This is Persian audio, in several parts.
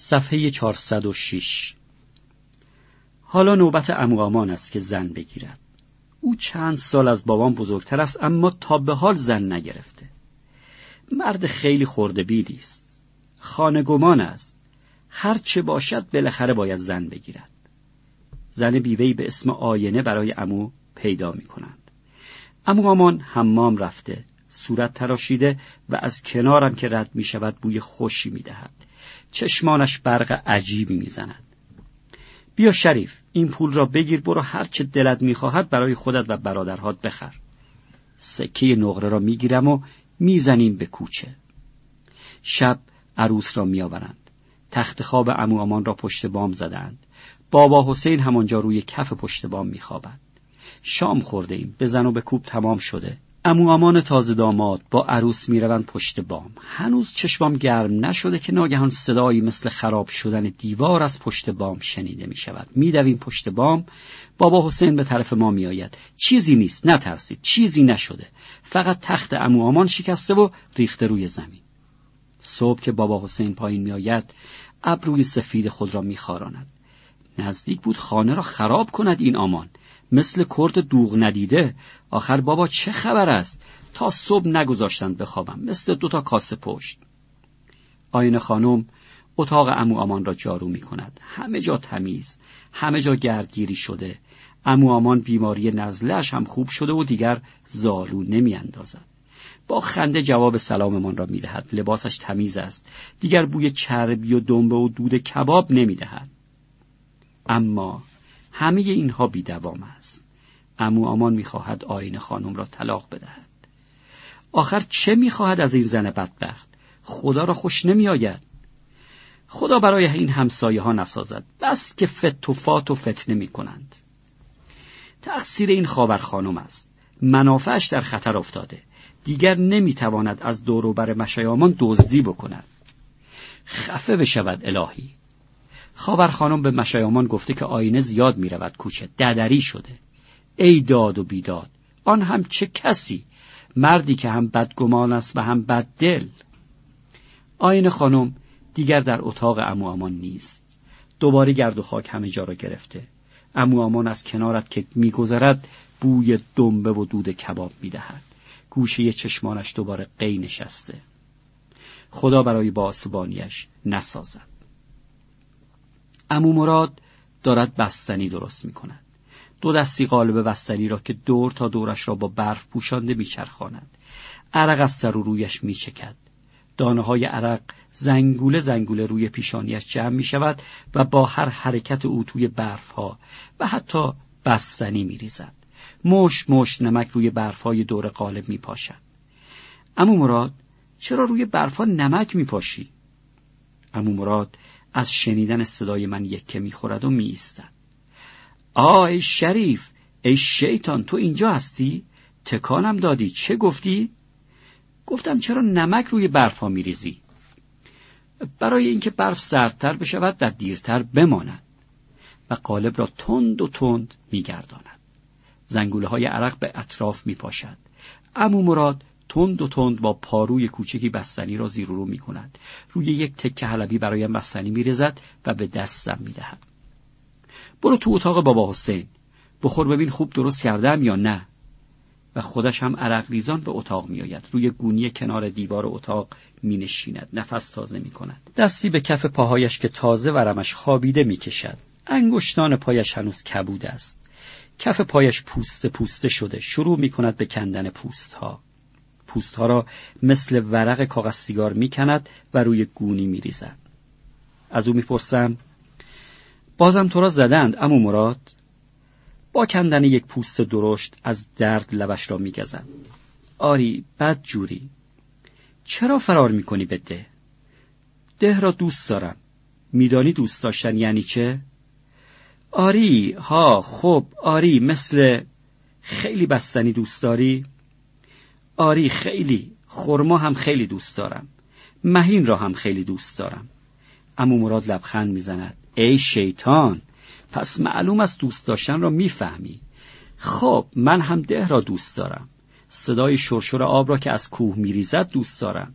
صفحه 406 حالا نوبت اموامان است که زن بگیرد. او چند سال از بابام بزرگتر است اما تا به حال زن نگرفته. مرد خیلی خورده بیلی است. خانگمان است. هر چه باشد بالاخره باید زن بگیرد. زن بیوهی به اسم آینه برای امو پیدا می کنند امو آمان حمام رفته صورت تراشیده و از کنارم که رد می شود بوی خوشی می دهد چشمانش برق عجیبی می زند بیا شریف این پول را بگیر برو هر چه دلت می‌خواهد برای خودت و برادرهات بخر. سکه نقره را می‌گیرم و می‌زنیم به کوچه. شب عروس را میآورند. تخت خواب امو آمان را پشت بام زدند. بابا حسین همانجا روی کف پشت بام میخوابد. شام خورده ایم. به زن و به کوب تمام شده. امو تازه داماد با عروس می‌روند پشت بام. هنوز چشمام گرم نشده که ناگهان صدایی مثل خراب شدن دیوار از پشت بام شنیده می شود میدویم پشت بام. بابا حسین به طرف ما میآید. چیزی نیست. نترسید. چیزی نشده. فقط تخت امو آمان شکسته و ریخته روی زمین. صبح که بابا حسین پایین میآید ابروی سفید خود را میخاراند. نزدیک بود خانه را خراب کند این آمان مثل کرد دوغ ندیده آخر بابا چه خبر است تا صبح نگذاشتند بخوابم مثل دوتا کاسه پشت آینه خانم اتاق امو آمان را جارو می کند همه جا تمیز همه جا گردگیری شده امو آمان بیماری نزلش هم خوب شده و دیگر زالو نمی اندازد. با خنده جواب سلاممان را می دهد. لباسش تمیز است دیگر بوی چربی و دنبه و دود کباب نمی دهد. اما همه اینها بیدوام است. امو آمان می‌خواهد آین خانم را طلاق بدهد. آخر چه می‌خواهد از این زن بدبخت؟ خدا را خوش نمیآید. خدا برای این همسایه ها نسازد. بس که فت و فات و فتنه می کنند تقصیر این خاور خانم است. منافعش در خطر افتاده. دیگر نمی‌تواند از دوروبر مشایامان دزدی بکند. خفه بشود الهی. خاور خانم به مشایامان گفته که آینه زیاد می رود کوچه ددری شده. ای داد و بیداد آن هم چه کسی؟ مردی که هم بدگمان است و هم بد دل آینه خانم دیگر در اتاق امو آمان نیست. دوباره گرد و خاک همه جا را گرفته. امو آمان از کنارت که میگذرد بوی دنبه و دود کباب می‌دهد. گوشه چشمانش دوباره قی نشسته. خدا برای باسبانیش نسازد. امو مراد دارد بستنی درست می کند. دو دستی قالب بستنی را که دور تا دورش را با برف پوشانده میچرخاند عرق از سر و رویش میچکد دانه های عرق زنگوله زنگوله روی پیشانیش جمع می شود و با هر حرکت او توی برف ها و حتی بستنی می ریزد. مش مش نمک روی برف های دور قالب می پاشد. امو مراد چرا روی برف ها نمک می پاشی؟ امو مراد از شنیدن صدای من یکه می‌خورد و میایستد. آ ای شریف ای شیطان تو اینجا هستی؟ تکانم دادی چه گفتی? گفتم چرا نمک روی برفا میریزی؟ برای اینکه برف سردتر بشود و دیرتر بماند. و قالب را تند و تند میگرداند. زنگوله های عرق به اطراف میپاشد. امو مراد تند و تند با پاروی کوچکی بستنی را زیر رو می کند. روی یک تکه حلبی برایم بستنی می رزد و به دستم می دهد. برو تو اتاق بابا حسین. بخور ببین خوب درست کردم یا نه. و خودش هم عرق ریزان به اتاق می آید. روی گونی کنار دیوار اتاق می نشیند. نفس تازه می کند. دستی به کف پاهایش که تازه ورمش خوابیده می کشد. انگشتان پایش هنوز کبود است. کف پایش پوسته پوسته شده. شروع می کند به کندن پوست ها. پوستها را مثل ورق کاغذ سیگار می‌کند و روی گونی میریزد. از او می‌پرسم بازم تو را زدند امو مراد؟ با کندن یک پوست درشت از درد لبش را میگزد. آری بد جوری. چرا فرار می‌کنی به ده؟ ده را دوست دارم. میدانی دوست داشتن یعنی چه؟ آری ها خب آری مثل خیلی بستنی دوست داری؟ آری خیلی خرما هم خیلی دوست دارم. مهین را هم خیلی دوست دارم. امو مراد لبخند می‌زند. ای شیطان پس معلوم است دوست داشتن را می‌فهمی. خب من هم ده را دوست دارم. صدای شرشر آب را که از کوه میریزد دوست دارم.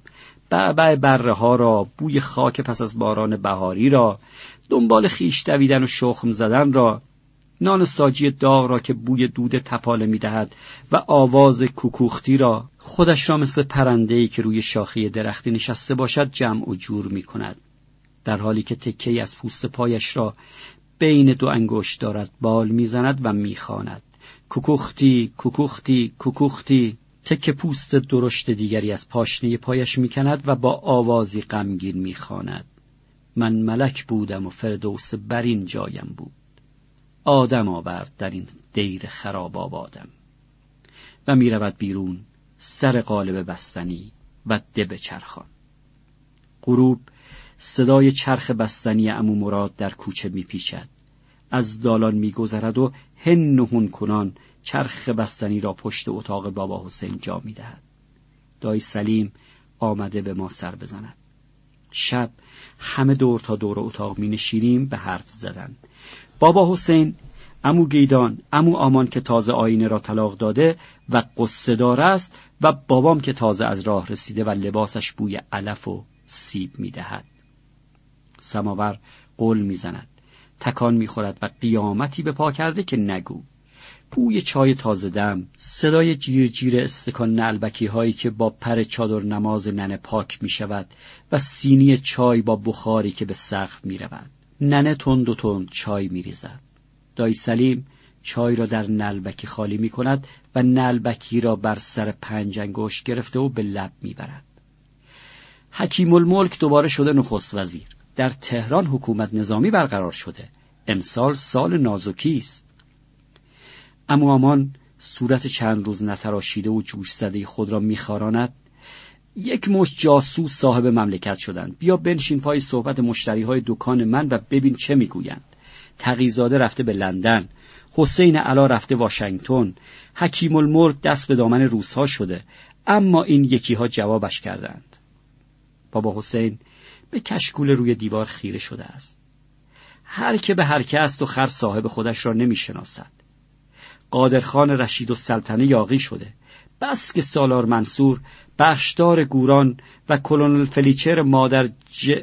بعبع بره ها را بوی خاک پس از باران بهاری را دنبال خیش دویدن و شخم زدن را نان ساجی داغ را که بوی دود تپاله می‌دهد و آواز کوکوختی را خودش را مثل پرنده‌ای که روی شاخه درختی نشسته باشد جمع و جور می کند در حالی که تکه از پوست پایش را بین دو انگشت دارد بال می‌زند و می‌خواند. کوکوختی کوکوختی کوکوختی. تکه پوست درشت دیگری از پاشنه پایش می‌کند و با آوازی غمگین می‌خواند. من ملک بودم و فردوس بر این جایم بود. آدم آورد در این دیر خراب آبادم و می‌رود بیرون سر قالب بستنی و دب چرخان. غروب صدای چرخ بستنی امو مراد در کوچه میپیچد از دالان میگذرد و هن و هن کنان چرخ بستنی را پشت اتاق بابا حسین جا می‌دهد دای سلیم آمده به ما سر بزند. شب همه دور تا دور اتاق می نشینیم به حرف زدن. بابا حسین امو گیدان امو آمان که تازه آینه را طلاق داده و قصه دار است و بابام که تازه از راه رسیده و لباسش بوی علف و سیب می‌دهد. سماور قول می‌زند تکان می‌خورد و قیامتی به پا کرده که نگو. بوی چای تازه دم صدای جیر جیر استکان نلبکی هایی که با پر چادر نماز ننه پاک می شود و سینی چای با بخاری که به سقف می رود ننه تند و تند چای می ریزد دای سلیم چای را در نلبکی خالی می کند و نلبکی را بر سر پنج انگشت گرفته و به لب می برد حکیم الملک دوباره شده نخست وزیر. در تهران حکومت نظامی برقرار شده. امسال سال نازکی است. اما آمان صورت چند روز نتراشیده و جوش زده خود را میخاراند یک مش جاسوس صاحب مملکت شدند. بیا بنشین پای صحبت مشتری های دکان من و ببین چه می‌گویند. تقیزاده رفته به لندن. حسین علا رفته واشنگتن. حکیم الملک دست به دامن روزها شده. اما این یکی ها جوابش کردند. بابا حسین به کشکول روی دیوار خیره شده است. هر که به هر که است و خر صاحب خودش را نمی‌شناسد. قادرخان رشید و سلطنه یاقی شده. بس که سالار منصور بخشدار گوران و کلونل فلیچر مادر ج...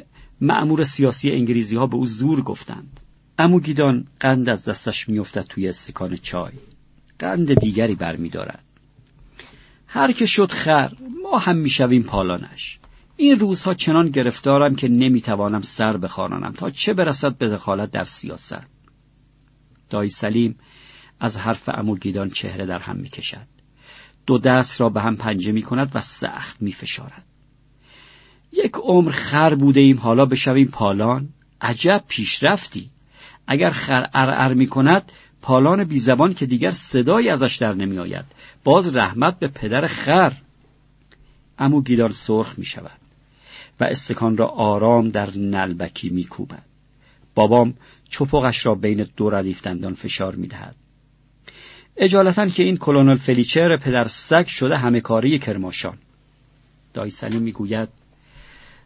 معمور سیاسی انگلیزی ها به او زور گفتند. امو گیدان قند از دستش میافتد توی استکان چای. قند دیگری برمیدارد. هر که شد خر ما هم می‌شویم پالانش. این روزها چنان گرفتارم که نمی‌توانم سر بخوانم تا چه برسد به دخالت در سیاست. دایی سلیم از حرف امو گیدان چهره در هم می‌کشد. دو دست را به هم پنجه می کند و سخت می فشارد. یک عمر خر بوده ایم حالا بشویم پالان. عجب پیشرفتی. اگر خر ارعر می کند پالان بی زبان که دیگر صدایی ازش در نمی آید. باز رحمت به پدر خر. امو گیدان سرخ می شود و استکان را آرام در نلبکی می کوبد. بابام چپقش را بین دو ردیف دندان فشار می دهد. اجالتا که این کلونل فلیچر پدر سگ شده همه کاری کرماشان دای سلیم می‌گوید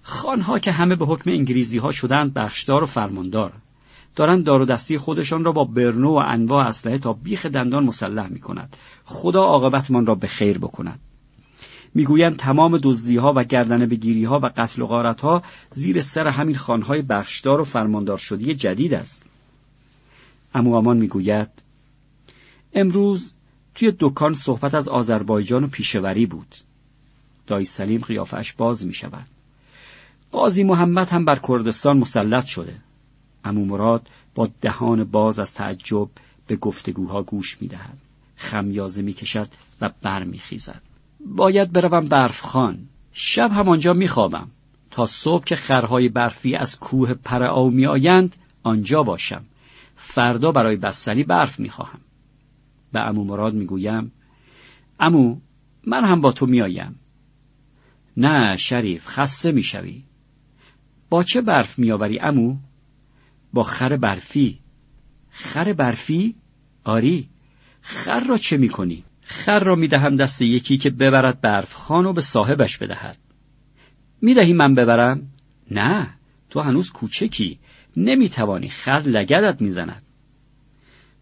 خانها که همه به حکم انگلیزی ها شدند بخشدار و فرماندار دارند دار و دستی خودشان را با برنو و انواع اسلحه تا بیخ دندان مسلح می کند خدا عاقبتمان را به خیر بکند. می‌گویند تمام دزدی ها و گردن بگیری ها و قتل و غارت ها زیر سر همین خانهای بخشدار و فرماندار شدی جدید است. امو آمان می‌گوید امروز توی دکان صحبت از آذربایجان و پیشوری بود. دای سلیم قیافش باز می شود قاضی محمد هم بر کردستان مسلط شده. امو مراد با دهان باز از تعجب به گفتگوها گوش می دهد خمیازه می کشد و بر می خیزد. باید بروم برف خان شب همانجا می خوابم تا صبح که خرهای برفی از کوه پرعاو می آیند آنجا باشم. فردا برای بستنی برف می خواهم به امو مراد می‌گویم امو من هم با تو میآیم. نه شریف خسته می‌شوی. با چه برف میآوری امو با خر برفی. خر برفی؟ آری خر را چه می‌کنی؟ خر را می‌دهم دست یکی که ببرد برف خان و به صاحبش بدهد. می‌دهی من ببرم؟ نه تو هنوز کوچکی. نمی‌توانی خر لگدت می‌زند.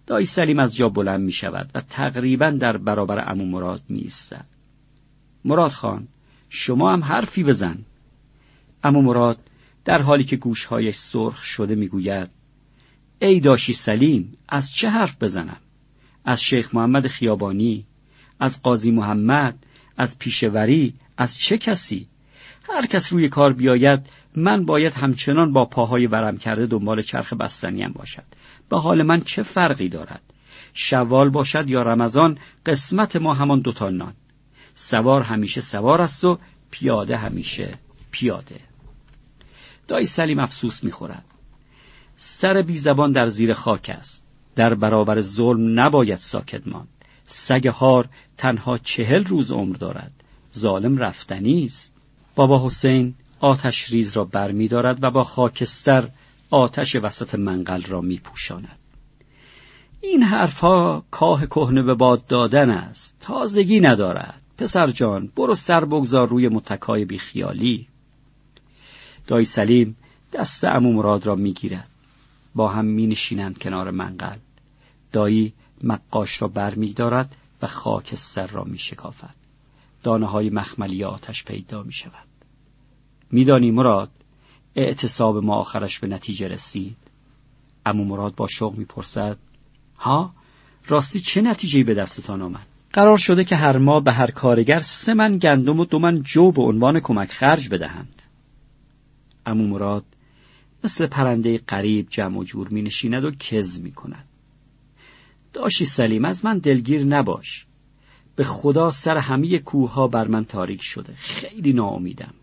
دایی سلیم از جا بلند می شود و تقریبا در برابر امو مراد می ایستد. مراد خان شما هم حرفی بزن. اما مراد در حالی که گوشهایش سرخ شده می‌گوید ای داشی سلیم از چه حرف بزنم؟ از شیخ محمد خیابانی از قاضی محمد از پیشوری از چه کسی؟ هر کس روی کار بیاید من باید همچنان با پاهای ورم کرده دنبال چرخ بستنیم باشد. به حال من چه فرقی دارد؟ شوال باشد یا رمضان قسمت ما همان دوتا نان. سوار همیشه سوار است و پیاده همیشه پیاده. دایی سلیم افسوس می‌خورد. سر بی زبان در زیر خاک است. در برابر ظلم نباید ساکت ماند. سگ هار تنها چهل روز عمر دارد. ظالم رفتنی است. بابا حسین آتش ریز را برمیدارد و با خاکستر آتش وسط منقل را میپوشاند. این حرفها کاه کهنه به باد دادن است. تازگی ندارد. پسر جان برو سر بگذار روی متکای بیخیالی. دایی سلیم دست امو مراد را می‌گیرد. با هم می نشینند کنار منقل. دایی مقاش را بر می دارد و خاکستر را می شکافد دانه های مخملی آتش پیدا می شود میدانی مراد اعتصاب ما آخرش به نتیجه رسید. امو مراد با شوق می‌پرسد ها راستی چه نتیجهی به دستتان آمد؟ قرار شده که هر ماه به هر کارگر سه من گندم و دو من جو به عنوان کمک خرج بدهند. امو مراد مثل پرنده قریب جمع و جور می نشیند و کز می کند داشی سلیم از من دلگیر نباش. به خدا سر همه کوه ها بر من تاریک شده. خیلی ناامیدم.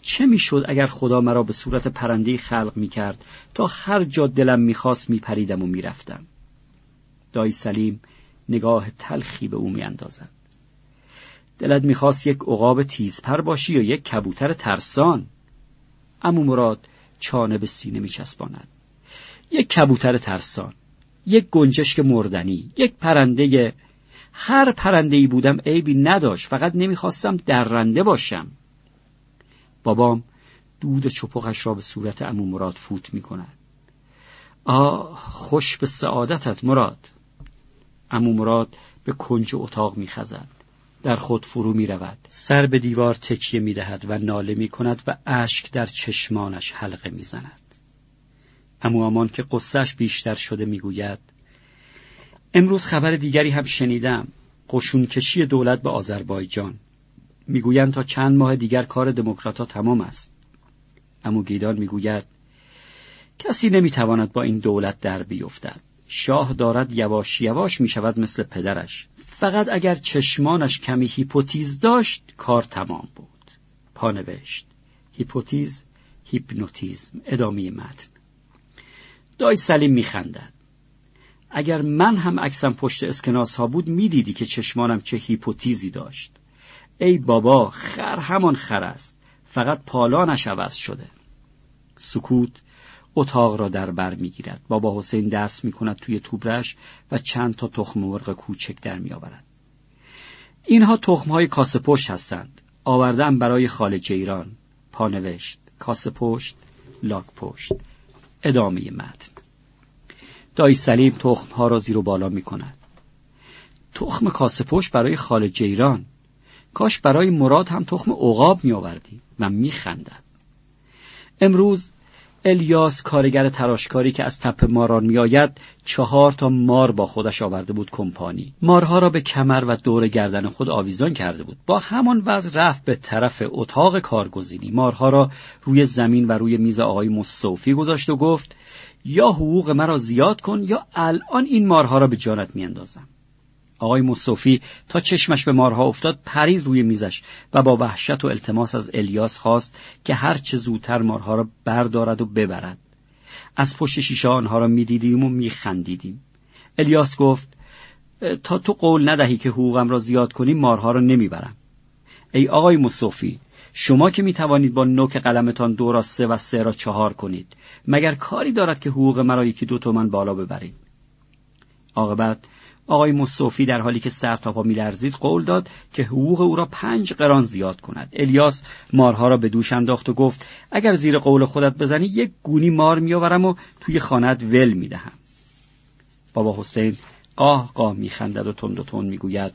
چه می‌شد اگر خدا مرا به صورت پرنده خلق می کرد تا هر جا دلم می‌خواست میپریدم و می‌رفتم. دایی سلیم نگاه تلخی به او میاندازد. دلت می‌خواست یک عقاب تیزپر باشی یا یک کبوتر ترسان. امو مراد چانه به سینه میچسباند. یک کبوتر ترسان یک گنجشک مردنی یک پرنده. هر پرنده ای بودم عیبی نداشت. فقط نمی‌خواستم درنده باشم. بابام دود چپخش را به صورت امو مراد فوت می کند آه خوش به سعادتت مراد امو مراد به کنج اتاق می خزد. در خود فرو می رود. سر به دیوار تکیه می دهد و ناله می کند و اشک در چشمانش حلقه می زند. امو آمان که قصهش بیشتر شده می گوید امروز خبر دیگری هم شنیدم قشونکشی دولت به آذربایجان می‌گویند تا چند ماه دیگر کار دموکراتها تمام است. امو گیدان می‌گوید کسی نمی‌تواند با این دولت در بیفتد. شاه دارد یواش یواش می‌شود مثل پدرش. فقط اگر چشمانش کمی هیپوتیز داشت کار تمام بود. پانوشت هیپوتیز هیپنوتیزم ادامه متن. دای سلیم میخندد. اگر من هم عکسم پشت اسکناس ها بود می‌دیدی که چشمانم چه هیپوتیزی داشت. ای بابا خر همان خر است. فقط پالانش عوض شده. سکوت اتاق را در بر می‌گیرد. بابا حسین دست می‌کند توی توبرش و چند تا تخم مرغ کوچک در میآورد. اینها تخم های کاسه پشت هستند. آوردن برای خال جیران پانوشت کاسه پشت لاک پشت. ادامه متن. دایی سلیم تخم ها را زیر و بالا می کند تخم کاسه پشت برای خال جیران کاش برای مراد هم تخم عقاب می آوردی و می خندد. امروز الیاس کارگر تراشکاری که از تپه ماران میآید چهار تا مار با خودش آورده بود کمپانی. مارها را به کمر و دور گردن خود آویزان کرده بود. با همان وضع رفت به طرف اتاق کارگزینی. مارها را روی زمین و روی میز آقای مصوفی گذاشت و گفت یا حقوق مرا زیاد کن یا الان این مارها را به جانت میاندازم. آقای مصوفی تا چشمش به مارها افتاد پرید روی میزش و با وحشت و التماس از الیاس خواست که هر چه زودتر مارها را بردارد و ببرد. از پشت شیشه آنها را می‌دیدیم و میخندیدیم. الیاس گفت تا تو قول ندهی که حقوقم را زیاد کنی مارها را نمی‌برم. ای آقای مصوفی شما که می توانید با نوک قلمتان دو را سه و سه را چهار کنید مگر کاری دارد که حقوق مرا یکی دو تومن بالا ببرید؟ عاقبت آقای مصوفی در حالی که سر تا پا میلرزید قول داد که حقوق او را پنج قران زیاد کند. الیاس مارها را به دوش انداخت و گفت اگر زیر قول خودت بزنی یک گونی مار میآورم و توی خانت ول می‌دهم. بابا حسین قاه قاه میخندد و تند و تند می‌گوید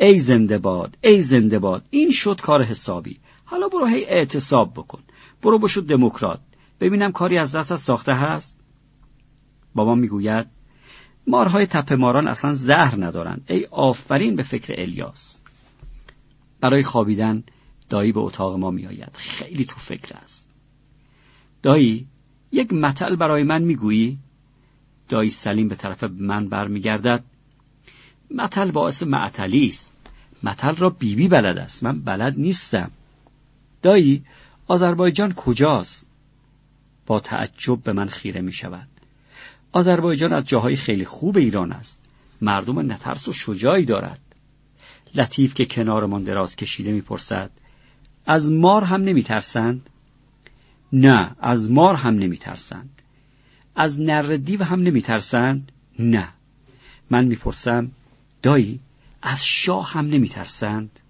ای زنده باد ای زنده باد این شد کار حسابی. حالا برو هی اعتصاب بکن. برو بشو دموکرات. ببینم کاری از دست از ساخته هست؟ بابام می‌گوید مارهای تپه ماران اصلا زهر ندارند ای آفرین به فکر الیاس. برای خوابیدن دایی به اتاق ما میآید. خیلی تو فکر است. دایی یک متل برای من می‌گویی؟ دایی سلیم به طرف من برمیگردد. متل باعث معتلی است. متل را بیبی بی بلد است. من بلد نیستم. دایی آذربایجان کجاست؟ با تعجب به من خیره می شود آذربایجان از جاهای خیلی خوب ایران است. مردم نترس و شجاعی دارد. لطیف که کنارمان دراز کشیده می‌پرسد از مار هم نمیترسند؟ نه از مار هم نمیترسند. از نر دیو هم نمیترسند؟ نه. من می‌پرسم دایی از شاه هم نمیترسند؟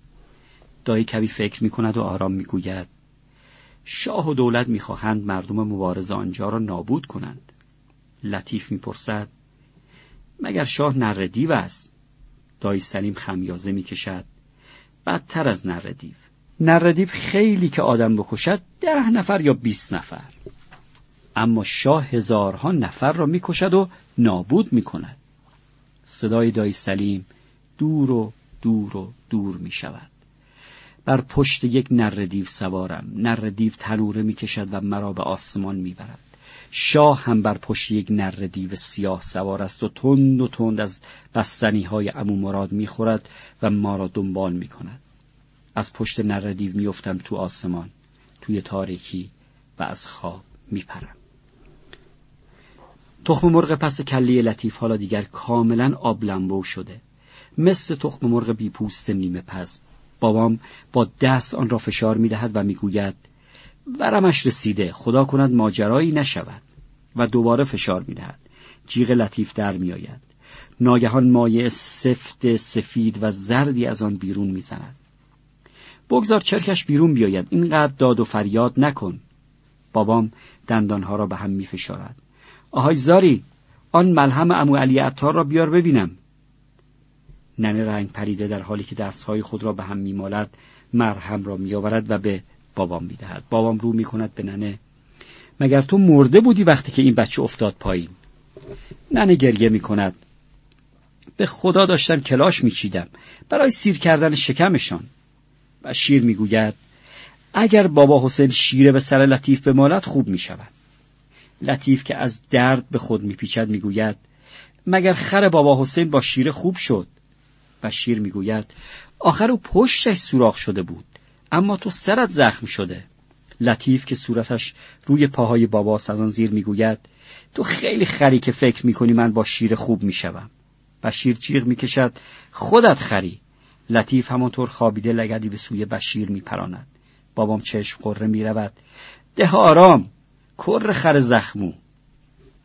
دایی کبی فکر می‌کند و آرام می‌گوید شاه و دولت می‌خواهند مردم مبارز آنجا را نابود کنند. لطیف می‌پرسد مگر شاه نر دیو است؟ دایی سلیم خمیازه می‌کشد. بدتر از نر دیو. نر دیو خیلی که آدم بکشد ده نفر یا بیست نفر. اما شاه هزارها نفر را می‌کشد و نابود می‌کند. صدای دایی سلیم دور و دور و دور می شود بر پشت یک نر دیو سوارم. نر دیو تنوره می کشد و مرا به آسمان می برد شاه هم بر پشت یک نر دیو سیاه سوار است و تند و تند از بستنی های امو مراد می خورد و ما را دنبال می کند از پشت نر دیو تو آسمان توی تاریکی و از خواب می پرم تخم مرغ پس کلی لطیف حالا دیگر کاملا آب شده. مثل تخم مرغ بی پوست نیمه پز. بابام با دست آن را فشار می دهد و می‌گوید ورمش رسیده. خدا کند ماجرایی نشود و دوباره فشار می دهد جیغ لطیف در می آید ناگهان مایه سفت سفید و زردی از آن بیرون می‌زند. بگذار چرکش بیرون بیاید. اینقدر داد و فریاد نکن. بابام دندانها را به هم می فشارد آهای زاری آن ملهم امو علی عطار را بیار ببینم. ننه رنگ پریده در حالی که دستهای خود را به هم میمالد مرهم را میآورد و به بابام می‌دهد. بابام رو می‌کند به ننه. مگر تو مرده بودی وقتی که این بچه افتاد پایین؟ ننه گریه می‌کند. به خدا داشتم کلاش میچیدم. برای سیر کردن شکمشان. و شیر می‌گوید اگر بابا حسین شیره به سر لطیف بمالد خوب می‌شود. لطیف که از درد به خود میپیچد می‌گوید مگر خر بابا حسین با شیره خوب شد؟ بشیر می‌گوید آخر او پشتش سوراخ شده بود. اما تو سرت زخم شده. لطیف که صورتش روی پاهای باباست از آن زیر می‌گوید تو خیلی خری که فکر می‌کنی من با شیر خوب می‌شوم. بشیر جیغ می‌کشد خودت خری. لطیف همانطور خوابیده لگدی به سوی بشیر میپراند. بابام چشم قره می‌رود. ده آرام کر خر زخمو.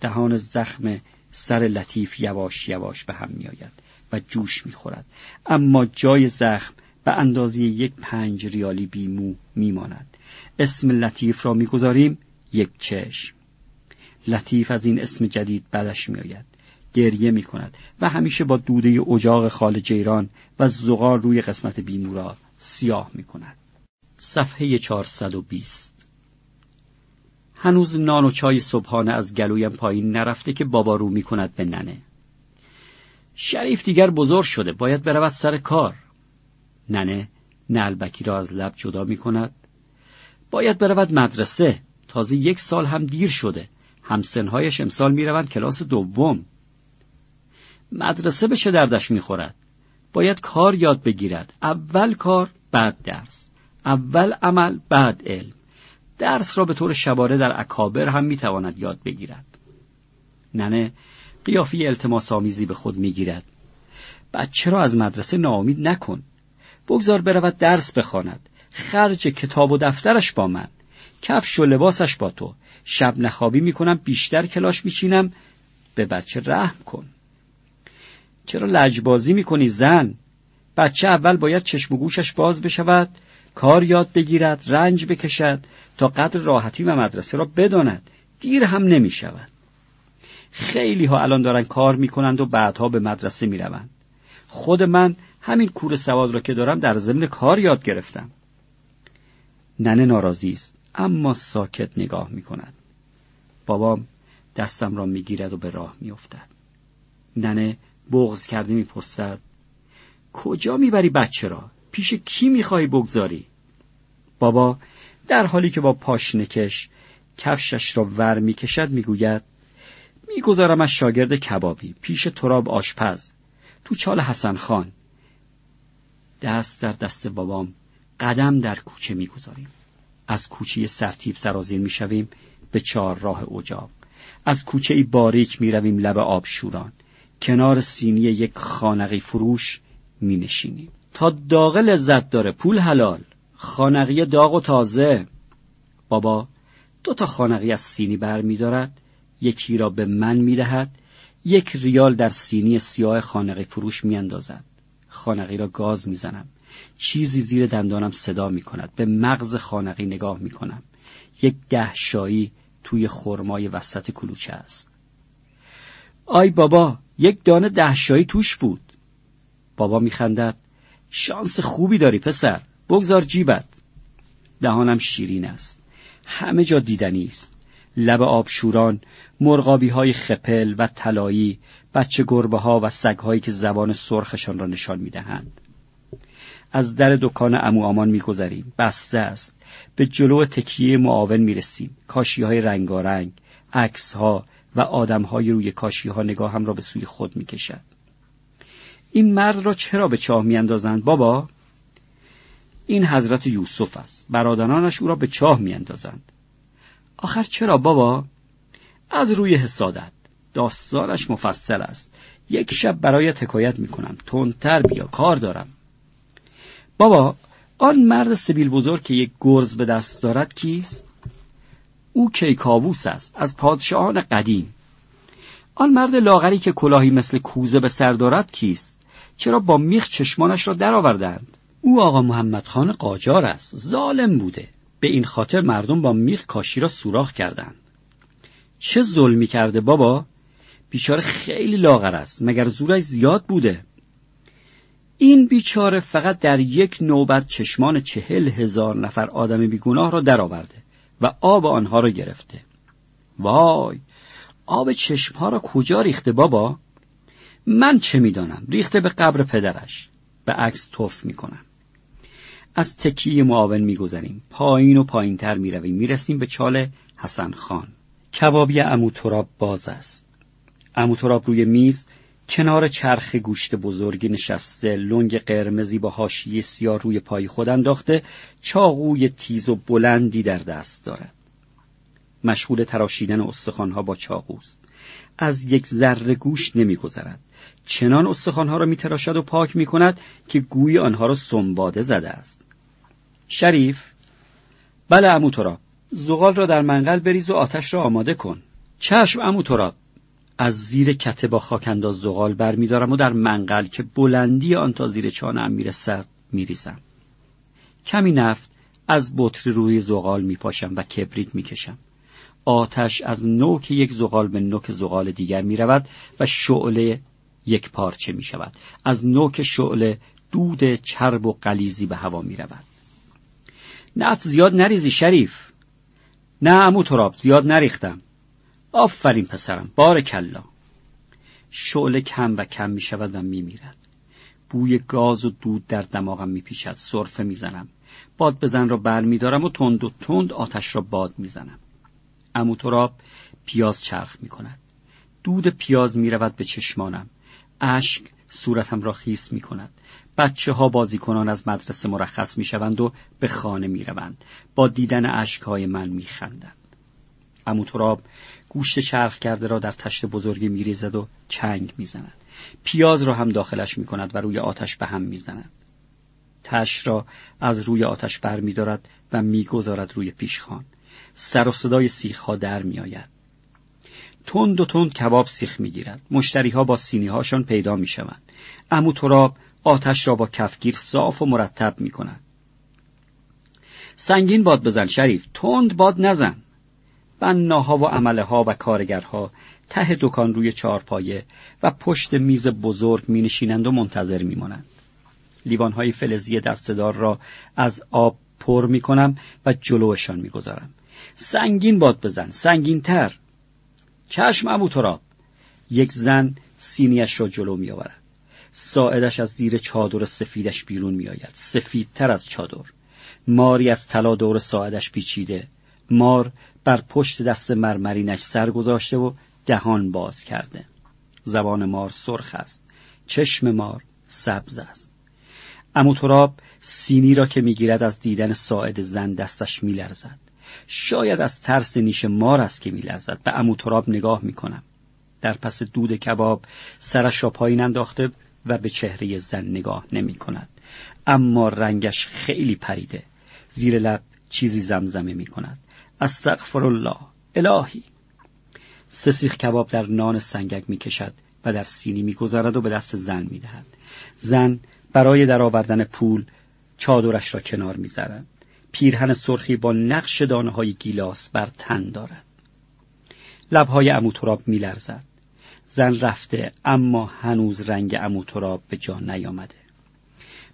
دهان زخم سر لطیف یواش یواش به هم میآید و جوش می‌خورد. اما جای زخم به اندازه یک پنج ریالی بیمو میماند. اسم لطیف را می‌گذاریم. یک چشم. لطیف از این اسم جدید بدش میآید. گریه می کند و همیشه با دوده اجاق خال جیران و زغال روی قسمت بیمو را سیاه می کند. صفحه 420 هنوز نان و چای صبحانه از گلویم پایین نرفته که بابا رو می کند به ننه. شریف دیگر بزرگ شده. باید برود سر کار. ننه نلبکی را از لب جدا می کند باید برود مدرسه. تازه یک سال هم دیر شده. همسنهایش امسال می روند کلاس دوم. مدرسه به چه دردش می خورد باید کار یاد بگیرد. اول کار بعد درس. اول عمل بعد علم. درس را به طور شباره در اکابر هم می تواند یاد بگیرد. ننه قیافی التماس آمیزی به خود می‌گیرد. بچه را از مدرسه ناامید نکن. بگذار برود درس بخواند. خرج کتاب و دفترش با من. کفش و لباسش با تو. شب نخوابی می‌کنم بیشتر کلاش میچینم. به بچه رحم کن. چرا لجبازی می‌کنی زن؟ بچه اول باید چشم و گوشش باز بشود کار یاد بگیرد رنج بکشد تا قدر راحتی و مدرسه را بداند. دیر هم نمی شود خیلی ها الان دارن کار می‌کنند و بعدها به مدرسه می‌روند. خود من همین کور سواد را که دارم در ضمن کار یاد گرفتم. ننه ناراضی است اما ساکت نگاه می کند بابام دستم را می‌گیرد و به راه میافتد. ننه بغز کرده می‌پرسد کجا می‌بری بچه را؟ پیش کی می‌خواهی بگذاری؟ بابا در حالی که با پاشنکش کفشش را ور می‌کشد می‌گوید از شاگرد کبابی پیش تراب آشپز تو چال حسن خان. دست در دست بابام قدم در کوچه می‌گذاریم. از کوچه سرتیب سرازیر می‌شویم به چهار راه اجاق از کوچه باریک می‌رویم لب آبشوران. کنار سینی یک خانقی فروش می نشینیم تا داغ لذت داره پول حلال. خانقی داغ و تازه. بابا دو تا خانقی از سینی بر می دارد یکی را به من می دهد یک ریال در سینی سیاه خانقی فروش می اندازد خانقی را گاز می زنم چیزی زیر دندانم صدا می کند به مغز خانقی نگاه می کنم یک ده شایی توی خرمای وسط کلوچه است. آی بابا یک دانه دهشایی توش بود. بابا میخندد. شانس خوبی داری پسر. بگذار جیبت. دهانم شیرین است. همه جا دیدنی است. لب آبشوران مرغابی های خپل و طلایی بچه گربه ها و سگ هایی که زبان سرخشان را نشان می‌دهند. از در دکان امو آمان میگذریم. بسته است. به جلو تکیه معاون می‌رسیم. کاشی های رنگارنگ عکس ها و آدم های روی کاشی ها نگاه هم را به سوی خود می‌کشد. این مرد را چرا به چاه میاندازند؟ بابا این حضرت یوسف است. برادرانش او را به چاه میاندازند. آخر چرا بابا؟ از روی حسادت. داستانش مفصل است. یک شب برای حکایت می‌کنم. تندتر بیا. کار دارم. بابا آن مرد سبیل بزرگ که یک گرز به دست دارد کیست؟ او کیکاووس است. از پادشاهان قدیم. آن مرد لاغری که کلاهی مثل کوزه به سر دارد کیست؟ چرا با میخ چشمانش را درآوردند؟ او آقا محمد خان قاجار است. ظالم بوده. به این خاطر مردم با میخ کاشی را سوراخ کردند. چه ظلمی کرده بابا؟ بیچاره خیلی لاغر است. مگر زورش زیاد بوده؟ این بیچاره فقط در یک نوبت چشمان چهل هزار نفر آدم بیگناه را درآورده و آب آنها را گرفته. وای آب چشمها را کجا ریخته بابا؟ من چه می‌دانم؟ ریخته به قبر پدرش. به عکس توف می‌کنم. از تکیه معاون میگذریم. پایین و پایینتر می‌رویم. می‌رسیم به چال حسن خان. کبابی امو تراب باز است. امو تراب روی میز کنار چرخ گوشت بزرگی نشسته لنگ قرمزی با حاشیه سیاه روی پای خود انداخته چاقوی تیز و بلندی در دست دارد. مشغول تراشیدن استخوانها با چاقوست. از یک ذره گوشت نمیگذرد. چنان استخوانها را میتراشد و پاک می‌کند که گوی آنها را سنباده زده است. شریف بله امو تراب زغال را در منقل بریز و آتش را آماده کن. چشم امو تراب از زیر کته با خاک انداز زغال برمیدارم و در منقل که بلندی آن تا زیر چانم می‌رسد میریزم کمی نفت از بطری روی زغال میپاشم و کبریت می‌کشم آتش از نوک یک زغال به نوک زغال دیگر می‌رود و شعله یک پارچه می شود. از نوک شعله دود چرب و قلیزی به هوا می رود. نفت زیاد نریزی شریف. نه امو تراب زیاد نریختم. آفرین پسرم بار کلا شعله کم و کم می شود و می میرد بوی گاز و دود در دماغم می پیشد صرفه می زنم باد بزن را بر می دارم و تند و تند آتش را باد می زنم امو تراب پیاز چرخ می کند دود پیاز می رود به چشمانم. اشک صورتم را خیس می کند بچه ها بازیکنان از مدرسه مرخص می شوند و به خانه می روند با دیدن اشک های من می خندند امو تراب گوشت چرخ کرده را در تشت بزرگی می ریزد و چنگ می زند پیاز را هم داخلش می کند و روی آتش به هم می زند تش را از روی آتش بر می دارد و می گذارد روی پیشخان. سر و صدای سیخ ها در می آید تند و تند کباب سیخ می‌گیرد. مشتری ها با سینی هاشان پیدا می شوند امو تراب آتش را با کفگیر صاف و مرتب می کند سنگین باد بزن شریف. تند باد نزن. بناها و عمله ها و کارگرها ته دکان روی چارپایه و پشت میز بزرگ می نشینند و منتظر می مانند. لیوان های فلزی دستدار را از آب پر می‌کنم و جلوشان می‌گذارم. سنگین باد بزن سنگین تر چشم ابو تراب. یک زن سینیش را جلو می آورد ساعدش از زیر چادر سفیدش بیرون می آید سفیدتر از چادر. ماری از طلا دور ساعدش پیچیده. مار بر پشت دست مرمرینش سر گذاشته و دهان باز کرده. زبان مار سرخ است. چشم مار سبز است. اموتراب سینی را که می‌گیرد از دیدن ساعد زن دستش میلرزد. شاید از ترس نیش مار است که میلرزد. به اموتراب نگاه می‌کنم. در پس دود کباب سرش را پایین انداخته و به چهره زن نگاه نمی کند. اما رنگش خیلی پریده. زیر لب چیزی زمزمه می کند استغفر الله الهی سه سیخ کباب در نان سنگک می کشد و در سینی می گذارد و به دست زن می دهد. زن برای درآوردن پول چادرش را کنار می زرد. پیرهن سرخی با نقش دانه های گیلاس بر تن دارد. لبهای اموتراب می لرزد. زن رفته اما هنوز رنگ اموتراب به جا نیامده.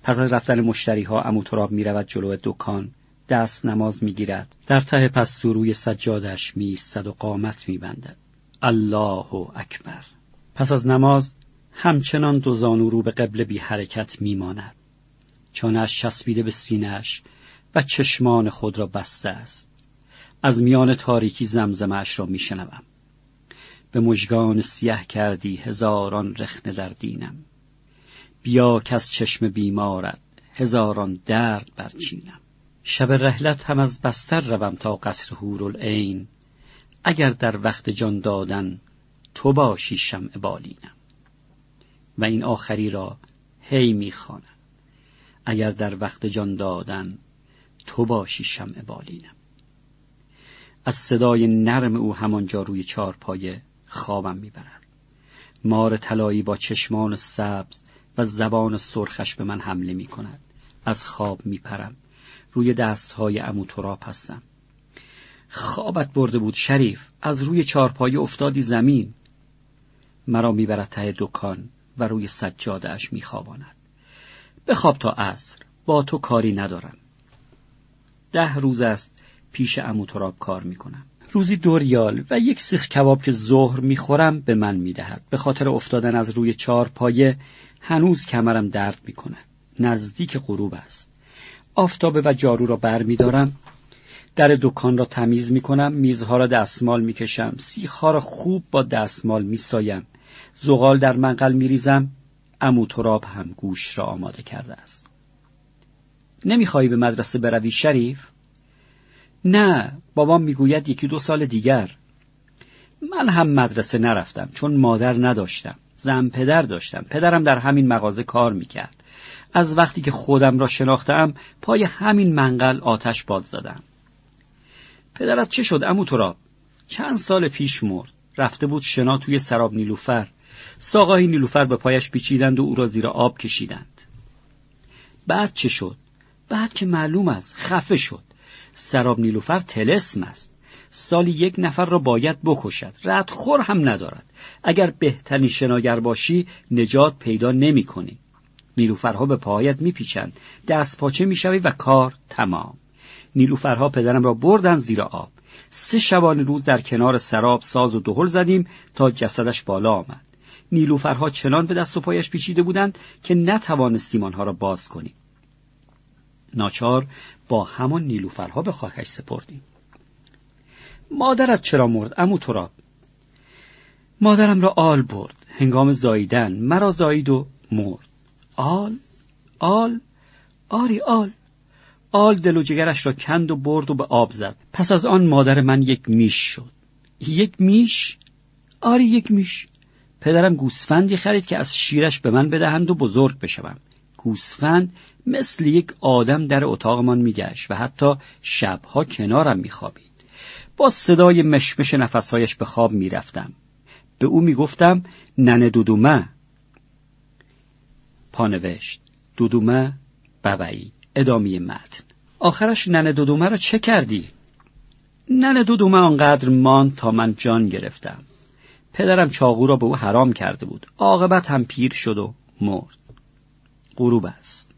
پس از رفتن مشتری ها اموتراب می رود جلو دکان دست نماز می گیرد. در ته پس روی سجادش می و قامت می بندد. الله اکبر. پس از نماز همچنان دو زانو رو به قبل بی حرکت می ماند. چانش چسبیده به سینهش و چشمان خود را بسته است. از میان تاریکی زمزمش را می شنوم. به مژگان سیه کردی هزاران رخنه در دینم بیا کس چشم بیمارد هزاران درد برچینم شب رحلت هم از بستر روم تا قصر هورالعین اگر در وقت جان دادن تو باشی شمع بالینم. و این آخری را هی می‌خواند اگر در وقت جان دادن تو باشی شمع بالینم. از صدای نرم او همانجا روی چارپایه خوابم می‌برد مار طلایی با چشمان سبز و زبان سرخش به من حمله می کند. از خواب میپرم. روی دستهای امو تراب هستم. خوابت برده بود شریف. از روی چارپایه افتادی زمین. مرا می‌برد ته دکان و روی سجاده اش میخواباند. بخواب تا عصر. با تو کاری ندارم. ده روز است پیش امو تراب کار می‌کنم. روزی دو ریال و یک سیخ کباب که ظهر می‌خورم به من می‌دهد. به خاطر افتادن از روی چهار پایه هنوز کمرم درد می‌کند. نزدیک غروب است. آفتابه و جارو را بر میدارم در دکان را تمیز می‌کنم. میزها را دستمال می‌کشم. سیخها را خوب با دستمال میسایم. زغال در منقل میریزم. امو تراب هم گوش را آماده کرده است. نمی‌خواهی به مدرسه بروی شریف؟ نه بابام می‌گوید یکی دو سال دیگر. من هم مدرسه نرفتم چون مادر نداشتم. زن پدر داشتم. پدرم در همین مغازه کار می‌کرد. از وقتی که خودم را شناختم پای همین منقل آتش باد زدم. پدرت چه شد امو تراب؟ چند سال پیش مرد. رفته بود شنا توی سراب نیلوفر. ساقای نیلوفر به پایش پیچیدند و او را زیر آب کشیدند. بعد چه شد؟ بعد که معلوم است خفه شد. سراب نیلوفر تلسم است. سالی یک نفر را باید بکشد. ردخور هم ندارد. اگر بهترین شناگر باشی نجات پیدا نمی کنی. نیلوفرها به پایت میپیچند. دست پاچه می‌شوی و کار تمام. نیلوفرها پدرم را بردن زیر آب. سه شبانه روز در کنار سراب ساز و دهل زدیم تا جسدش بالا آمد. نیلوفرها چنان به دست و پایش پیچیده بودند که نتوانستیم آنها را باز کنیم. ناچار با همان نیلوفرها به خاکش سپردیم. مادرت چرا مرد؟ امو تراب. مادرم را آل برد. هنگام زاییدن مرا زایید و مرد. آل آل آری آل. آل دل و جگرش را کند و برد و به آب زد. پس از آن مادر من یک میش شد. یک میش؟ آری یک میش. پدرم گوسفندی خرید که از شیرش به من بدهند و بزرگ بشوم گوسفند مثل یک آدم در اتاقمان میگشت و حتی شبها کنارم میخوابید. با صدای مشمش نفسهایش به خواب می‌رفتم. به او می‌گفتم ننه دودومه. پانوشت. دودومه ببعی. ادامه متن. آخرش ننه دودومه را چه کردی؟ ننه دودومه آنقدر ماند تا من جان گرفتم. پدرم چاقو را به او حرام کرده بود. عاقبت هم پیر شد و مرد. غروب است.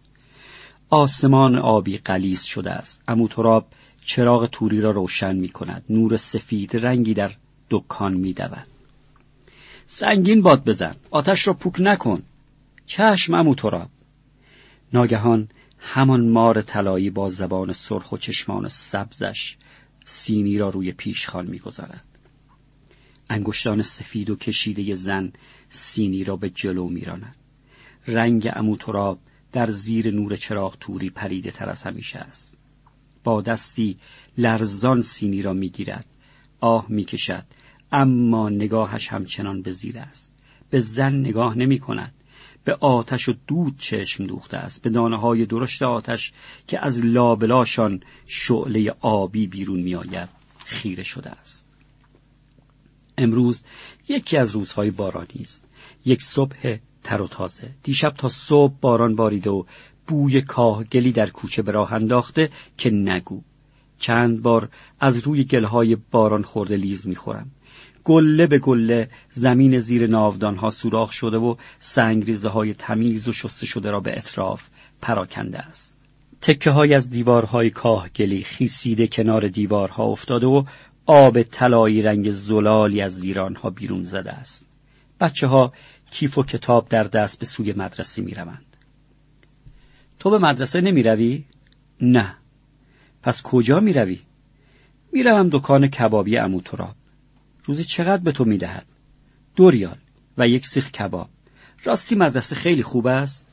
آسمان آبی قلیز شده است. اموتراب چراغ توری را روشن می کند. نور سفید رنگی در دکان می دود. سنگین باد بزن. آتش را پوک نکن. چشم اموتراب ناگهان همان مار طلایی با زبان سرخ و چشمان سبزش سینی را روی پیشخان می‌گذارد. انگشتان سفید و کشیده زن سینی را به جلو میراند. رنگ اموتراب در زیر نور چراغ توری پریده تر از همیشه است. با دستی لرزان سینی را می‌گیرد. آه می‌کشد اما نگاهش همچنان به زیر است. به زن نگاه نمی کند به آتش و دود چشم دوخته است به دانه های درشت آتش که از لابلاشان شعله آبی بیرون میآید خیره شده است. امروز یکی از روزهای بارانی است. یک صبح تر و تازه. دیشب تا صبح باران باریده و بوی کاهگلی در کوچه به راه انداخته که نگو. چند بار از روی گلهای باران خورده لیز می‌خورم. گله به گله زمین زیر ناودانها سوراخ شده و سنگریزه های تمیز و شسته شده را به اطراف پراکنده است تکه های از دیوارهای کاهگلی خیسیده کنار دیوارها افتاده و آب طلایی رنگ زلالی از زیرانها بیرون زده است بچه ها کیف و کتاب در دست به سوی مدرسه می روند. تو به مدرسه نمی روی؟ نه پس کجا می روی؟ می روم دکان کبابی امو تراب روزی چقدر به تو می دهد؟ دو ریال و یک سیخ کباب. راستی مدرسه خیلی خوب است؟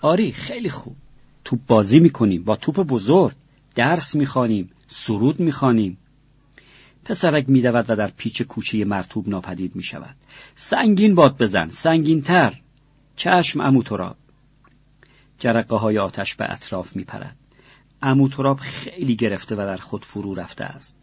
آری خیلی خوب. توپ بازی می کنیم با توپ بزرگ. درس می خانیم سرود می خانیم پسرک می دود و در پیچ کوچه مرتوب ناپدید می شود سنگین باد بزن سنگین تر چشم امو تراب. جرقه های آتش به اطراف می پرد امو تراب خیلی گرفته و در خود فرو رفته است.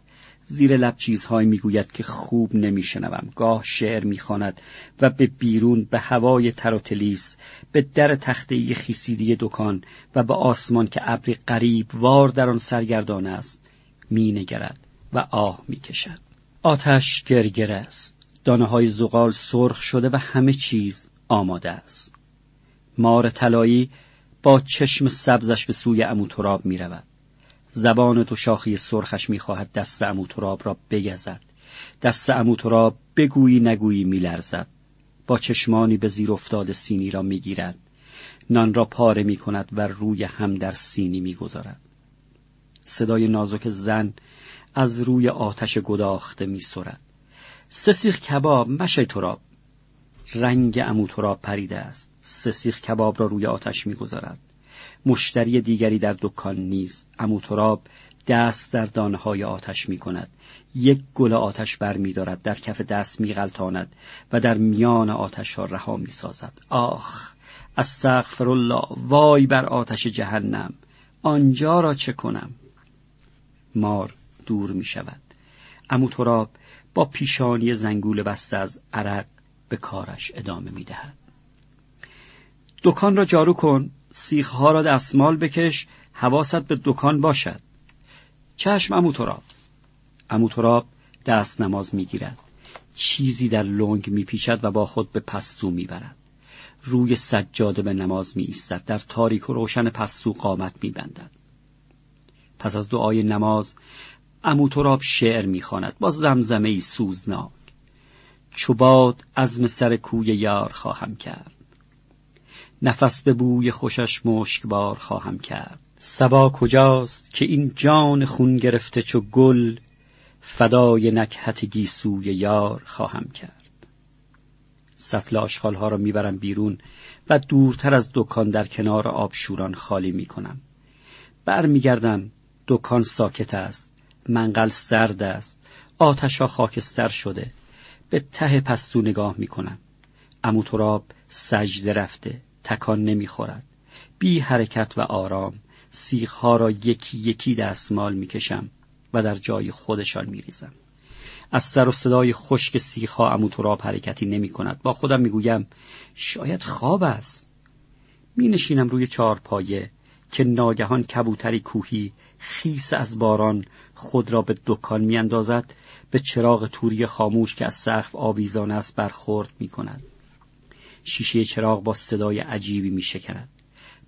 زیر لب چیزهایی می‌گوید که خوب نمیشنوم. گاه شعر می‌خواند و به بیرون به هوای تر و تلیس به در تخته خیسیدی دکان و به آسمان که ابری قریب وار در آن سرگردان است مینگرد و آه می‌کشد. آتش گرگر است. دانه های زغال سرخ شده و همه چیز آماده است. مار طلایی با چشم سبزش به سوی اموتراب می رود. زبان دو شاخی سرخش می‌خواهد دست اموتراب را بگزد. دست اموتراب بگویی نگویی میلرزد. با چشمانی به زیر افتاده سینی را می‌گیرد. نان را پاره می کند و روی هم در سینی می‌گذارد. صدای نازک زن از روی آتش گداخته میسرد. سه سیخ کباب مشه تراب. رنگ اموتراب پریده است. سه سیخ کباب را روی آتش می‌گذارد. مشتری دیگری در دکان نیست. اموتراب دست در دانه های آتش می کند یک گل آتش بر می دارد در کف دست می غلطاند و در میان آتش ها رها می سازد آخ! استغفر الله وای بر آتش جهنم! آنجا را چه کنم؟ مار دور می شود اموتراب با پیشانی زنگول بسته از عرق به کارش ادامه می دهد دکان را جارو کن. سیخها را دستمال بکش حواست به دکان باشد. چشم امو تراب. امو تراب دست نماز می‌گیرد. چیزی در لنگ میپیچد و با خود به پستو می‌برد. روی سجاده به نماز می ایستد در تاریک و روشن پستو قامت میبندد. پس از دعای نماز امو تراب شعر می‌خواند. با زمزمه سوزناک. چوباد عزم سر کوی یار خواهم کرد. نفس به بوی خوشش مشکبار خواهم کرد. سبا کجاست که این جان خون گرفته چو گل فدای نکهت گیسوی یار خواهم کرد. سطل آشغالها را می‌برم بیرون و دورتر از دکان در کنار آبشوران خالی می‌کنم. برمیگردم دکان ساکت است منقل سرد است آتش ها خاکستر شده. به ته پستو نگاه می‌کنم. امو تراب سجده رفته. تکان نمی‌خورد. بی حرکت و آرام سیخها را یکی یکی دستمال می‌کشم و در جای خودشان میریزم. از سر و صدای خشک سیخها امو تراب حرکتی نمی کند با خودم می‌گویم شاید خواب است. می نشینم روی چهارپایه که ناگهان کبوتری کوهی خیس از باران خود را به دکان میاندازد به چراغ توری خاموش که از سقف آویزان است برخورد می کند شیشه چراغ با صدای عجیبی می شکرد.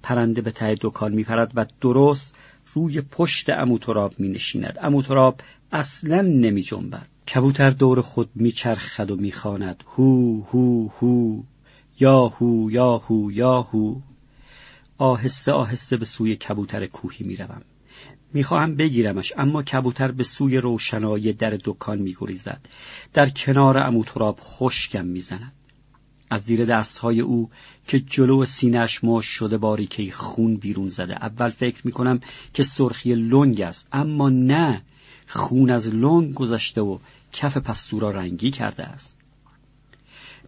پرنده به ته دکان میپرد و درست روی پشت اموتراب می نشیند. اموتراب اصلا نمی جنبد. کبوتر دور خود میچرخد و می‌خواند هو هو هو. یا هو یا هو یا هو. آهسته آهسته به سوی کبوتر کوهی می‌روم می‌خواهم بگیرمش اما کبوتر به سوی روشنایی در دکان میگریزد در کنار اموتراب خشکم می‌زند از زیر دستهای او که جلو سینهش ماش شده باریکه خون بیرون زده. اول فکر می‌کنم که سرخی لنگ است اما نه خون از لنگ گذشته و کف پستو را رنگی کرده است.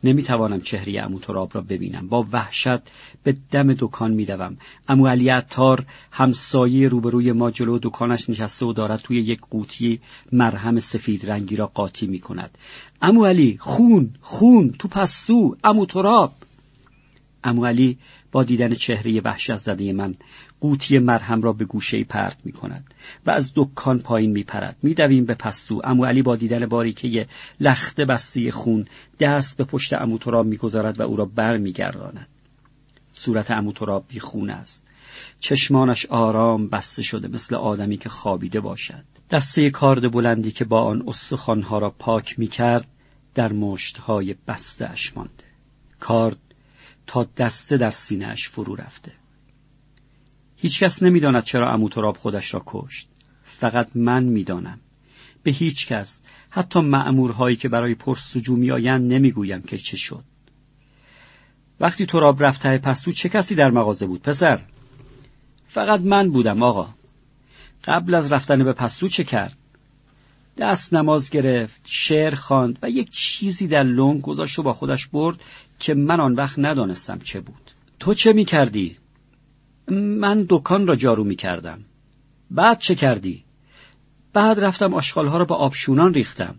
نمی‌توانم چهره امو تراب را ببینم. با وحشت به دم دکان میدوم امو علی عطار همسایه روبروی ما جلو دکانش نشسته و دارد توی یک قوطی مرهم سفید رنگی را قاطی می‌کند. امو علی خون خون تو پستو امو تراب. امو علی با دیدن چهره وحشت زده من قوطی مرهم را به گوشه پرت می کند و از دکان پایین می پرد می دویم به پستو. امو علی با دیدن باریکه لخت بستی خون دست به پشت امو تراب می گذارد و او را بر می گرداند. صورت امو تراب بی خون است. چشمانش آرام بسته شده مثل آدمی که خوابیده باشد. دسته کارد بلندی که با آن استخوانها را پاک می کرد در مشتهای بسته اش مانده. کارد تا دسته در سینهاش فرو رفته. هیچکس نمی‌داند چرا عمو تراب خودش را کشت. فقط من می‌دانم. به هیچ کس حتی مأمورهایی که برای پرسجو میآیند نمی‌گویم که چه شد. وقتی تراب رفت ته پستو چه کسی در مغازه بود پسر؟ فقط من بودم آقا. قبل از رفتن به پستو چه کرد؟ دست نماز گرفت شعر خواند و یک چیزی در لنگ گذاشت و با خودش برد که من آن وقت ندانستم چه بود تو چه می کردی؟ من دکان را جارو می کردم بعد چه کردی؟ بعد رفتم آشغالها را با آبشوران ریختم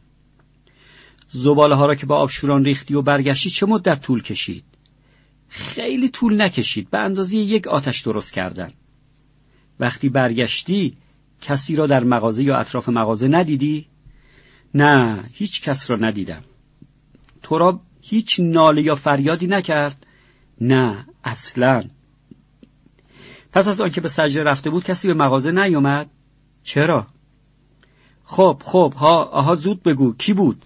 زباله ها را که با آبشوران ریختی و برگشتی چه مدت طول کشید؟ خیلی طول نکشید به اندازه یک آتش درست کردن وقتی برگشتی کسی را در مغازه یا اطراف مغازه ندیدی؟ نه هیچ کس را ندیدم تو را هیچ ناله یا فریادی نکرد؟ نه اصلا پس از آنکه به سجده رفته بود کسی به مغازه نیومد؟ چرا؟ خب خب ها آها زود بگو کی بود؟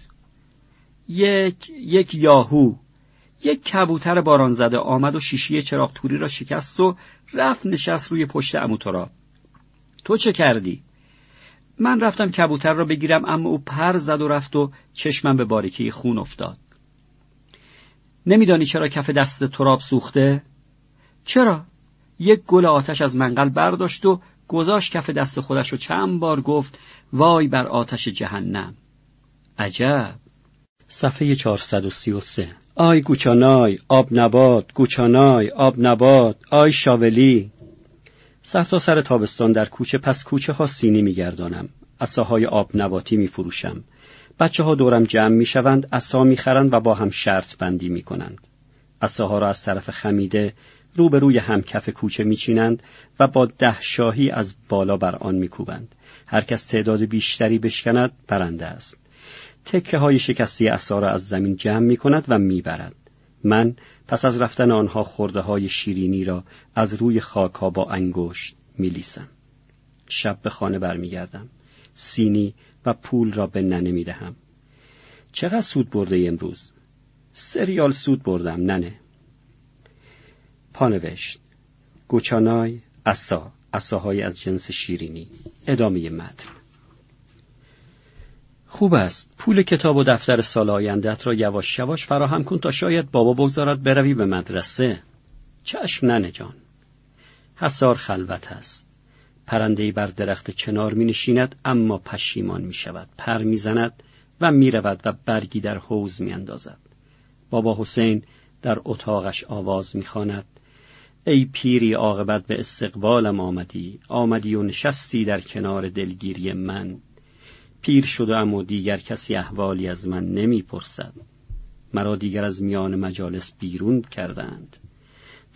یک یک یاهو یک کبوتر باران زده آمد و شیشی چراغ توری را شکست و رفت نشست روی پشت اموتورا تو چه کردی؟ من رفتم کبوتر را بگیرم اما او پر زد و رفت و چشمم به باریکی خون افتاد نمیدانی چرا کف دست تراب سوخته؟ چرا؟ یک گل آتش از منقل برداشت و گذاشت کف دست خودش و چند بار گفت وای بر آتش جهنم. عجب. صفحه 433 آی گوچانای آب نبات گوچانای آب نبات آی شاولی. سر تا سر تابستان در کوچه پس کوچه ها سینی میگردانم. اساهای آب نباتی می فروشم بچه ها دورم جمع می شوند اسا می خرند و با هم شرط بندی می کنند اساها را از طرف خمیده روبروی هم کف کوچه میچینند و با ده شاهی از بالا بر آن میکوبند. هر کس تعداد بیشتری بشکند برنده است. تکه های شکستی اسا را از زمین جمع می کند و می‌برد. من پس از رفتن آنها خورده های شیرینی را از روی خاک ها با انگشت میلیسم. شب به خانه برمیگردم. سینی و پول را به ننه می‌دهم. چقدر سود برده امروز؟ سریال سود بردم ننه. پانوشت. گوچانای اسا اساهای از جنس شیرینی. ادامه متن. خوب است. پول کتاب و دفتر سال آیندت را یواش یواش فراهم کن تا شاید بابا بگذارد بروی به مدرسه. چشم ننه جان. حسار خلوت است. پرندهای بر درخت چنار می نشیند اما پشیمان می شود پر می زند و می رود و برگی در حوز می اندازد. بابا حسین در اتاقش آواز می خاند. ای پیری عاقبت به استقبالم آمدی. آمدی و نشستی در کنار دلگیری من. پیر شدم و دیگر کسی احوالی از من نمی‌پرسد. مرا دیگر از میان مجالس بیرون کردند.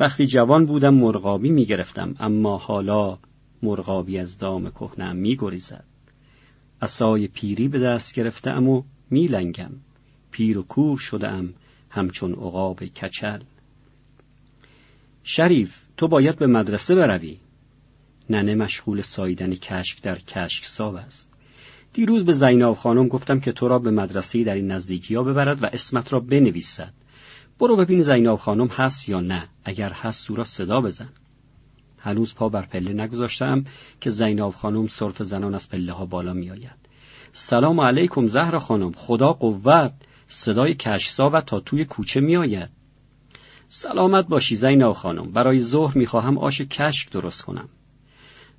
وقتی جوان بودم مرغابی می‌گرفتم اما حالا مرغابی از دام کهنم میگریزد عصای پیری به دست گرفتم و میلنگم پیر و کور شدم همچون عقاب کچل. شریف تو باید به مدرسه بروی. ننه مشغول ساییدن کشک در کشک ساب است. دیروز به زیناب خانم گفتم که تو را به مدرسه در این نزدیکی ها ببرد و اسمت را بنویسد. برو ببین زیناب خانم هست یا نه. اگر هست تو را صدا بزن. هنوز پا بر پله نگذاشتم که زیناب خانم صرف زنان از پله ها بالا می آید. سلام علیکم زهر خانم. خدا قوت. صدای کشسا و تا توی کوچه می آید. سلامت باشی زیناب خانم. برای ظهر می خواهم آش کشک درست کنم.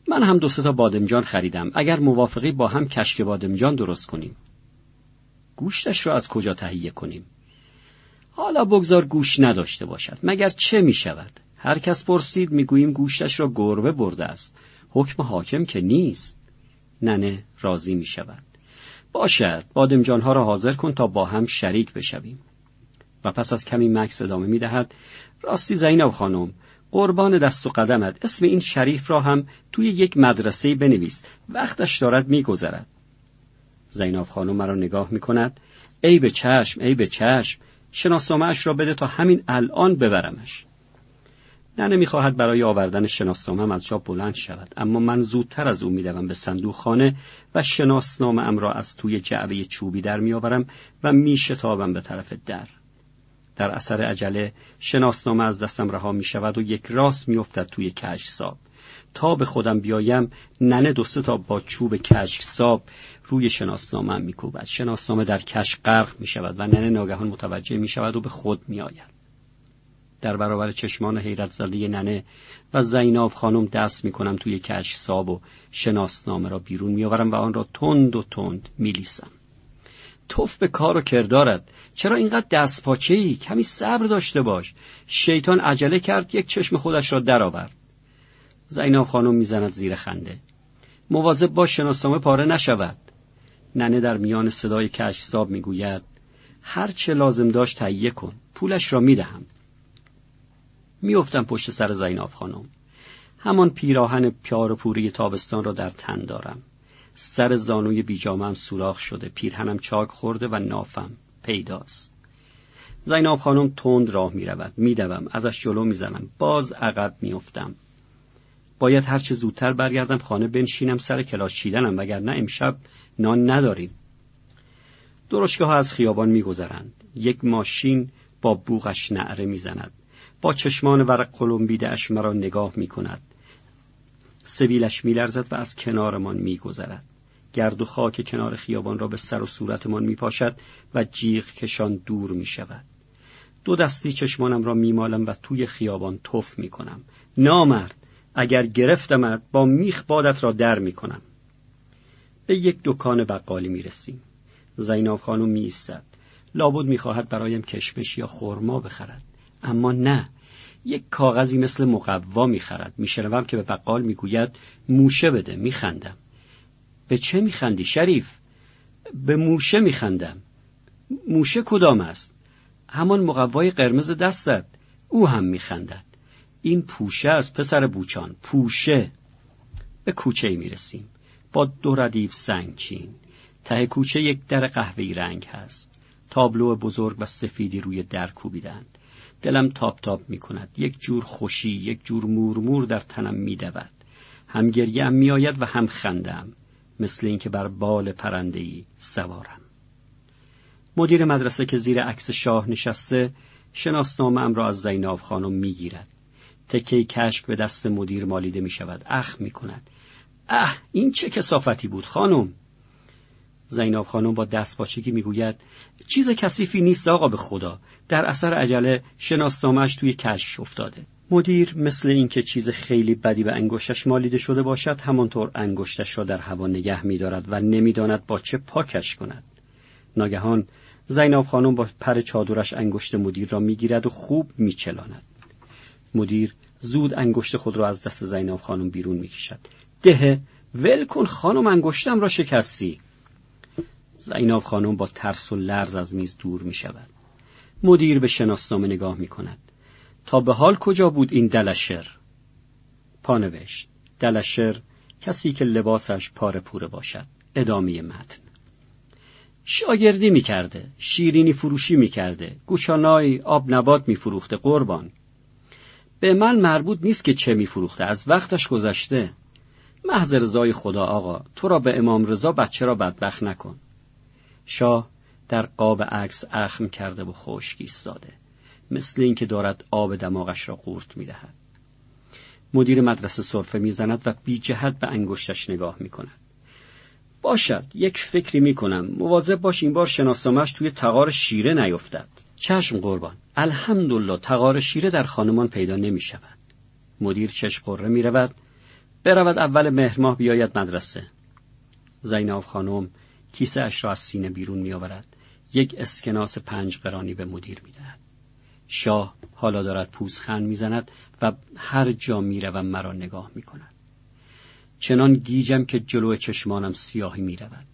من هم دو تا بادمجان خریدم. اگر موافقی با هم کشک بادمجان درست کنیم. گوشتش را از کجا تهیه کنیم؟ حالا بگذار گوش نداشته باشد. مگر چه می شود هر کس پرسید می‌گوییم گوشتش را گربه برده است. حکم حاکم که نیست. ننه راضی می شود باشد بادمجانها را حاضر کن تا با هم شریک بشویم. و پس از کمی مکس ادامه می دهد راستی زینب خانم قربان دست و قدمت اسم این شریف را هم توی یک مدرسه بنویس. وقتش دارد میگذرد. زینب خانم مرا نگاه می کند ای به چشم ای به چشم شناسنامه را بده تا همین الان ببرمش. نه نمی‌خواهد برای آوردن شناسنامه از جا بلند شود. اما من زودتر از او میدوم به صندوق خانه و شناسنامه ام را از توی جعبه چوبی در میآورم و میشتابم به طرف در. در اثر عجله شناسنامه از دستم رها می شود و یک راست می افتد توی کشک ساب تا به خودم بیایم ننه دو تا با چوب کشک ساب روی شناسنامه می کوبد شناسنامه در کشک غرق می شود و ننه ناگهان متوجه می شود و به خود می آید در برابر چشمان حیرت زده ننه و زیناب خانم دست می کنم توی کشک ساب و شناسنامه را بیرون می آورم و آن را تند و تند می لیسم. توف به کار و کردارد چرا اینقدر دست پاچه ای کمی صبر داشته باش. شیطان عجله کرد یک چشم خودش را درآورد. زیناب خانم می‌زند زیر خنده. مواظب باش شناسنامه پاره نشود. ننه در میان صدای کشساب می‌گوید هر چه لازم داشت تهیه کن. پولش را می‌دهم. میافتم پشت سر زیناب خانم همان پیراهن پیار و پوری تابستان را در تن دارم سر زانوی بیجامم سوراخ شده پیرهنم چاک خورده و نافم پیداست زیناب خانم تند راه می رود می دوم. ازش جلو می زنم. باز عقب می افتم. باید هرچه زودتر برگردم خانه بنشینم سر کلاس چیدنم وگرنه امشب نان نداریم درشگاه ها از خیابان میگذرند یک ماشین با بوغش نعره می‌زند با چشمان ورق قلمبیده اش مرا نگاه می کند سبیلش میلرزد و از کنارمان میگذرد گرد و خاک کنار خیابان را به سر و صورتمان میپاشد و جیغ کشان دور می شود. دو دستی چشمانم را میمالم و توی خیابان تف می کنم. نامرد اگر گرفتمت با میخ بادت را در می کنم. به یک دکان بقالی می رسیم. زیناب خانم می ایستد. لابد می خواهد برایم کشمش یا خرما بخرد. اما نه. یک کاغذی مثل مقوا می‌خرد. میشنوم که به بقال می‌گوید موشه بده میخندم. به چه میخندی شریف؟ به موشه میخندم. موشه کدام است؟ همان مقوای قرمز دستت. او هم میخندد. این پوشه از پسر بوچان. پوشه. به کوچه ای می‌رسیم. با دو ردیف سنگچین ته کوچه یک در قهوه‌ای رنگ هست. تابلو بزرگ و سفیدی روی در کوبیدند. دلم تاپ تاپ می کند یک جور خوشی یک جور مورمور در تنم می دود هم گریم می آید و هم خندم مثل اینکه بر بال پرنده ای سوارم. مدیر مدرسه که زیر عکس شاه نشسته شناسنامه ام را از زیناب خانم می گیرد تکه کشک به دست مدیر مالیده می شود اخ می کند اه این چه کسافتی بود خانم؟ زیناب خانم با دست پاچگی می‌گوید چیز کثیفی نیست آقا به خدا. در اثر عجله شناسنامهش توی کشک افتاده. مدیر مثل اینکه چیز خیلی بدی به انگشتش مالیده شده باشد همانطور انگشتش را در هوا نگه میدارد و نمی‌داند با چه پاکش کند. ناگهان زیناب خانم با پر چادرش انگشت مدیر را می‌گیرد و خوب میچلاند. مدیر زود انگشت خود را از دست زیناب خانم بیرون می‌کشد. ده ول کن خانم انگشتم را شکستی. زیناب خانم با ترس و لرز از میز دور می شود. مدیر به شناسنامه نگاه می کند. تا به حال کجا بود این دلشر؟ پانوشت دلشر کسی که لباسش پاره پوره باشد. ادامه متن شاگردی می کرده. شیرینی فروشی می کرده. گوشانای آب نبات می فروخته قربان. به من مربوط نیست که چه میفروخته از وقتش گذشته محض رضای خدا آقا تو را به امام رضا بچه را بدبخت نکن شاه در قاب عکس اخم کرده و خشک ایستاده مثل اینکه دارد آب دماغش را قورت می‌دهد. مدیر مدرسه سرفه می‌زند و بی جهت به انگشتش نگاه می‌کند. باشد یک فکری می‌کنم. مواظب باش این بار شناسامش توی تقار شیره نیفتد. چشم قربان. الحمدلله تقار شیره در خانمان پیدا نمی شود مدیر چشم قره می رود برود اول مهر ماه بیاید مدرسه. زینب خانم کیسه اش را از سینه بیرون می آورد یک اسکناس پنج قرانی به مدیر می دهد. شاه حالا دارد پوزخند می‌زند و هر جا می‌روم مرا نگاه می کند. چنان گیجم که جلو چشمانم سیاهی می رود.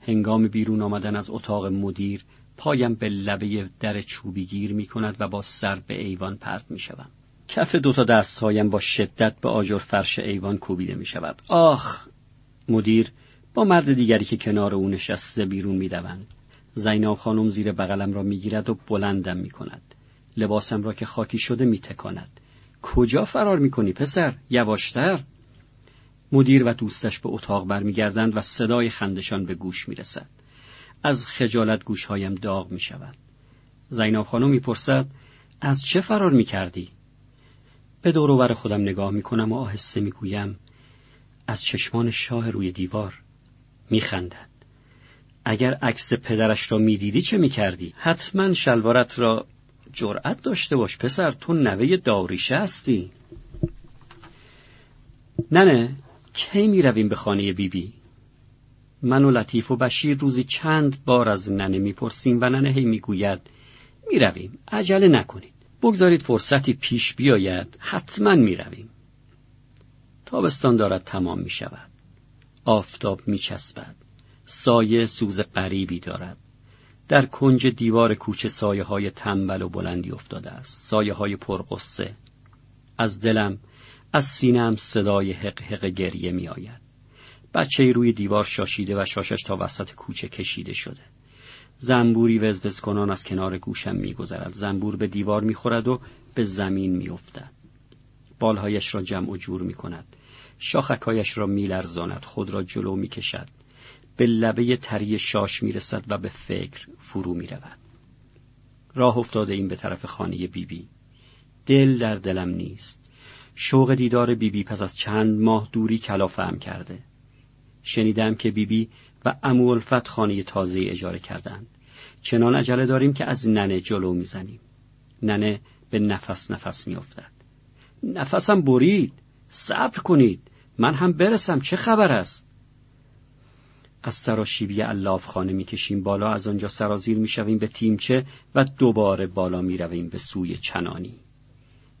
هنگام بیرون آمدن از اتاق مدیر پایم به لبه در چوبی گیر می کند و با سر به ایوان پرت می شوم. کف دوتا دستهایم با شدت به آجر فرش ایوان کوبیده می شود. آخ! مدیر مرد دیگری که کنار او نشسته بیرون می دوند. زیناب خانم زیر بغلم را می‌گیرد و بلندم می کند. لباسم را که خاکی شده می تکاند. کجا فرار می کنی پسر؟ یواشتر؟ مدیر و دوستش به اتاق برمیگردند و صدای خندشان به گوش می رسد. از خجالت گوشهایم داغ می شود. زیناب خانم می پرسد از چه فرار می کردی؟ به دور خودم نگاه می کنم و آهسته می گویم از چشمان شاه روی دیوار می خندد. اگر عکس پدرش را می‌دیدی چه می‌کردی؟ حتما شلوارت را جرأت داشته باش پسر تو نوه داریشه هستی ننه کی می رویم به خانه بیبی؟ بی؟ من و لطیف و بشیر روزی چند بار از ننه می‌پرسیم و ننه هی می‌گوید می‌رویم عجله نکنید بگذارید فرصتی پیش بیاید حتما می‌رویم تابستان دارد تمام می شود آفتاب می چسبد سایه سوز غریبی دارد. در کنج دیوار کوچه سایه های تنبل و بلندی افتاده است. سایه های پرقصه از دلم از سینم صدای حق حق گریه می آید بچه روی دیوار شاشیده و شاشش تا وسط کوچه کشیده شده. زنبوری وزوز کنان از کنار گوشم میگذرد. زنبور به دیوار می‌خورد و به زمین میافتد. بالهایش را جمع و جور می کند شاخکهایش را میلرزاند خود را جلو می‌کشد. به لبه تری شاش می‌رسد و به فکر فرو می‌رود. راه افتاده این به طرف خانه بیبی. بی. دل در دلم نیست. شوق دیدار بیبی بی پس از چند ماه دوری کلافم کرده. شنیدم که بیبی بی و امو خانه تازه اجاره کردند. چنان عجله داریم که از ننه جلو می‌زنیم. ننه به نفس نفس میافتد. نفسم برید. صبر کنید. من هم برسم. چه خبر است؟ از سراشیبی الاف خانه می‌کشیم بالا. از آنجا سرازیر می‌شویم به تیمچه و دوباره بالا می‌رویم به سوی چنانی.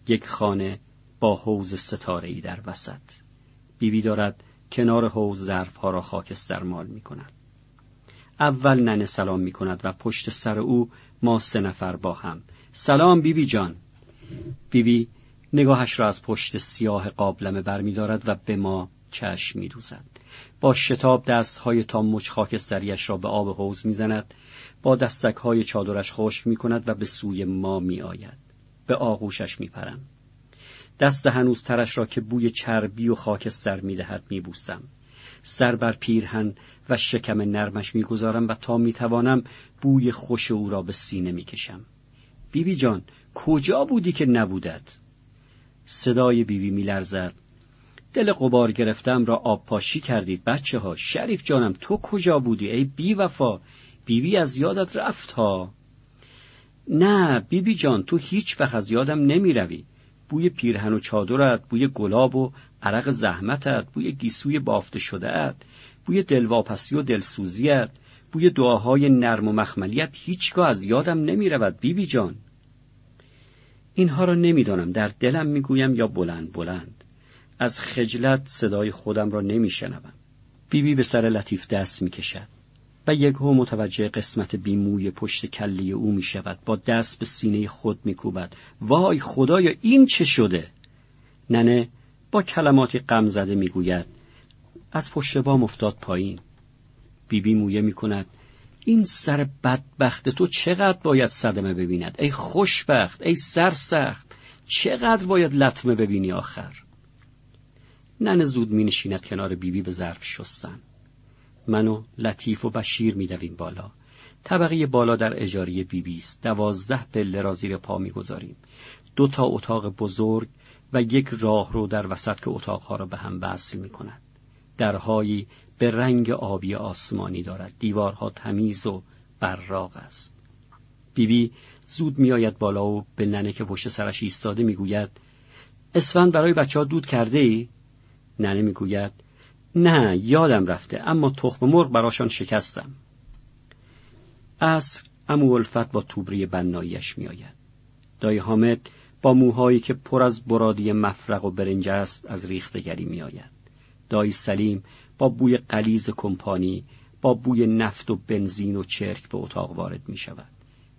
یک خانه با حوز ستاره ای در وسط. بیبی دارد کنار حوز ظرفها را خاکستر مال می کند. اول ننه سلام می کند و پشت سر او ما سه نفر با هم. سلام بیبی جان. بیبی نگاهش را از پشت سیاه قابلمه برمیدارد و به ما چشم می دوزد. با شتاب دستهای تا مچ خاکستریش را به آب حوز می‌زند با دستکهای چادرش خشک می کند و به سوی ما می آید. به آغوشش می پرم. دست هنوز ترش را که بوی چربی و خاکستر می دهد می بوسم. سر بر پیرهن و شکم نرمش می‌گذارم و تا می‌توانم بوی خوش او را به سینه می‌کشم. بیبی جان کجا بودی که نبودت؟ صدای بیبی میلرزد. دل قبار گرفتم را آب پاشی کردید بچه ها شریف جانم تو کجا بودی؟ ای بی وفا. بیبی از یادت رفت ها. نه بیبی جان تو هیچ وقت از یادم نمی روی بوی پیرهن و چادرت بوی گلاب و عرق زحمتت بوی گیسوی بافته شدهت بوی دلواپسی و دلسوزیت بوی دعاهای نرم و مخملیت هیچگاه از یادم نمی رود بیبی جان. اینها را نمی‌دانم. در دلم می‌گویم یا بلند بلند. از خجلت صدای خودم را نمیشنوم. بیبی به سر لطیف دست می‌کشد و یکهو متوجه قسمت بیموی پشت کلی او می شود با دست به سینه خود می کوبد وای خدایا این چه شده؟ ننه با کلماتی غم زده می گوید از پشت بام افتاد پایین. بیبی مویه می کند این سر بدبخت تو چقدر باید صدمه ببیند؟ ای خوشبخت ای سرسخت چقدر باید لطمه ببینی آخر؟ ننه زود می نشیند کنار بیبی به ظرف شستن. من و لطیف و بشیر می دویم بالا. طبقه بالا در اجاری بیبی است. دوازده پله را زیر پا می‌گذاریم دو تا اتاق بزرگ و یک راه رو در وسط که اتاقها را به هم وصل می کند. درهایی به رنگ آبی آسمانی دارد. دیوارها تمیز و براق است. بیبی زود میآید بالا و به ننه که پشت سرش ایستاده می‌گوید اسفند برای بچه ها دود کرده ای؟ ننه می‌گوید نه یادم رفته اما تخم مرغ براشان شکستم. عصر امو الفت با توبری بناییش میآید. دایی حامد با موهایی که پر از برادی مفرق و برنج است از ریختگری میآید. دایی سلیم با بوی قلیز کمپانی با بوی نفت و بنزین و چرک به اتاق وارد می شود.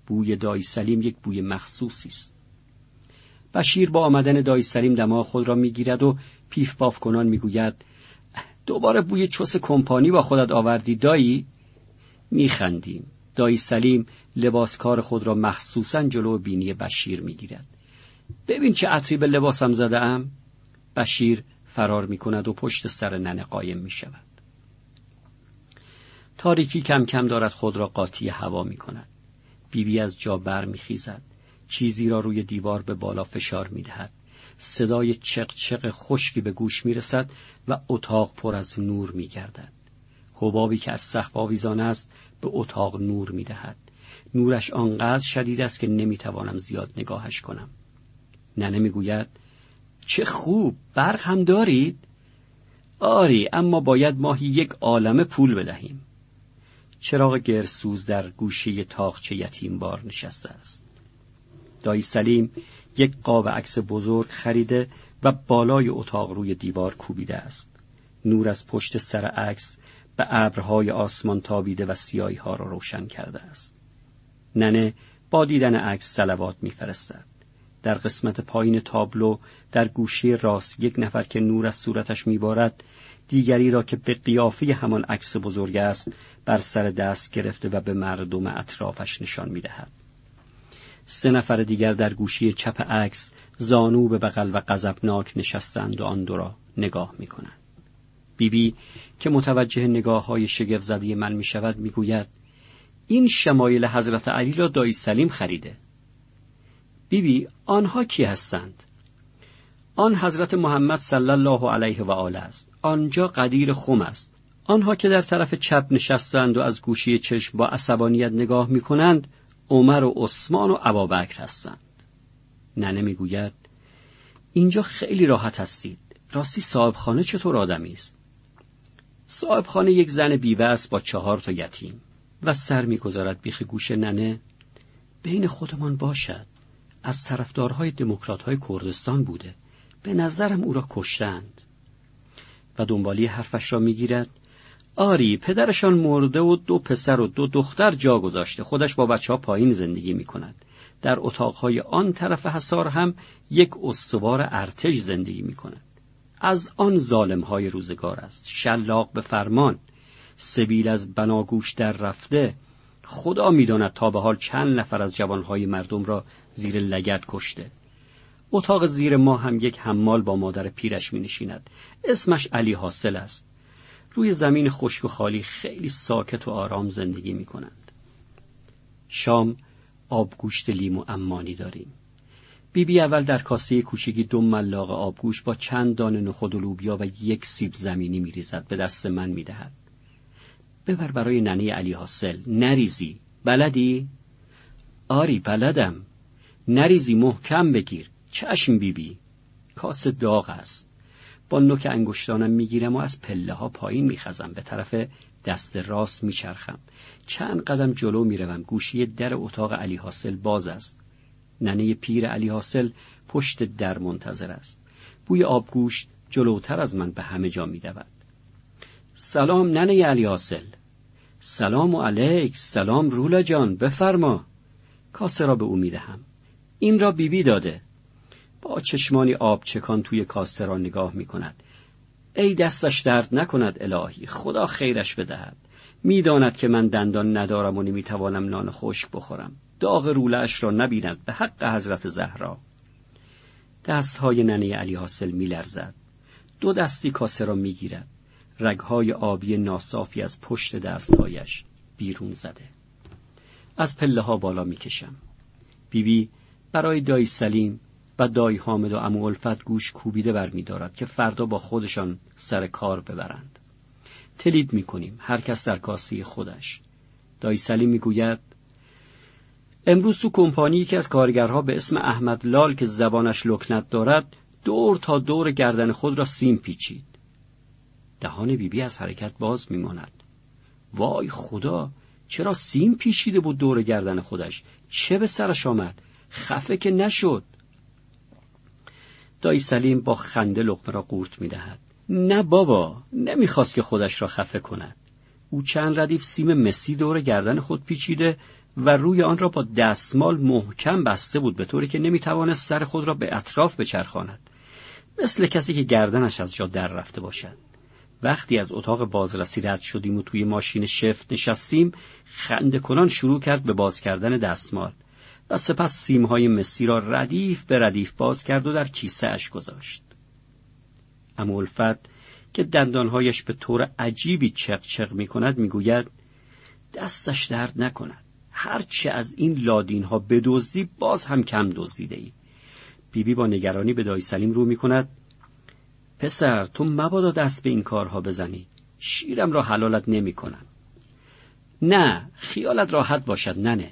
بوی دایی سلیم یک بوی مخصوصی است. بشیر با آمدن دایی سلیم دماغ خود را می‌گیرد و پیف پاف کنان می‌گوید دوباره بوی چوس کمپانی با خودت آوردی دایی میخندیم دایی سلیم لباسکار خود را مخصوصا جلو بینی بشیر می‌گیرد ببین چه عطری به لباسم زده ام بشیر فرار می کند و پشت سر ننه قایم می شود. تاریکی کم کم دارد خود را قاطی هوا می کند. بیبی از جا بر می خیزد. چیزی را روی دیوار به بالا فشار می دهد. صدای چق چق خشکی به گوش می رسد و اتاق پر از نور می گردد. حبابی که از سخف آویزان است به اتاق نور می دهد. نورش آنقدر شدید است که نمی توانم زیاد نگاهش کنم. ننه می گوید چه خوب برق هم دارید؟ آری اما باید ماهی یک عالم پول بدهیم. چراغ گرسوز در گوشه تاخچه یتیم بار نشسته است. دایی سلیم یک قاب عکس بزرگ خریده و بالای اتاق روی دیوار کوبیده است. نور از پشت سر عکس به ابرهای آسمان تابیده و سیایی ها را روشن کرده است. ننه با دیدن عکس سلوات میفرستد. در قسمت پایین تابلو در گوشه راست یک نفر که نور از صورتش میبارد دیگری را که به قیافه همان عکس بزرگ است بر سر دست گرفته و به مردم اطرافش نشان می‌دهد. سه نفر دیگر در گوشی چپ عکس زانو به بغل و غضبناک نشستند و آن دو را نگاه می‌کنند. بیبی که متوجه نگاه های شگفت زده من می شود این شمایل حضرت علی را دایی سلیم خریده. بیبی آنها کی هستند؟ آن حضرت محمد صلی الله علیه و آله است. آنجا قدیر خم است. آنها که در طرف چپ نشستند و از گوشی چشم با عصبانیت نگاه می کنند عمر و عثمان و ابابکر هستند. ننه می‌گوید اینجا خیلی راحت هستید. راستی صاحب خانه چطور آدمی است؟ صاحب خانه یک زن بیوه است با چهار تا یتیم و سر می‌گذارد بیخ گوش ننه. بین خودمان باشد. از طرفدارهای دموکرات‌های کردستان بوده. به نظرم او را کشتند. و دنبالی حرفش را می‌گیرد. آری پدرشان مرده و دو پسر و دو دختر جا گذاشته. خودش با بچه ها پایین زندگی می کند در اتاقهای آن طرف حسار هم یک استوار ارتش زندگی می کند از آن ظالم های روزگار است. شلاق به فرمان. سبیل از بناگوش در رفته. خدا می‌داند تا به حال چند نفر از جوانهای مردم را زیر لگت کشته اتاق زیر ما هم یک حمال با مادر پیرش می نشیند. اسمش علی حاصل است. روی زمین خشک و خالی خیلی ساکت و آرام زندگی می کنند. شام آبگوشت لیمو امانی داریم. بیبی بی اول در کاسه کوچکی دو ملاق آبگوشت با چند دانه نخود و لوبیا و یک سیب زمینی میریزد به دست من می‌دهد. ببر برای ننه علی حاصل نریزی بلدی؟ آری بلدم نریزی محکم بگیر. چشم بیبی. بی. کاسه داغ است. با نوک انگشتانم می‌گیرم و از پله ها پایین میخزم. به طرف دست راست میچرخم. چند قدم جلو می‌روم. گوشی در اتاق علی حاصل باز است. ننه پیر علی حاصل پشت در منتظر است. بوی آبگوشت جلوتر از من به همه جا میدود. سلام ننه علی حاصل. سلام و علیک. سلام رولا جان. بفرما. کاسه را به او می‌دهم. این را بیبی بی داده. با چشمانی آب چکان توی کاسه را نگاه می کند ای دستش درد نکند الهی خدا خیرش بدهد. می‌داند که من دندان ندارم و نمی‌توانم نان خشک بخورم. داغ رولش را نبیند به حق حضرت زهرا. دستهای ننه علی حاصل میلرزد. دو دستی کاسه را می‌گیرد. رگهای آبی ناصافی از پشت دستهایش بیرون زده. از پله ها بالا می‌کشم. بیبی برای دایی سلیم و دایی حامد و امو الفت گوش کوبیده برمیدارد که فردا با خودشان سر کار ببرند. تلید می‌کنیم هر کس در کاسه خودش. دایی سلیم می‌گوید امروز تو کمپانی که از کارگرها به اسم احمد لال که زبانش لکنت دارد دور تا دور گردن خود را سیم پیچید. دهان بیبی بی از حرکت باز میماند. وای خدا چرا سیم پیچیده بود دور گردن خودش؟ چه به سرش آمد؟ خفه که نشد. دایی سلیم با خنده لقمه را قورت می‌دهد. نه بابا نمی‌خواست که خودش را خفه کند. او چند ردیف سیم مسی دور گردن خود پیچیده و روی آن را با دستمال محکم بسته بود به طوری که نمی‌توانست سر خود را به اطراف بچرخاند. مثل کسی که گردنش از جا در رفته باشد. وقتی از اتاق بازرسی رد شدیم و توی ماشین شفت نشستیم خنده کنان شروع کرد به باز کردن دستمال. و سپس سیمهای مسی را ردیف به ردیف باز کرد و در کیسه اش گذاشت. اما که دندانهایش به طور عجیبی چق چق می کند می گوید دستش درد نکند. هرچه از این لادین ها بدزدی باز هم کم دزدیده ای. بیبی با نگرانی به دایی سلیم رو می کند پسر تو مبادا دست به این کارها بزنی شیرم را حلالت نمی کنم. نه خیالت راحت باشد ننه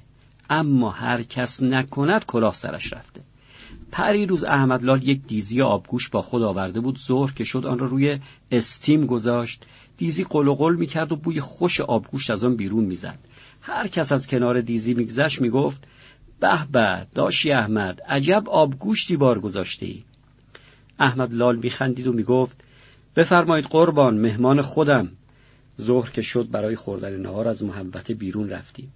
اما هر کس نکند کلاه سرش رفته. پری روز احمدلال یک دیزی آبگوش با خود آورده بود ظهر که شد آن را روی استیم گذاشت. دیزی قلقل می‌کرد و بوی خوش آبگوشت از آن بیرون می‌زد. هر کس از کنار دیزی میگذشت می‌گفت به به داشی احمد عجب آبگوشتی بار گذاشته ای احمد لال میخندید و می‌گفت بفرمایید قربان مهمان خودم. ظهر که شد برای خوردن نهار از محبت بیرون رفتیم.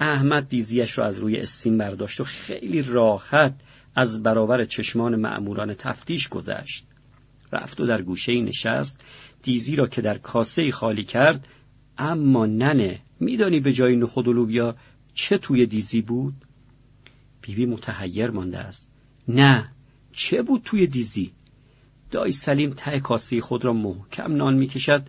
احمد دیزیش را از روی استیم برداشت و خیلی راحت از برابر چشمان معموران تفتیش گذشت. رفت و در گوشه نشست دیزی را که در کاسه خالی کرد اما ننه میدانی به جای نخود و چه توی دیزی بود؟ بیبی متحیر مانده است. نه چه بود توی دیزی؟ دای سلیم ته کاسه خود را محکم نان می‌کشد.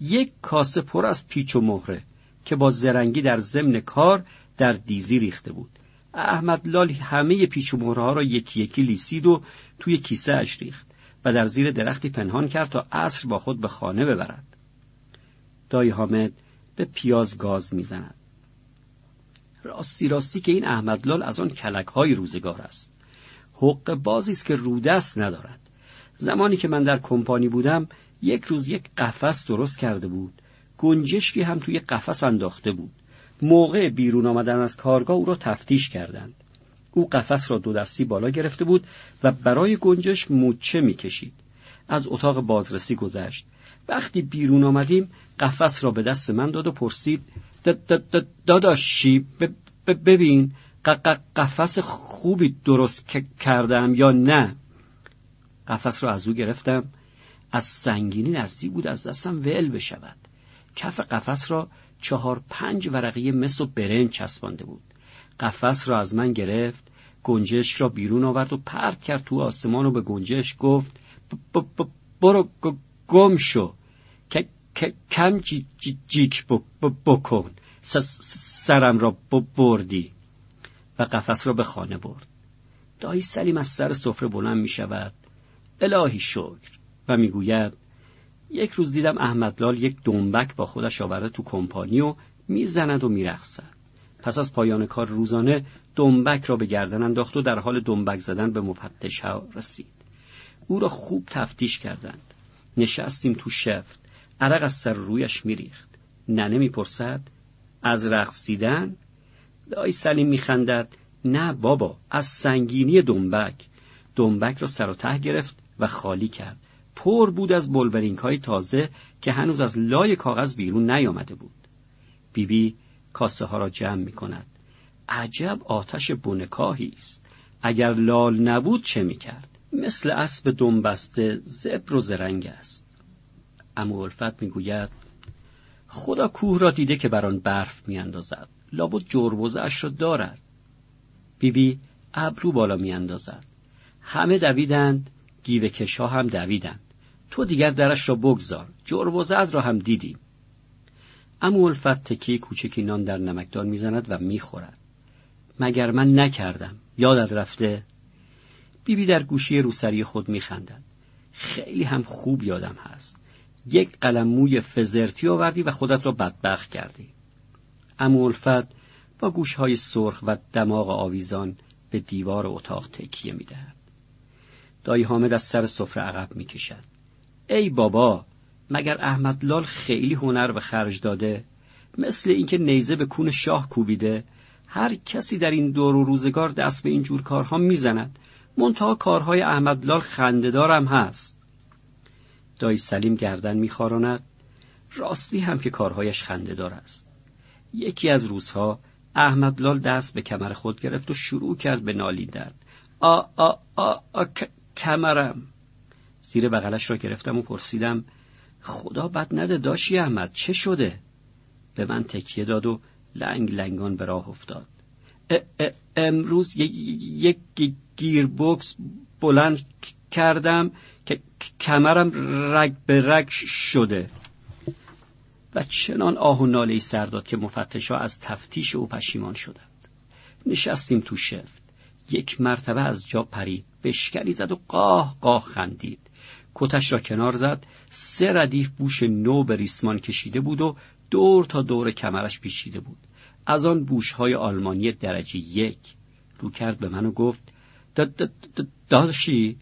یک کاسه پر از پیچ و مهره. که با زرنگی در ضمن کار در دیزی ریخته بود. احمد لال همه پیچ و ها را یکی یکی لیسید و توی کیسه اش ریخت و در زیر درختی پنهان کرد تا عصر با خود به خانه ببرد. دای حامد به پیاز گاز می‌زند. راستی راستی که این احمدلال از آن کلک های روزگار است. حق بازی است که رودست ندارد. زمانی که من در کمپانی بودم یک روز یک قفس درست کرده بود. گنجشکی هم توی قفس انداخته بود. موقع بیرون آمدن از کارگاه او را تفتیش کردند. او قفس را دو دستی بالا گرفته بود و برای گنجش موچه می‌کشید. از اتاق بازرسی گذشت. وقتی بیرون آمدیم قفس را به دست من داد و پرسید داداشی ببین قفس خوبی درست کردم یا نه؟ قفس را از او گرفتم. از سنگینی نزدیک بود از دستم ول بشود. کف قفس را چهار پنج ورقی مس و برنج چسبانده بود. قفس را از من گرفت گنجش را بیرون آورد و پرت کرد تو آسمان و به گنجش گفت برو گم شو. کم جیک بکن. سرم را بردی. و قفس را به خانه برد. دایی سلیم از سر سفره بلند می شود الهی شکر. و می‌گوید یک روز دیدم احمدلال یک دنبک با خودش آورده تو کمپانی و می‌زند و میرقصد. پس از پایان کار روزانه دنبک را به گردن انداخت و در حال دنبک زدن به مفتش ها رسید. او را خوب تفتیش کردند. نشستیم تو شفت. عرق از سر رویش میریخت. ننه می‌پرسد از رقصیدن دایی سلیم میخندد نه بابا از سنگینی دنبک. دنبک را سر و ته گرفت و خالی کرد. پر بود از بلبرینک های تازه که هنوز از لای کاغذ بیرون نیامده بود. بیبی بی کاسه ها را جمع می کند عجب آتش بنکاهی است. اگر لال نبود چه می کرد مثل اسب دنبسته زبر و زرنگ است. اما الفت می گوید خدا کوه را دیده که بر آن برف می اندازد لابد جربوزه اش را دارد. بیبی ابرو بالا می اندازد همه دویدند گیوه کشا هم دویدند. تو دیگر درش را بگذار. جرب و زد را هم دیدیم اما الفت تکی کوچکی نان در نمکدان می‌زند و می‌خورد. مگر من نکردم؟ یادت رفته؟ بیبی در گوشی روسری خود میخندد. خیلی هم خوب یادم هست. یک قلم موی فزرتی آوردی و خودت را بدبخت کردی. اما الفت با گوشهای سرخ و دماغ آویزان به دیوار اتاق تکیه می‌دهد. دایی حامد از سر سفره عقب می‌کشد. ای بابا مگر احمدلال خیلی هنر به خرج داده؟ مثل اینکه نیزه به کون شاه کوبیده. هر کسی در این دور و روزگار دست به این جور کارها می‌زند. منتها کارهای احمدلال خندهدارم هست. دایی سلیم گردن میخاراند راستی هم که کارهایش خندهدار است. یکی از روزها احمدلال دست به کمر خود گرفت و شروع کرد به نالیدن. آ آ آ, آ کمرم. زیر بغلش را گرفتم و پرسیدم خدا بد نده داشی احمد چه شده؟ به من تکیه داد و لنگ لنگان به راه افتاد. امروز یک گیربکس بلند کردم که کمرم رگ به رگ شده. و چنان آه و ناله سر داد که مفتشا از تفتیش او پشیمان شدند. نشستیم تو شفت. یک مرتبه از جا پرید بشکری زد و قاه قاه خندید. کتش را کنار زد. سه ردیف بوش نو به ریسمان کشیده بود و دور تا دور کمرش پیچیده بود. از آن بوش های آلمانی درجه یک. رو کرد به من و گفت داداشی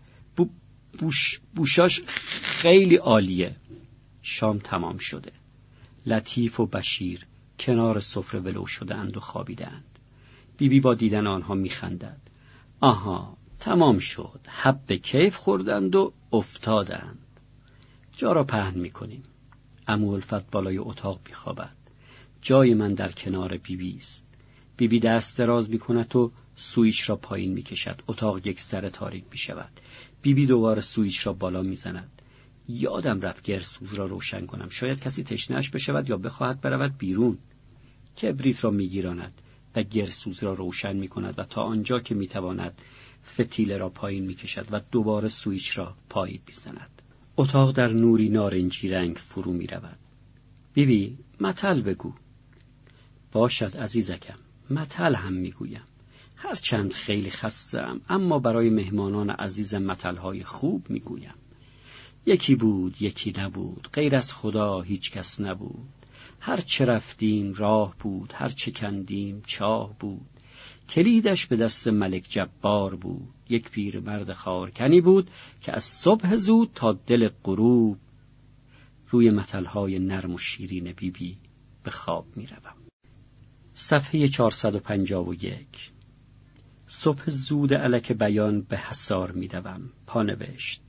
بوش بوشاش خیلی عالیه. شام تمام شده. لطیف و بشیر کنار سفره ولو شدهاند و خوابیدند. بیبی با دیدن آنها میخندد. آها تمام شد. حب کیف خوردند و افتادند. جا را پهن می‌کنیم. عمو الفت بالای اتاق میخوابد. جای من در کنار بیبی است. بیبی دست دراز می‌کند و سویچ را پایین می‌کشد. اتاق یک سر تاریک می‌شود. بیبی دوباره سویچ را بالا می‌زند. یادم رفت گردسوز را روشن کنم. شاید کسی تشنهش بشود یا بخواهد برود بیرون. کبریت را میگیراند و گردسوز را روشن می کند و تا آنجا که می تواند فتیله را پایین می کشد و دوباره سویچ را پایین می‌زند. اتاق در نوری نارنجی رنگ فرو می رود. بیبی متل بگو. باشد عزیزکم متل هم می‌گویم هرچند خیلی خستم اما برای مهمانان عزیزم متلهای خوب می‌گویم یکی بود یکی نبود غیر از خدا هیچ کس نبود هر چه رفتیم راه بود هر چه کندیم چاه بود کلیدش به دست ملک جبار بود. یک پیر مرد خارکنی بود که از صبح زود تا دل غروب روی متلهای نرم و شیرین بیبی بی به خواب می روم. صفحه 451 صبح زود علک بیان به حسار دوم. پانوشت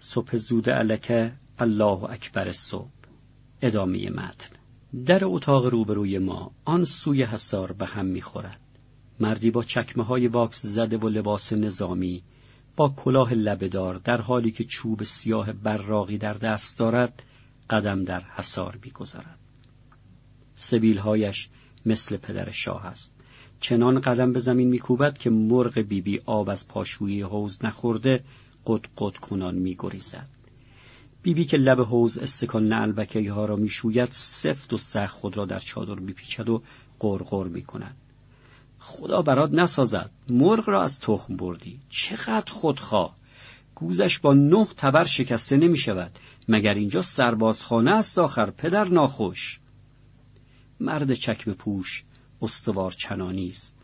صبح زود علک الله اکبر صبح. ادامه متن. در اتاق روبروی ما آن سوی حسار به هم می‌خورد. مردی با چکمه های واکس زده و لباس نظامی با کلاه لبهدار در حالی که چوب سیاه براقی در دست دارد قدم در حسار می‌گذارد. سبیلهایش مثل پدر شاه است. چنان قدم به زمین میکوبد که مرغ بیبی بی آب از پاشویی حوز نخورده قد قد کنان میگریزد. بیبی بی که لب حوز استکان نعلبکه ها را می‌شوید سفت و سخت خود را در چادر میپیچد و قرقر می‌کند. خدا برات نسازد. مرغ را از تخم بردی. چقدر خودخواه. گوزش با نه تبر شکسته نمی شود مگر اینجا سربازخانه است آخر پدر ناخوش. مرد چکم پوش استوار چنانی است.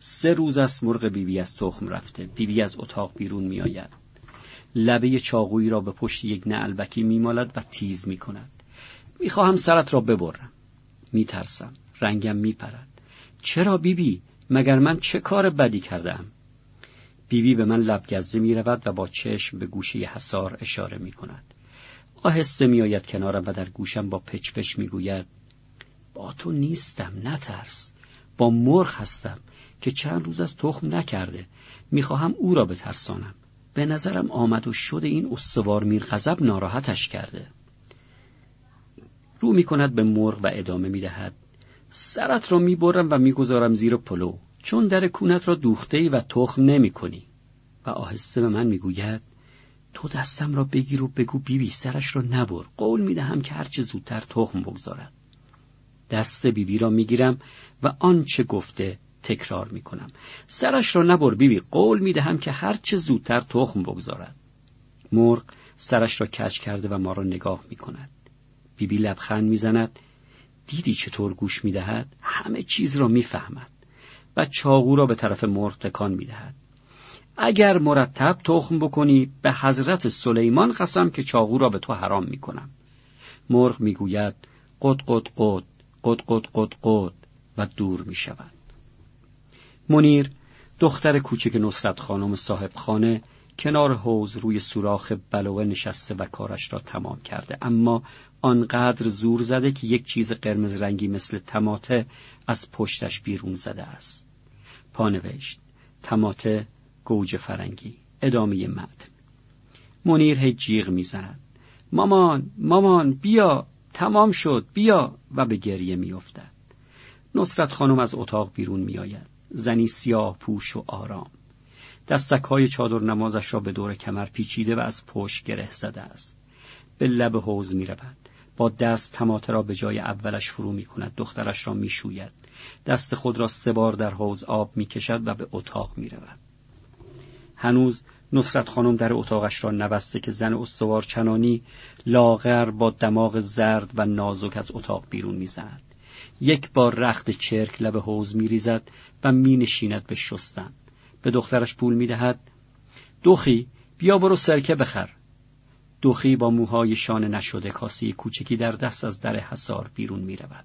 سه روز است مرغ بیبی بی از تخم رفته. بیبی بی از اتاق بیرون می آید لبه چاقویی را به پشت یک نعلبکی میمالد و تیز می کند می‌خواهم سرت را ببرم. میترسم. رنگم میپرد. چرا بیبی؟ بی؟ مگر من چه کار بدی کردم؟ بیبی بی به من لبگزه می رود و با چشم به گوشه حسار اشاره می کند آهسته می آید کنارم و در گوشم با پچ پچ می گوید با تو نیستم نترس. با مرغ هستم که چند روز از تخم نکرده. می‌خواهم او را بترسانم. به نظرم آمد و شد این استوار میر غضب ناراحتش کرده. رو می کند به مرغ و ادامه می دهد سرت را می برم و می گذارم زیر پلو چون در کونت را دوخته ای و تخم نمی کنی و آهسته به من می‌گوید تو دستم را بگیر و بگو بیبی بی سرش را نبر. قول می‌دهم که هرچه زودتر تخم بگذارد. دست بیبی بی را می‌گیرم و آنچه گفته تکرار می‌کنم. سرش را نبر بیبی بی قول می‌دهم که هرچه زودتر تخم بگذارد. مرغ سرش را کج کرده و ما را نگاه می‌کند. بیبی لبخند می‌زند دیدی چطور گوش می‌دهد؟ همه چیز را می‌فهمد و چاقو را به طرف مرغ تکان می‌دهد. اگر مرتب تخم بکنی به حضرت سلیمان قسم که چاقو را به تو حرام می‌کنم. مرغ می‌گوید قد قد قد قد قد قد قد و دور می شود. منیر دختر کوچک نصرت خانم صاحب خانه کنار حوز روی سوراخ بلوه نشسته و کارش را تمام کرده. اما آنقدر زور زده که یک چیز قرمز رنگی مثل تماته از پشتش بیرون زده است. پانوشت تماته گوجه فرنگی ادامه متن. منیر هی جیغ می‌زند. مامان مامان بیا تمام شد بیا و به گریه میافتد. نصرت خانم از اتاق بیرون میآید. زنی سیاه پوش و آرام. دستک های چادر نمازش را به دور کمر پیچیده و از پشت گره زده است. به لب حوز می رود. با دست تماته را به جای اولش فرو می کند دخترش را می شوید. دست خود را سه بار در حوز آب می کشد و به اتاق می رود. هنوز نصرت خانم در اتاقش را نبسته که زن استوار چنانی لاغر با دماغ زرد و نازک از اتاق بیرون می‌زند یک بار رخت چرک لب حوز میریزد و مینشیند به شستن به دخترش پول می‌دهد دوخی بیا برو سرکه بخر دوخی با موهای شانه نشده کاسی کوچکی در دست از در حسار بیرون می‌رود.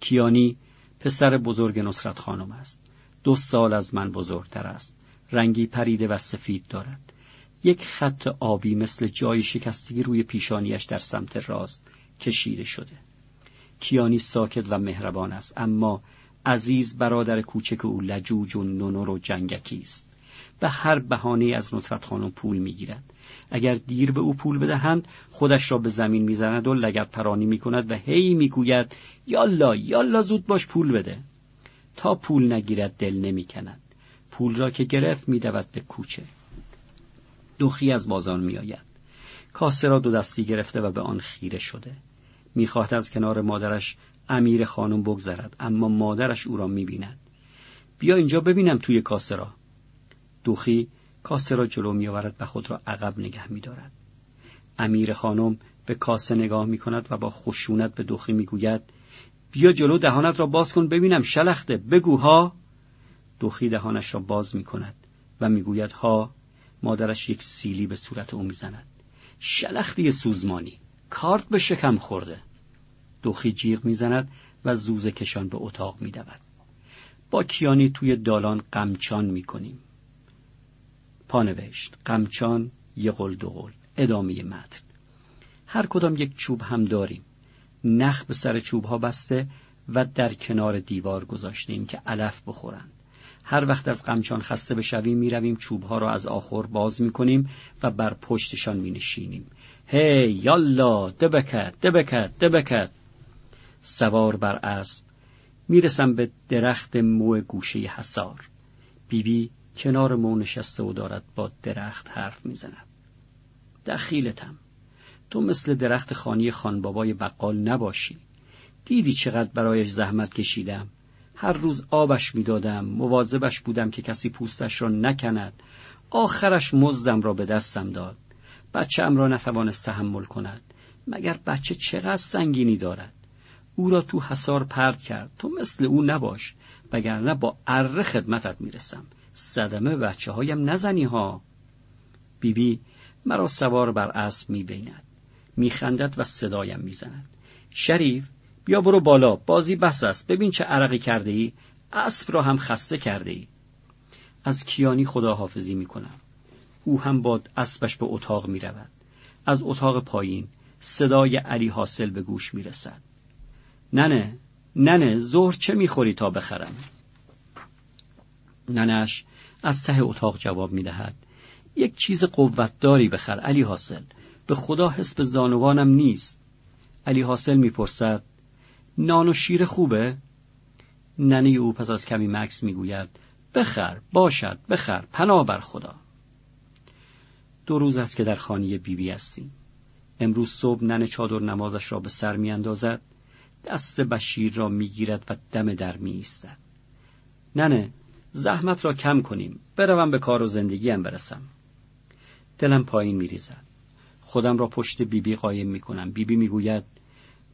کیانی پسر بزرگ نصرت خانم است. دو سال از من بزرگتر است. رنگی پریده و سفید دارد. یک خط آبی مثل جای شکستگی روی پیشانیش در سمت راست کشیده شده. کیانی ساکت و مهربان است اما عزیز برادر کوچک او لجوج و نونور و جنگکی است. به هر بهانه از نصرت خانم پول می‌گیرد. اگر دیر به او پول بدهند خودش را به زمین می‌زند و لگت پرانی می‌کند و هی می‌گوید یالا یالا زود باش پول بده. تا پول نگیرد دل نمی‌کند. پول را که گرفت میدود به کوچه. دوخی از بازار میآید. کاسه را دو دستی گرفته و به آن خیره شده. می‌خواهد از کنار مادرش امیر خانم بگذرد اما مادرش او را می‌بیند. بیا اینجا ببینم توی کاسه را. دوخی کاسه را جلو میآورد و خود را عقب نگه میدارد. امیر خانم به کاسه نگاه می کند و با خشونت به دوخی می‌گوید بیا جلو دهانت را باز کن ببینم شلخته بگو ها. دوخی دهانش را باز می کند و می‌گوید ها مادرش یک سیلی به صورت او می‌زند. شلختی سوزمانی کارت به شکم خورده. دوخی جیغ می‌زند و زوز کشان به اتاق میدود. با کیانی توی دالان قمچان می‌کنیم. پانوشت قمچان یه قل دو قل ادامه متن. هر کدام یک چوب هم داریم. نخ به سر چوب ها بسته و در کنار دیوار گذاشتیم که علف بخورند. هر وقت از قمچان خسته بشویم می‌رویم چوبها را از آخر باز می‌کنیم و بر پشتشان مینشینیم. هی یالا دبکت دبکت دبکت. سوار بر اسب. می‌رسم به درخت مو گوشه حسار بیبی بی کنار مو نشسته و دارد با درخت حرف می‌زند. دخیلتم تو مثل درخت خانی خانبابای بقال نباشی. دیدی چقدر برایش زحمت کشیدم. هر روز آبش می‌دادم مواظبش بودم که کسی پوستش را نکند. آخرش مزدم را به دستم داد. ام را نتوانست تحمل کند. مگر بچه چقدر سنگینی دارد؟ او را تو حسار پرد کرد. تو مثل او نباش. وگرنه با اره خدمتت می‌رسم. صدمه بچه هایم نزنی ها بیبی بی مرا سوار بر اسب می‌بیند میخندد و صدایم می‌زند. شریف بیا برو بالا بازی بس است. ببین چه عرقی کرده ای اسب را هم خسته کرده ای از کیانی خداحافظی می‌کنم. او هم با اسبش به اتاق می رود. از اتاق پایین صدای علی حاصل به گوش می رسد. ننه ننه ظهر چه می‌خوری تا بخرم؟ ننش از ته اتاق جواب می دهد. یک چیز قوتداری بخر علی حاصل. به خدا حس به زانوانم نیست. علی حاصل می‌پرسد نان و شیر خوبه؟ ننه او پس از کمی مکس می‌گوید بخر باشد بخر پناه بر خدا. دو روز است که در خانه بیبی هستیم. امروز صبح نن چادر نمازش را به سر میاندازد دست بشیر را می‌گیرد و دم در می ایستد ننه زحمت را کم کنیم. بروم به کار و زندگیم برسم. دلم پایین میریزد. خودم را پشت بیبی بی قایم می‌کنم. بیبی می‌گوید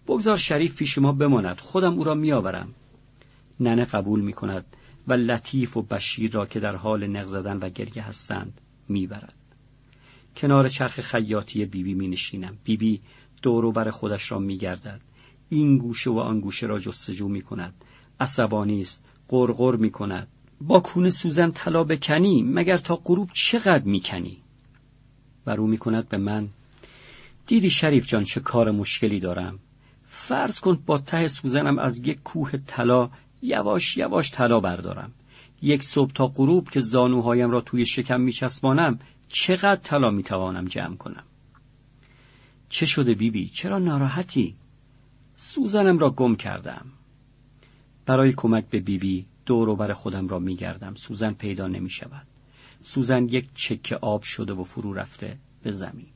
بگذار شریف پیش ما بماند. خودم او را میآورم. ننه قبول می‌کند و لطیف و بشیر را که در حال نق زدن و گریه هستند می‌برد. کنار چرخ خیاطی بیبی می نشینم بیبی دور بر خودش را می گردد. این گوشه و آن گوشه را جستجو می کند عصبانی است. قرقر می کند با کون سوزن طلا بکنی مگر تا غروب چقدر می کنی و رو می کند به من دیدی شریف جان چه کار مشکلی دارم؟ فرض کن با ته سوزنم از یک کوه طلا یواش یواش طلا بردارم. یک صبح تا غروب که زانوهایم را توی شکم میچسبانم چقدر طلا می‌توانم جمع کنم؟ چه شده بیبی؟ بی؟ چرا ناراحتی؟ سوزنم را گم کردم. برای کمک به بیبی بی دور بر خودم را میگردم. سوزن پیدا نمی شود سوزن یک چکه آب شده و فرو رفته به زمین.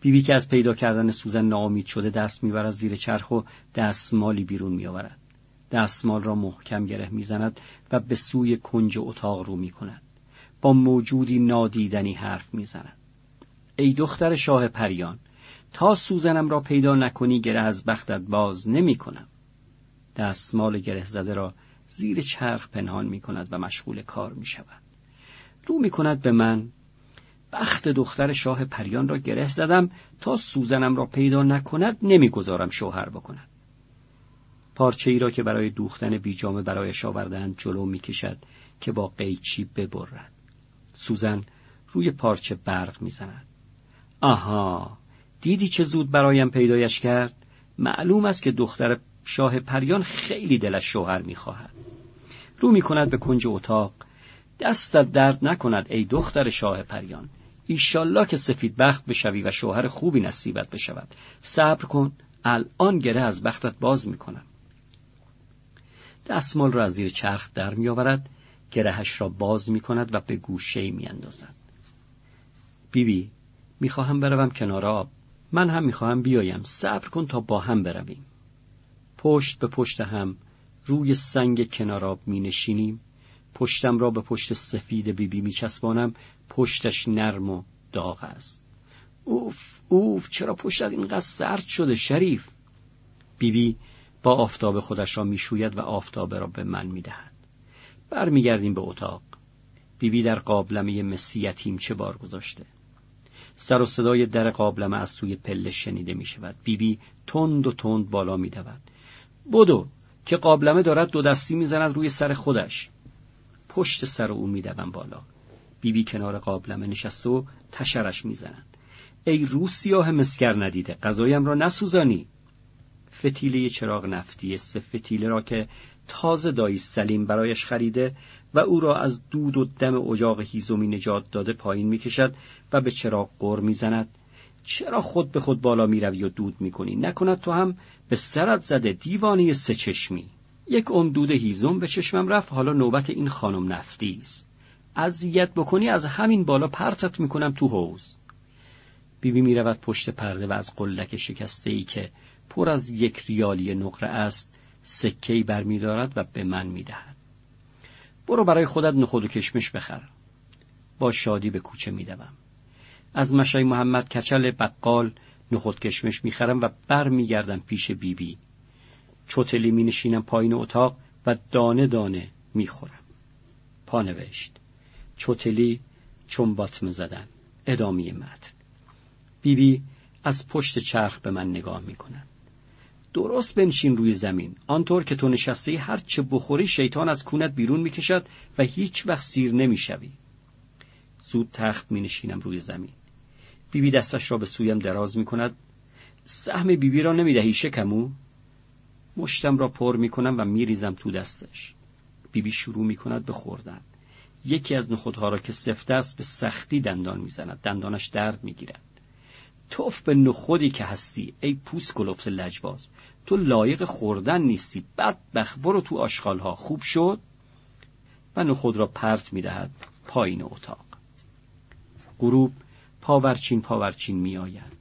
بیبی که از پیدا کردن سوزن ناامید شده دست می‌برد زیر چرخ و دستمالی بیرون میآورد. دستمال را محکم گره می‌زند و به سوی کنج اتاق رو می‌کند. با موجودی نادیدنی حرف می‌زند. ای دختر شاه پریان تا سوزنم را پیدا نکنی گره از بختت باز نمی کنم. دستمال گره زده را زیر چرخ پنهان می کند و مشغول کار می شود. رو می کند به من بخت دختر شاه پریان را گره زدم تا سوزنم را پیدا نکند نمی‌گذارم شوهر بکند. پارچه ای را که برای دوختن بیجامه برایش آوردند جلو می‌کشد که با قیچی ببرد. سوزن روی پارچه برق می‌زند. آها دیدی چه زود برایم پیدایش کرد؟ معلوم است که دختر شاه پریان خیلی دلش شوهر می‌خواهد. رو می‌کند به کنج اتاق. دستت درد نکند ای دختر شاه پریان. ایشالله که سفید بخت بشوی و شوهر خوبی نصیبت بشود. صبر کن الان گره از بختت باز می‌کنم. دستمال را از زیر چرخ در میآورد گرهش را باز می‌کند و به گوشه میاندازد. بیبی می‌خواهم بروم کنار آب. من هم می‌خواهم بیایم. صبر کن تا با هم برویم. پشت به پشت هم روی سنگ کنار آب می نشینیم پشتم را به پشت سفید بیبی می چسبانم پشتش نرم و داغ است. اوف اوف چرا پشتت اینقدر سرد شده شریف؟ بیبی با آفتاب خودش را می‌شوید و آفتاب را به من می‌دهد. برمیگردیم به اتاق. بیبی در قابلمه مسی چه بار گذاشته؟ سر و صدای در قابلمه از توی پله شنیده می شود بیبی تند و تند بالا می دود بدو که قابلمه دارد دو دستی می‌زند روی سر خودش. پشت سر او میدوم بالا. بیبی بی کنار قابلمه نشسته و تشرش می‌زنند ای رو سیاه مسگر ندیده غذایم را نسوزانی. فتیله چراغ نفتی سه فتیله را که تازه دایی سلیم برایش خریده و او را از دود و دم اجاق هیزومی نجات داده پایین می‌کشد و به چراغ قر می‌زند. چرا خود به خود بالا می‌روی و دود می‌کنی؟ نکند تو هم به سرت زده دیوانی سه چشمی. یک دود هیزم به چشمم رفت حالا نوبت این خانم نفتی است. اذیت بکنی از همین بالا پرتت می‌کنم تو حوز بیبی می‌رود پشت پرده و از قلک شکسته ای که پر از یک ریالی نقره است سکهی برمیدارد و به من می‌دهد. برو برای خودت نخود و کشمش بخر. با شادی به کوچه میدوم. از مشای محمد کچل بقال نخود کشمش می‌خرم و بر میگردم پیش بیبی. بی. چوتلی می نشینم پایین اتاق و دانه دانه می‌خورم. پا نوشت. چوتلی چون باتمه زدن. ادامه متن. بیبی از پشت چرخ به من نگاه می درست بنشین روی زمین. آنطور که تو نشسته هر چه بخوری شیطان از کونت بیرون می‌کشد و هیچ وقت سیر نمی‌شوی. زود تخت می نشینم روی زمین. بیبی دستش را به سویم دراز می کند سهم بیبی را نمی دهی شکمو. مشتم را پر می کنم و می ریزم تو دستش. بیبی شروع می کند به خوردن. یکی از نخودها را که سفته است به سختی دندان می‌زند. دندانش درد می‌گیرد. توف به نخودی که هستی ای پوست کلفت لجباز. تو لایق خوردن نیستی. بدبخت برو تو آشغالها. خوب شد؟ و نخود را پرت می دهد پایین اتاق. غروب پاورچین پاورچین می آید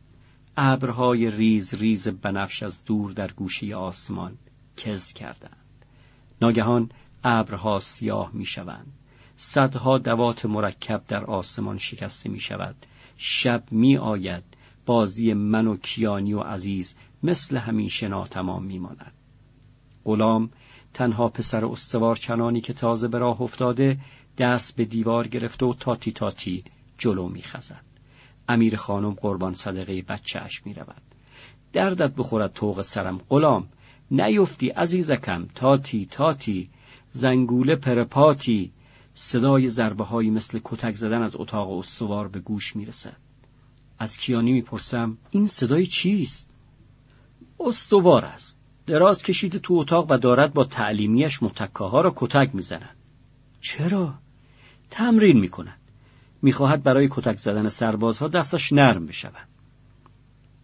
ابرهای ریز ریز بنفش از دور در گوشه آسمان کز کردند. ناگهان ابرها سیاه می شوند صدها دوات مرکب در آسمان شکسته می شود شب می آید بازی من و کیانی و عزیز مثل همیشه ناتمام می ماند غلام تنها پسر استوار چنانی که تازه به راه افتاده دست به دیوار گرفته و تاتی تاتی جلو می خزد. امیر خانم قربان صدقه بچهش می رود. دردت بخورد توق سرم غلام نیفتی عزیزکم تاتی تاتی زنگوله پرپاتی صدای ضربه هایی مثل کتک زدن از اتاق استوار به گوش می رسد. از کیانی می‌پرسم این صدای چیست؟ استوار است. دراز کشیده تو اتاق و دارد با تعلیمیش متکه ها را کتک می‌زند. چرا؟ تمرین می‌کند. می‌خواهد برای کتک زدن سربازها دستش نرم بشود.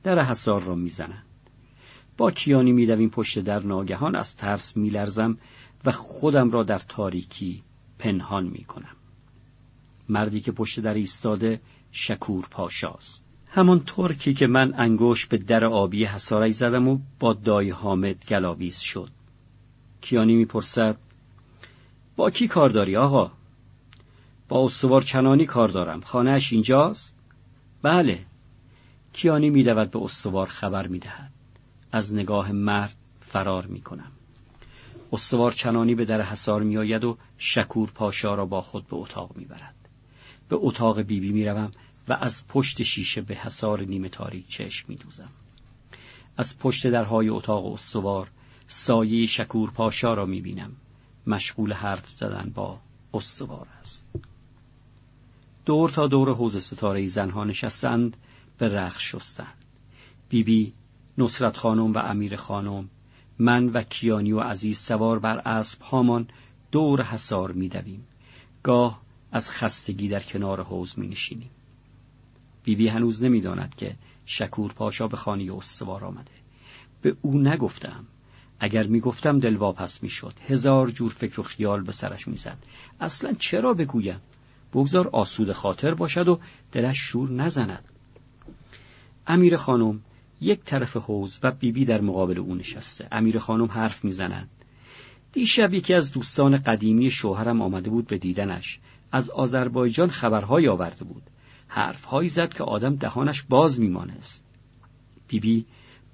در حسار را می‌زنند. با کیانی میدویم پشت در ناگهان از ترس میلرزم و خودم را در تاریکی پنهان می‌کنم. مردی که پشت در ایستاده شکور پاشاست. همون ترکی که من انگوش به در آبی حسارش زدم و با دای حامد گلاویز شد. کیانی می‌پرسد با کی کار داری آقا؟ با استوار چنانی کار دارم. خانهش اینجاست؟ بله. کیانی میدود به استوار خبر می‌دهد. از نگاه مرد فرار می‌کنم. استوار چنانی به در حسار میآید و شکور پاشا را با خود به اتاق می‌برد. به اتاق بیبی می‌روم و از پشت شیشه به حسار نیمه تاریک چشم میدوزم. از پشت درهای اتاق استوار سایه شکور پاشا را می‌بینم. مشغول حرف زدن با استوار است. دور تا دور حوز ستاره زنها نشستند به رخ شستند. بیبی نصرت خانم و امیر خانم من و کیانی و عزیز سوار بر اسب هامان دور حسار میدویم. گاه از خستگی در کنار حوز می نشینیم بیبی هنوز نمی‌داند که شکور پاشا به خانه استوار آمده. به او نگفتم. اگر می‌گفتم دل واپس می‌شد. هزار جور فکر و خیال به سرش می‌زد. اصلا چرا بگویم؟ بگذار آسود خاطر باشد و دلش شور نزند. امیر خانم یک طرف حوز و بیبی در مقابل او نشسته. امیر خانم حرف می‌زنند دیشب یکی از دوستان قدیمی شوهرم آمده بود به دیدنش. از آذربایجان خبرهایی آورده بود. حرفهایی زد که آدم دهانش باز میمانست. بیبی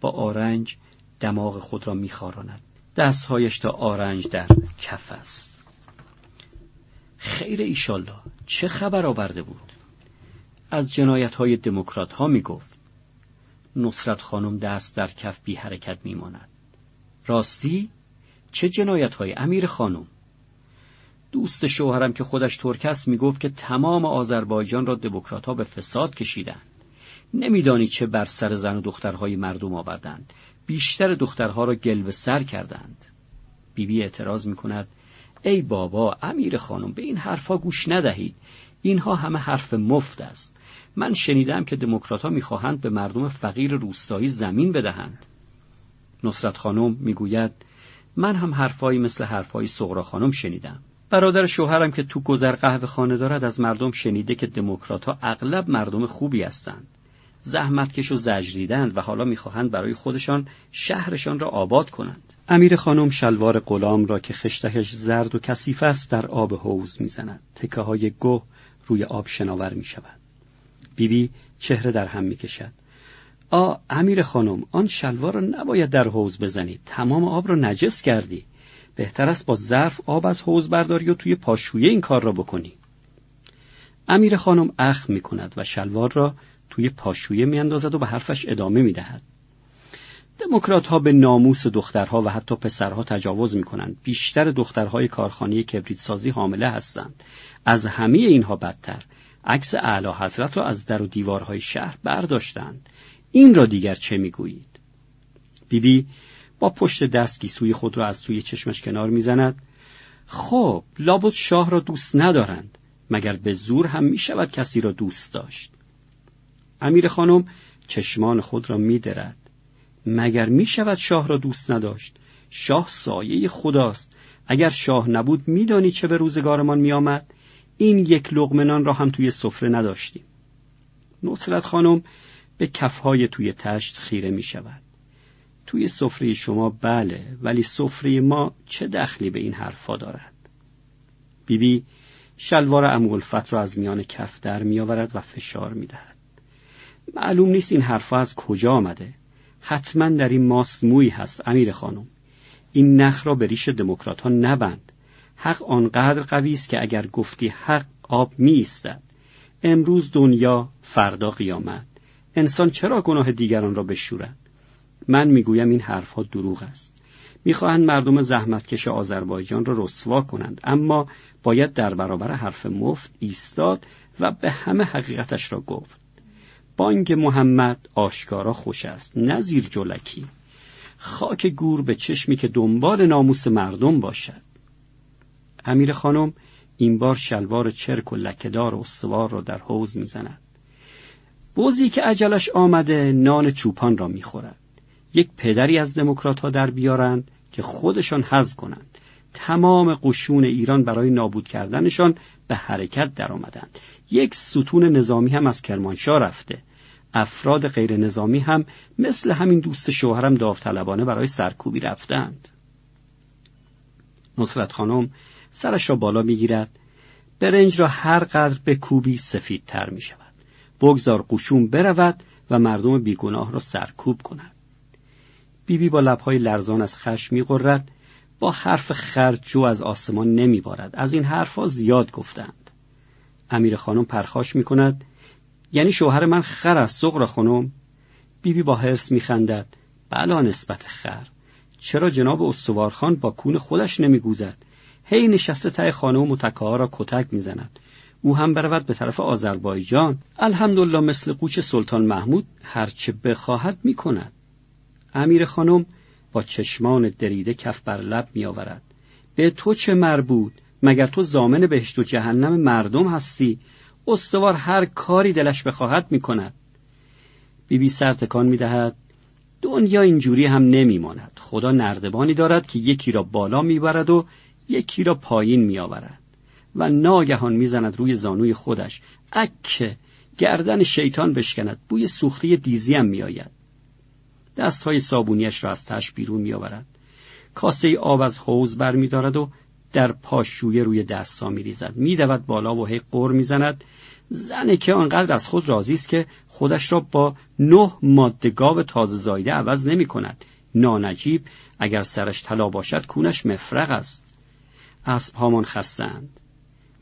با آرنج دماغ خود را میخاراند. دستهایش تا آرنج در کف است. خیر ایشالله. چه خبر آورده بود؟ از جنایت های دموکرات ها می گفت نصرت خانم دست در کف بی حرکت می ماند. راستی؟ چه جنایت های امیر خانم؟ دوست شوهرم که خودش ترک است می‌گفت که تمام آذربایجان را دموکراتها به فساد کشیدند. نمیدانی چه بر سر زن و دخترهای مردم آوردند. بیشتر دخترها را گل به سر کردند. بیبی اعتراض می کند ای بابا امیر خانم به این حرفها گوش ندهید. اینها همه حرف مفت است. من شنیدم که دموکراتها می‌خواهند به مردم فقیر روستایی زمین بدهند. نصرت خانم می‌گوید من هم حرفایی مثل حرفهای سغرا خانم شنیدم. برادر شوهرم که تو گذر قهوه خانه دارد از مردم شنیده که دموکرات ها اغلب مردم خوبی هستند. زحمتکش و زجریدند و حالا می‌خواهند برای خودشان شهرشان را آباد کنند. امیر خانم شلوار غلام را که خشتکش زرد و کثیف است در آب حوز می‌زند. تکه های گه روی آب شناور می شود بیبی چهره در هم می کشد آ امیر خانم آن شلوار را نباید در حوز بزنی. تمام آب را نجس کردی. بهتر است با ظرف آب از حوز برداری و توی پاشویه این کار را بکنی. امیر خانم اخم می کند و شلوار را توی پاشویه می اندازد و به حرفش ادامه می دهد. دموکرات ها به ناموس دخترها و حتی پسرها تجاوز می کنند. بیشتر دخترهای کارخانه کبریت سازی حامله هستند. از همه اینها بدتر عکس اعلی حضرت را از در و دیوارهای شهر برداشتند. این را دیگر چه می‌گویید؟ بیبی با پشت دست گیسوی خود را از توی چشمش کنار می‌زند خب لابد شاه را دوست ندارند مگر به زور هم می شود کسی را دوست داشت امیر خانم چشمان خود را میدرد مگر می شود شاه را دوست نداشت؟ شاه سایه خداست. اگر شاه نبود میدانی چه به روزگارمان میآمد؟ این یک لغمنان را هم توی سفره نداشتیم. نصرت خانم به کفهای توی تشت خیره می شود توی سفره شما بله ولی سفره ما چه دخلی به این حرفا دارد؟ بیبی بی شلوار امولفت را از میان کف در میآورد و فشار می‌دهد. معلوم نیست این حرفها از کجا آمده. حتما در این ماست موی هست امیر خانم. این نخ را به ریش دموکرات ها نبند. حق آنقدر قوی است که اگر گفتی حق آب می ایستد امروز دنیا فردا قیامت. انسان چرا گناه دیگران را بشورد؟ من می‌گویم این حرفها دروغ است. می‌خواهند مردم زحمتکش آذربایجان را رسوا کنند اما باید در برابر حرف مفت ایستاد و به همه حقیقتش را گفت. بانگ محمد آشکارا خوش است نه زیر جلکی. خاک گور به چشمی که دنبال ناموس مردم باشد. امیر خانم این بار شلوار چرک و لکهدار و استوار را در حوز می‌زند. بوزی که عجلش آمده نان چوپان را می‌خورد. یک پدری از دموکرات ها در بیارند که خودشان حذ کنند. تمام قشون ایران برای نابود کردنشان به حرکت درآمدند. یک ستون نظامی هم از کرمانشاه رفته. افراد غیر نظامی هم مثل همین دوست شوهرم داوطلبانه برای سرکوبی رفتند. نصرت خانم سرش را بالا می‌گیرد. برنج را هر قدر به کوبی سفیدتر می شود بگذار قشون برود و مردم بیگناه را سرکوب کند. بیبی بی با لبهای لرزان از خشم میقرد با حرف خرج جو از آسمان نمیبارد. از این حرفها زیاد گفتند. امیر خانم پرخاش می کند یعنی شوهر من خر است سغرا خانم. بیبی با حرس میخندد. بلا نسبت خر. چرا جناب استوارخان با کون خودش نمیگوزد؟ هی نشسته ته خانه و متکاها را کتک می‌زند. او هم برود به طرف آذربایجان. الحمدلله مثل قوچ سلطان محمود هرچه بخواهد می‌کند. امیر خانم با چشمان دریده کف بر لب میآورد. به تو چه مربوط؟ مگر تو زامن بهشت و جهنم مردم هستی؟ استوار هر کاری دلش بخواهد می‌کند. بیبی سر تکان می‌دهد. دنیا اینجوری هم نمیماند. خدا نردبانی دارد که یکی را بالا می‌برد و یکی را پایین میآورد. و ناگهان می‌زند روی زانوی خودش. اکه گردن شیطان بشکند. بوی سوختی دیزی هم میآید. دستهای صابونیش را از تش بیرون میآورد. کاسه آب از حوز برمیدارد و در پاشویه روی دستا میریزد. میدود بالا و هی قر می‌زند. زنه که آنقدر از خود راضی است که خودش را با نه ماده گاو تازه زایده عوض نمی کند نانجیب اگر سرش طلا باشد کونش مفرق است. اسبهامان خستند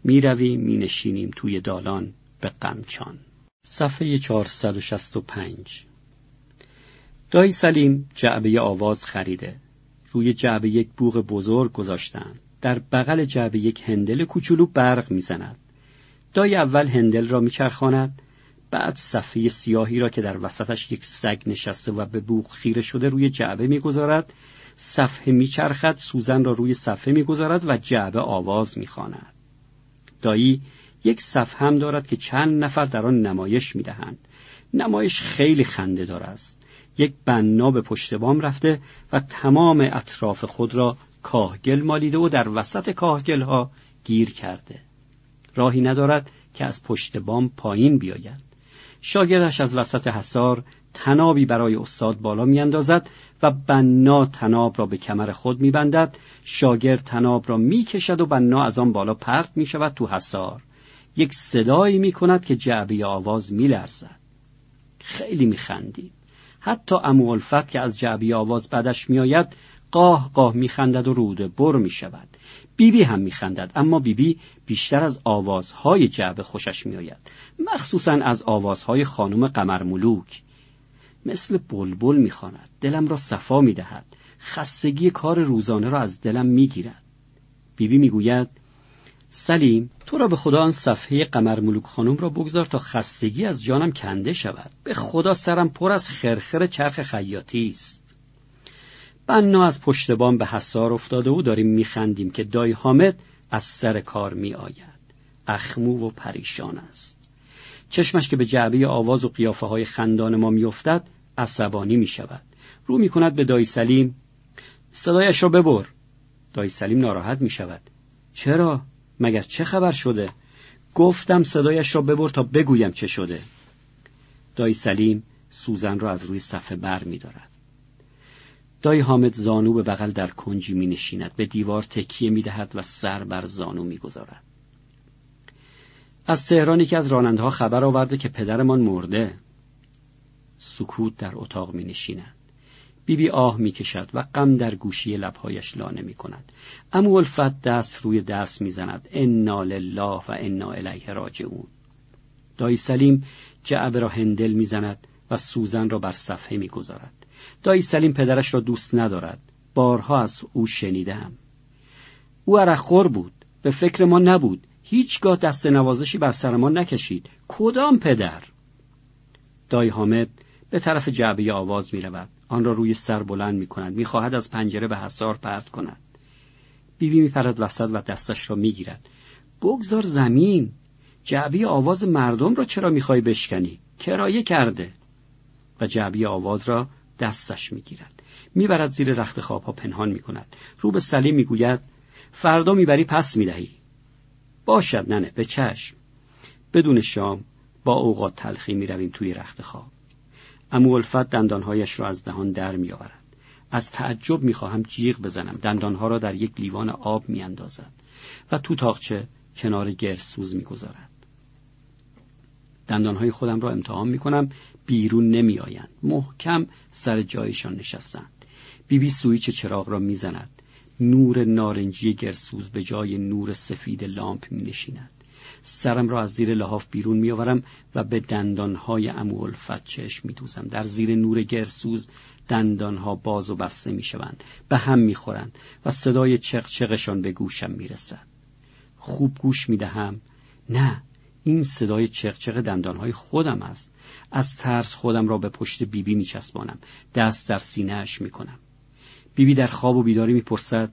می‌رویم مینشینیم توی دالان به قمچان صفحه 465 دایی سلیم جعبه آواز خریده. روی جعبه یک بوغ بزرگ گذاشتند. در بغل جعبه یک هندل کوچولو برق می‌زند. دای اول هندل را میچرخاند بعد صفحه سیاهی را که در وسطش یک سگ نشسته و به بوغ خیره شده روی جعبه می‌گذارد صفحه میچرخد سوزن را روی صفحه می‌گذارد و جعبه آواز می‌خواند. دایی یک صفحه هم دارد که چند نفر در آن نمایش می‌دهند. نمایش خیلی خنده دار است. یک بنا به پشت بام رفته و تمام اطراف خود را کاهگل مالیده و در وسط کاهگل ها گیر کرده. راهی ندارد که از پشت بام پایین بیاید. شاگردش از وسط حسار تنابی برای استاد بالا میاندازد و بنا تناب را به کمر خود میبندد. شاگرد تناب را می‌کشد و بنا از آن بالا پرت می‌شود تو حسار یک صدایی می‌کند که جعبه آواز میلرزد. خیلی میخندید حتی امو که از جعبی آواز بدش میآید قاه قاه میخندد و روده بر می‌شود. بیبی هم میخندد اما بیبی بیشتر از آوازهای جعبه خوشش میآید. مخصوصا از آوازهای خانم قمرملوک مثل بلبل می‌خواند دلم را صفا می‌دهد. خستگی کار روزانه را از دلم می‌گیرد. بیبی می‌گوید سلیم تو را به خدا آن صفحه قمر ملوک خانم را بگذار تا خستگی از جانم کنده شود. به خدا سرم پر از خرخر چرخ خیاطی است. بنا از پشت بام به حسار افتاده و داریم میخندیم که دای حامد از سر کار می آید اخمو و پریشان است چشمش که به جعبه آواز و قیافه های خندان ما میافتد عصبانی می شود رو می کند به دای سلیم صدایش را ببر دایی سلیم ناراحت می شود چرا؟ مگر چه خبر شده؟ گفتم صدایش را ببر تا بگویم چه شده دایی سلیم سوزن را از روی صفحه بر می دارد. دایی حامد زانو به بغل در کنجی می نشیند به دیوار تکیه می دهد و سر بر زانو می گذارد. از تهرانی که از رانندها خبر آورده که پدرمان مرده. سکوت در اتاق می نشیند بیبی آه می کشد و غم در گوشی لبهایش لانه می کند امو الفت دست روی دست می زند انا لله و انا الیه راجعون. دایی سلیم جعبه را هندل می زند و سوزن را بر صفحه می گذارد دایی سلیم پدرش را دوست ندارد. بارها از او شنیدم. او عرقخور بود. به فکر ما نبود. هیچگاه دست نوازشی بر سر ما نکشید. کدام پدر؟ دایی حامد به طرف جعبه آواز می رود آن را روی سر بلند می کند می خواهد از پنجره به حسار پرت کند. بیبی می پرد وسط و دستش را می گیرد بگذار زمین. جعبه آواز مردم را چرا می‌خوای بشکنی؟ کرایه کرده. و جعبه آواز را دستش می‌گیرد. می‌برد زیر رخت خوابها پنهان می‌کند. رو به سلیم می‌گوید فردا می‌بری پس می‌دهی. باشد ننه به چشم. بدون شام با اوقات تلخی می‌رویم توی رخت خواب. امو الفت دندانهایش را از دهان در میآورد. از تعجب می‌خواهم جیغ بزنم. دندانها را در یک لیوان آب میاندازد و تو تاقچه کنار گرسوز می‌گذارد. دندانهای خودم را امتحان می‌کنم بیرون نمیآیند. محکم سر جایشان نشستند. بیبی بی سویچ چراغ را می‌زند. نور نارنجی گرسوز به جای نور سفید لامپ می نشیند. سرم را از زیر لحاف بیرون میآورم و به دندانهای امو الفت چشم میدوزم. در زیر نور گرسوز دندانها باز و بسته می‌شوند. به هم می‌خورند و صدای چقچقشان به گوشم می‌رسد. خوب گوش می‌دهم. نه این صدای چقچق دندانهای خودم است. از ترس خودم را به پشت بیبی میچسبانم. دست در سینهاش می‌کنم. بیبی در خواب و بیداری می‌پرسد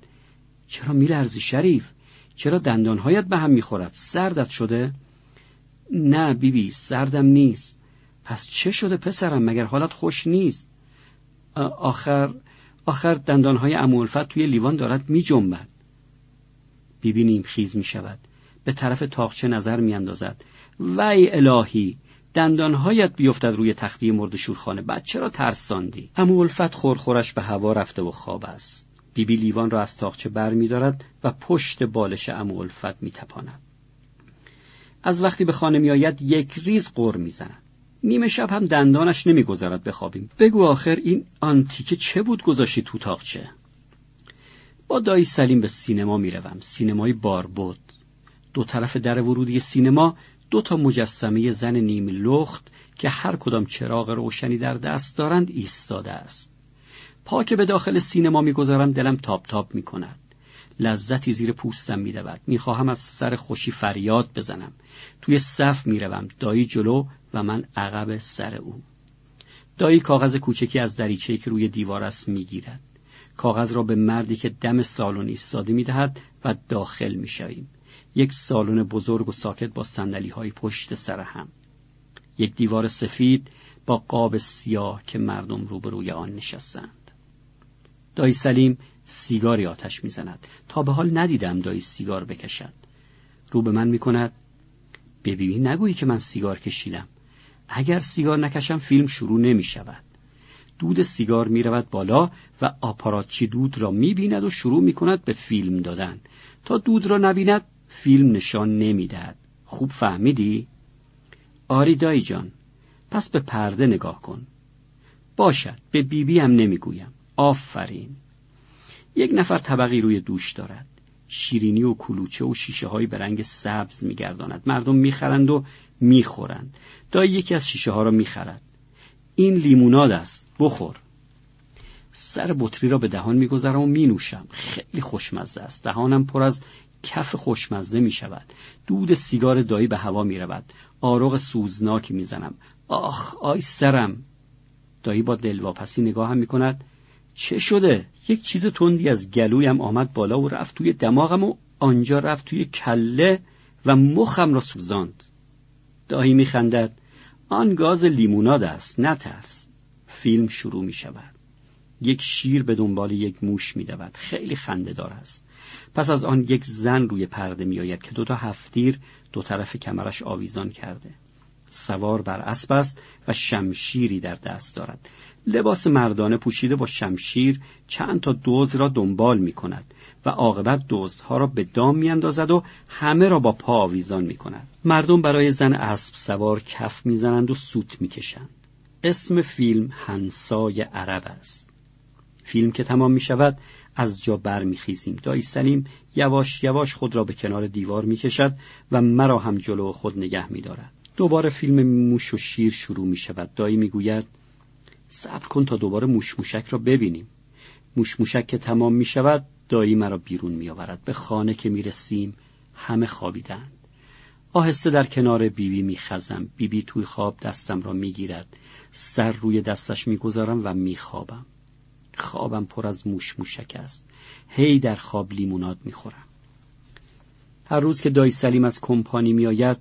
چرا میلرزی شریف؟ چرا دندانهایت به هم می‌خورد؟ سردت شده؟ نه بیبی سردم نیست. پس چه شده پسرم؟ مگر حالت خوش نیست؟ آخر آخر دندانهای امولفت توی لیوان دارد میجنبد. بیبی نیم خیز می شود به طرف تاخچه نظر میاندازد. وی الهی دندانهایت بیفتد روی تختی مرد شورخانه. بعد چرا ترساندی؟ امو الفت خورخورش به هوا رفته و خواب است. بیبی بی لیوان را از تاخچه بر می دارد و پشت بالش امو الفت می تپاند. از وقتی به خانه می آید یک ریز قر می زند. نیمه شب هم دندانش نمی‌گذارد بخوابیم بگو آخر این آنتیکه چه بود گذاشتی تو تاخچه با دایی سلیم به سینما می‌روم. سینمای باربود. دو طرف در ورودی سینما دو تا مجسمه زن نیم لخت که هر کدام چراغ روشنی در دست دارند ایستاده است. پا که به داخل سینما می‌گذارم دلم تاپ تاپ می کند لذتی زیر پوستم میدود. می‌خواهم از سر خوشی فریاد بزنم. توی صف می‌روم. دایی جلو و من عقب سر او. دایی کاغذ کوچکی از دریچه‌ای که روی دیوار است می‌گیرد. کاغذ را به مردی که دم سالن ایستاده می‌دهد و داخل می‌شویم. یک سالن بزرگ و ساکت با سندلی های پشت سر هم. یک دیوار سفید با قاب سیاه که مردم روبروی آن نشستند. دایی سلیم سیگاری آتش می‌زند. تا به حال ندیدم دایی سیگار بکشد. رو به من می‌کند ببینی نگویی که من سیگار کشیدم. اگر سیگار نکشم فیلم شروع نمی شود دود سیگار می رود بالا و آپاراتچی دود را می بیند و شروع می کند به فیلم دادن. تا دود را نبیند فیلم نشان نمی‌دهد. خوب فهمیدی؟ آری دایی جان پس به پرده نگاه کن. باشد به بیبی بی هم نمی‌گویم. آفرین. یک نفر طبقی روی دوش دارد. شیرینی و کلوچه و شیشه هایی به رنگ سبز میگرداند. مردم می‌خرند و می‌خورند. دایی یکی از شیشه ها را می‌خرد. این لیموناد است. بخور. سر بطری را به دهان می‌گذارم و مینوشم. خیلی خوشمزه است. دهانم پر از کف خوشمزه می شود. دود سیگار دایی به هوا می رود. آروغ سوزناکی می زنم. آخ آی سرم. دایی با دلواپسی نگاه هم می کند. چه شده؟ یک چیز تندی از گلویم آمد بالا و رفت توی دماغم و آنجا رفت توی کله و مخم را سوزاند. دایی می خندد. آن گاز لیموناد است نترس فیلم شروع می شود. یک شیر به دنبال یک موش میدود خیلی خندهدار است پس از آن یک زن روی پرده میآید که دوتا هفتیر دو طرف کمرش آویزان کرده سوار بر اسب است و شمشیری در دست دارد لباس مردانه پوشیده با شمشیر چند تا دوز را دنبال می کند و عاقبت دزدها را به دام می اندازد و همه را با پا آویزان می کند. مردم برای زن اسب سوار کف می‌زنند و سوت می‌کشند. اسم فیلم هنسای عرب است. فیلم که تمام می شود از جا برمیخیزیم. دایی سلیم یواش یواش خود را به کنار دیوار می‌کشد و مرا هم جلو خود نگه میدارد. دوباره فیلم موش و شیر شروع می شود دایی می‌گوید صبر کن تا دوباره موش موشک را ببینیم. موش موشک که تمام می شود دایی مرا بیرون می آورد به خانه که می رسیم همه خوابیدند. آهسته در کنار بیبی می خزم بیبی توی خواب دستم را می گیرد سر روی دستش می گذارم و می خوابم پر از موش موشک است. هی در خواب لیموناد می خورم هر روز که دایی سلیم از کمپانی می آید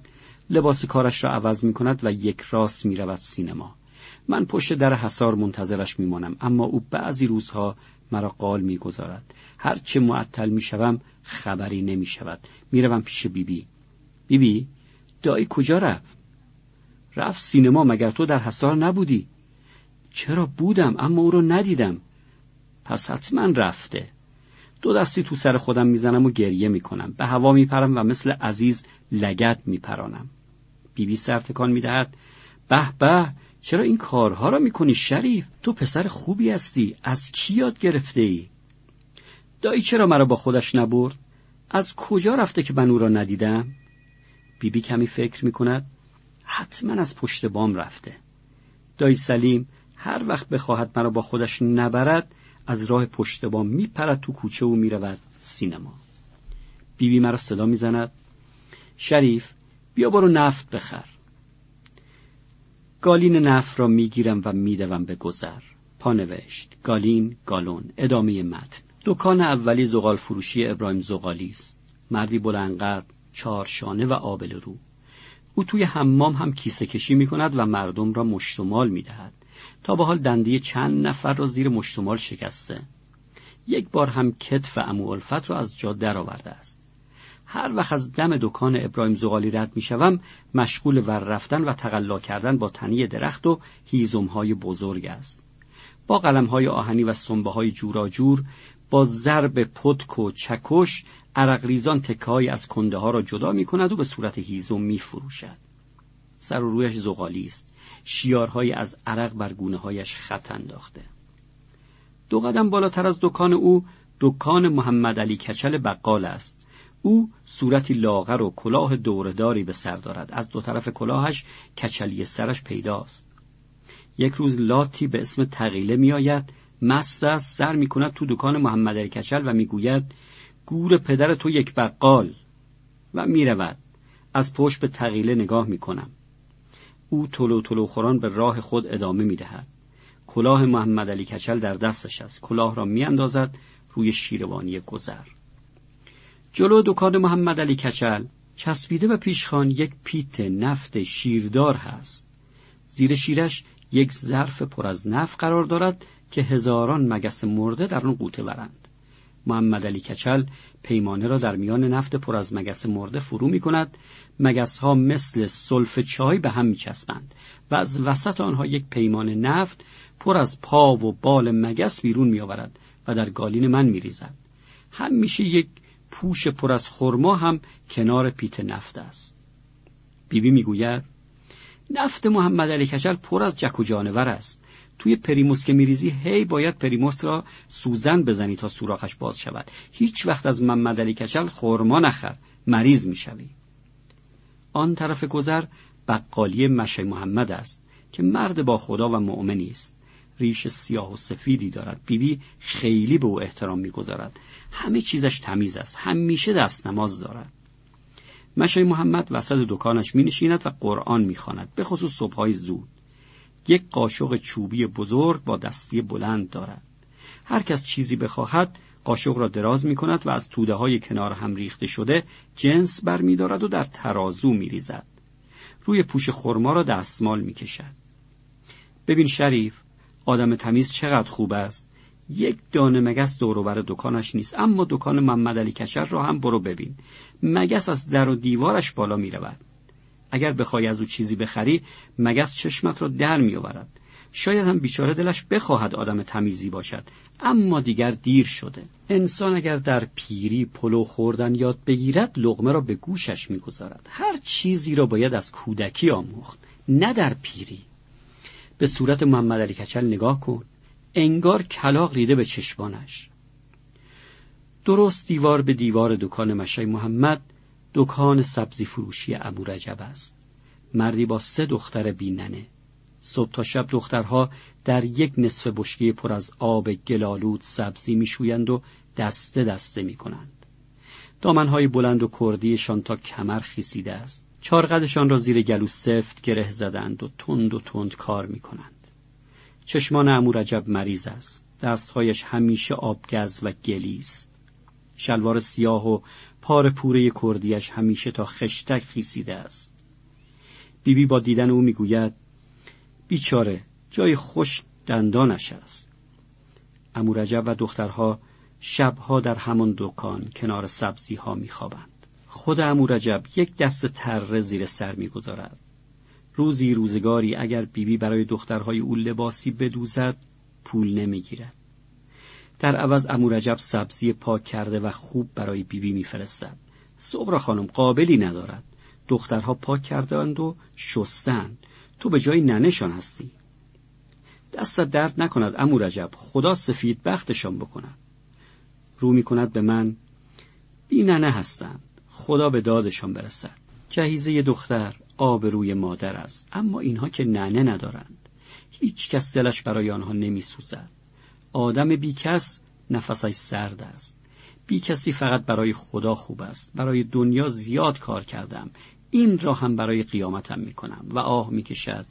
لباس کارش را عوض می کند و یک راست می رود سینما. من پشت در حسار منتظرش میمانم اما او بعضی روزها مرا قال می‌گذارد. هرچه معطل می‌شوم خبری نمی‌شود. می‌روم پیش بیبی. بیبی دایی کجا رفت؟ رفت سینما مگر تو در حسار نبودی؟ چرا بودم؟ اما او را ندیدم. پس حتما رفته. دو دستی تو سر خودم می‌زنم و گریه می‌کنم. به هوا میپرم و مثل عزیز لگت میپرانم. بیبی سر تکان می‌دهد. به به چرا این کارها را می‌کنی شریف؟ تو پسر خوبی هستی. از کی یاد گرفته ای دایی چرا مرا با خودش نبرد؟ از کجا رفته که من او را ندیدم؟ بیبی کمی فکر می‌کند. حتما از پشت بام رفته. دایی سلیم هر وقت بخواهد مرا با خودش نبرد از راه پشت بام میپرد تو کوچه و می‌رود سینما. بیبی مرا صدا می‌زند. شریف بیا برو نفت بخر. گالین نف را می‌گیرم و میدوم به گذر. پانوشت گالین گالون ادامه متن. دکان اولی زغال فروشی ابراهیم زغالی است. مردی بلندقد چارشانه و آبل رو او توی حمام هم کیسه کشی می کند و مردم را مشتمال می دهد. تا به حال دنده چند نفر را زیر مشتمال شکسته. یک بار هم کتف امو الفت را از جا درآورده است. هر وقت از دم دکان ابراهیم زغالی رد می‌شوم مشغول ور رفتن و تقلا کردن با تنی درخت و های بزرگ است. با های آهنی و سنبه های جوراجور با ضرب پتک و چکش عرقریزان تکههایی از کنده ها را جدا می کند و به صورت هیزم می فروشد. سر و رویش زغالی است. شیارهایی از عرق بر گونه هایش خط انداخته. دو قدم بالاتر از دکان او دکان محمد علی کچل بقال است. او صورتی لاغر و کلاه دورداری به سر دارد. از دو طرف کلاهش کچلی سرش پیداست. یک روز لاتی به اسم تقیله میآید. مست است سر می کند تو دکان محمد علی کچل و می‌گوید گور پدر تو یک بقال. و می‌رود. از پشت به تقیله نگاه می کنم او تلو تلو خوران به راه خود ادامه می دهد. کلاه محمد علی کچل در دستش است. کلاه را میاندازد روی شیروانی گذر. جلو دکان محمد علی کچل چسبیده به پیشخان یک پیت نفت شیردار هست. زیر شیرش یک ظرف پر از نفت قرار دارد که هزاران مگس مرده در آن غوطه ورند. محمد علی کچل پیمانه را در میان نفت پر از مگس مرده فرو می کند مگس ها مثل ثفل چای به هم می چسبند و از وسط آنها یک پیمانه نفت پر از پا و بال مگس بیرون می آورد و در گالن من می ریزد همیشه یک پوش پر از خرما هم کنار پیت نفت است. بیبی می‌گوید نفت محمد علی کچل پر از جک و جانور است. توی پریموس که میریزی هی باید پریموس را سوزن بزنی تا سوراخش باز شود. هیچ وقت از محمد علی کچل خرما نخر مریض می‌شوی. آن طرف گذر بقالی مشه محمد است که مرد با خدا و مؤمنی است ریش سیاه و سفیدی دارد. بیبی خیلی به او احترام می‌گذارد. همه چیزش تمیز است. همیشه دست نماز دارد. مشای محمد وسط دکانش می نشیند و قرآن می خاند به خصوص صبحهای زود. یک قاشق چوبی بزرگ با دستی بلند دارد. هر کس چیزی بخواهد قاشق را دراز می کند و از توده های کنار هم ریخته شده جنس بر می دارد و در ترازو می ریزد. روی پوش خرما را دستمال می کشد. ببین شریف آدم تمیز چقدر خوب است یک دانه مگس دوروبر دکانش نیست اما دکان محمد علی کشر را هم برو ببین مگس از در و دیوارش بالا می رود اگر بخوای از او چیزی بخری مگس چشمت را در می آورد شاید هم بیچاره دلش بخواهد آدم تمیزی باشد اما دیگر دیر شده. انسان اگر در پیری پلو خوردن یاد بگیرد لغمه را به گوشش می‌گذارد. هر چیزی را باید از کودکی آموخت نه در پیری. به صورت محمد علی کچل نگاه کن. انگار کلاق ریده به چشمانش. درست دیوار به دیوار دکان مشای محمد دکان سبزی فروشی ابو رجب است. مردی با سه دختر بیننه صبح تا شب دخترها در یک نصف بشکه پر از آب گلالود سبزی میشویند و دسته دسته می‌کنند. دامنهای بلند و کردیشان تا کمر خیسیده است. چارقدشان را زیر گلو سفت گره زدند و تند و تند کار می‌کنند. چشمان امور عجب مریض است. دستهایش همیشه آبگز و گلی است. شلوار سیاه و پار پوره کردیش همیشه تا خشتک خیسیده است. بیبی بی با دیدن او می‌گوید بیچاره جای خوش دندانش است. امورجب و دخترها شبها در همان دکان کنار سبزی ها میخوابند. خود امورجب یک دست تره زیر سر می‌گذارد. روزی روزگاری اگر بیبی برای دخترهای او لباسی بدوزد پول نمی‌گیرد. در عوض امورجب سبزی پاک کرده و خوب برای بیبی میفرستد. سغرا خانم قابلی ندارد. دخترها پاک کردند و شستند. تو به جای ننشان هستی. دستت درد نکند امو رجب. خدا سفید بختشان بکند. رو می کند به من بی ننه هستند. خدا به دادشان برسد. جهیزه دختر آب روی مادر است. اما اینها که ننه ندارند. هیچ کس دلش برای آنها نمی سوزد آدم بیکس نفسش سرد است. بی کسی فقط برای خدا خوب است. برای دنیا زیاد کار کردم. این را هم برای قیامتم می‌کنم و آه می‌کشد.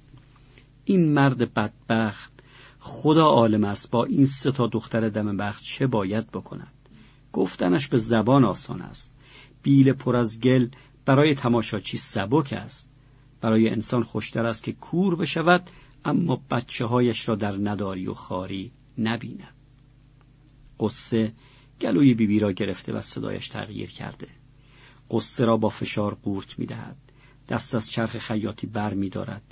این مرد بدبخت خدا عالم است با این سه تا دختر دم بخت چه باید بکند؟ گفتنش به زبان آسان است. بیل پر از گل برای تماشاچی سبک است. برای انسان خوشتر است که کور بشود اما بچه هایش را در نداری و خاری نبیند. قصه گلوی بیبی را گرفته و صدایش تغییر کرده. قصه را با فشار قورت می دهد. دست از چرخ خیاطی بر می دارد.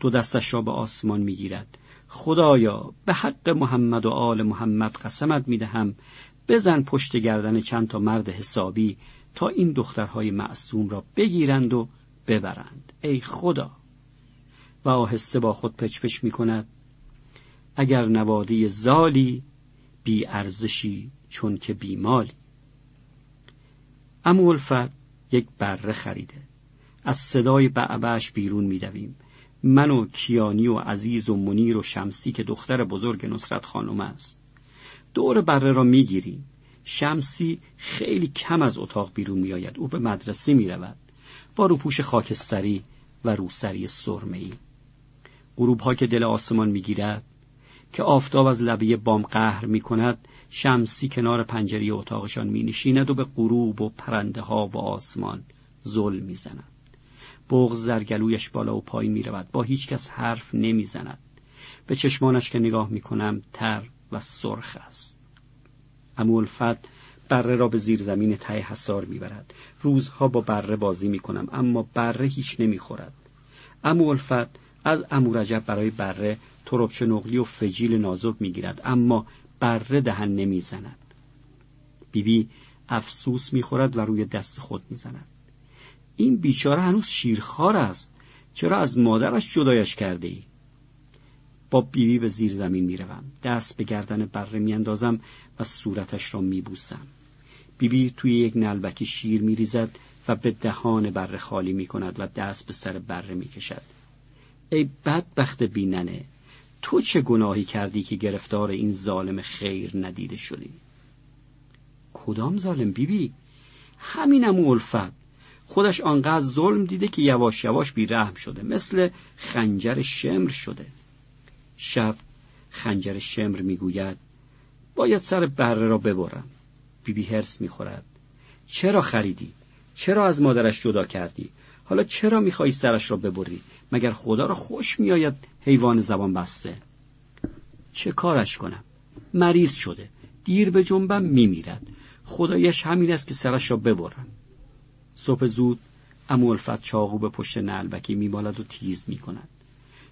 دو دستش را به آسمان می گیرد. خدایا به حق محمد و آل محمد قسمت می دهم بزن پشت گردن چند تا مرد حسابی تا این دخترهای معصوم را بگیرند و ببرند ای خدا و آهسته با خود پچپش می کند اگر نوادی زالی بی ارزشی چون که بیمالی امو الفت یک بره خریده. از صدای بعبعش بیرون میدویم من و کیانی و عزیز و منیر و شمسی که دختر بزرگ نصرت خانم است. دور بره را می‌گیریم. شمسی خیلی کم از اتاق بیرون میآید. او به مدرسه می‌رود. با روپوش خاکستری و روسری سرمهای. غروب ها که دل آسمان می‌گیرد که آفتاب از لبه بام قهر می کند شمسی کنار پنجره اتاقشان می نشیند و به غروب و پرنده ها و آسمان ظلم می زند. بغز زرگلویش بالا و پایین می رود. با هیچ کس حرف نمی زند. به چشمانش که نگاه می کنم تر و سرخ است. امول فد بره را به زیر زمین ته حسار می‌برد روزها با بره بازی می کنم اما بره هیچ نمی‌خورد امو الفت از امو رجب برای بره تربچ نقلی و فجیل نازک می‌گیرد اما بره دهن نمی‌زند. بیبی افسوس می‌خورد و روی دست خود می‌زند. این بیچاره هنوز شیرخوار است. چرا از مادرش جدایش کرده ای؟ با بیبی به زیر زمین می‌روم. دست به گردن بره میاندازم و صورتش را میبوسم. بیبی توی یک نلبکی شیر میریزد و به دهان بره خالی می‌کند و دست به سر بره می‌کشد. ای بدبخت بیننه تو چه گناهی کردی که گرفتار این ظالم خیر ندیده شدی؟ کدام ظالم بیبی؟ بی؟ همینم الفت. خودش آنقدر ظلم دیده که یواش یواش بیرحم شده. مثل خنجر شمر شده. شب خنجر شمر می‌گوید باید سر بره را ببرم. بیبی بی هرس می‌خورد. چرا خریدی؟ چرا از مادرش جدا کردی؟ حالا چرا می‌خوای سرش را ببری؟ مگر خدا را خوش میآید حیوان زبان بسته؟ چه کارش کنم؟ مریض شده دیر به جنبم میمیرد. خدایش همین است که سرش را ببرم. صبح زود امولفت چاقو به پشت نعلبکی میمالد و تیز می‌کند.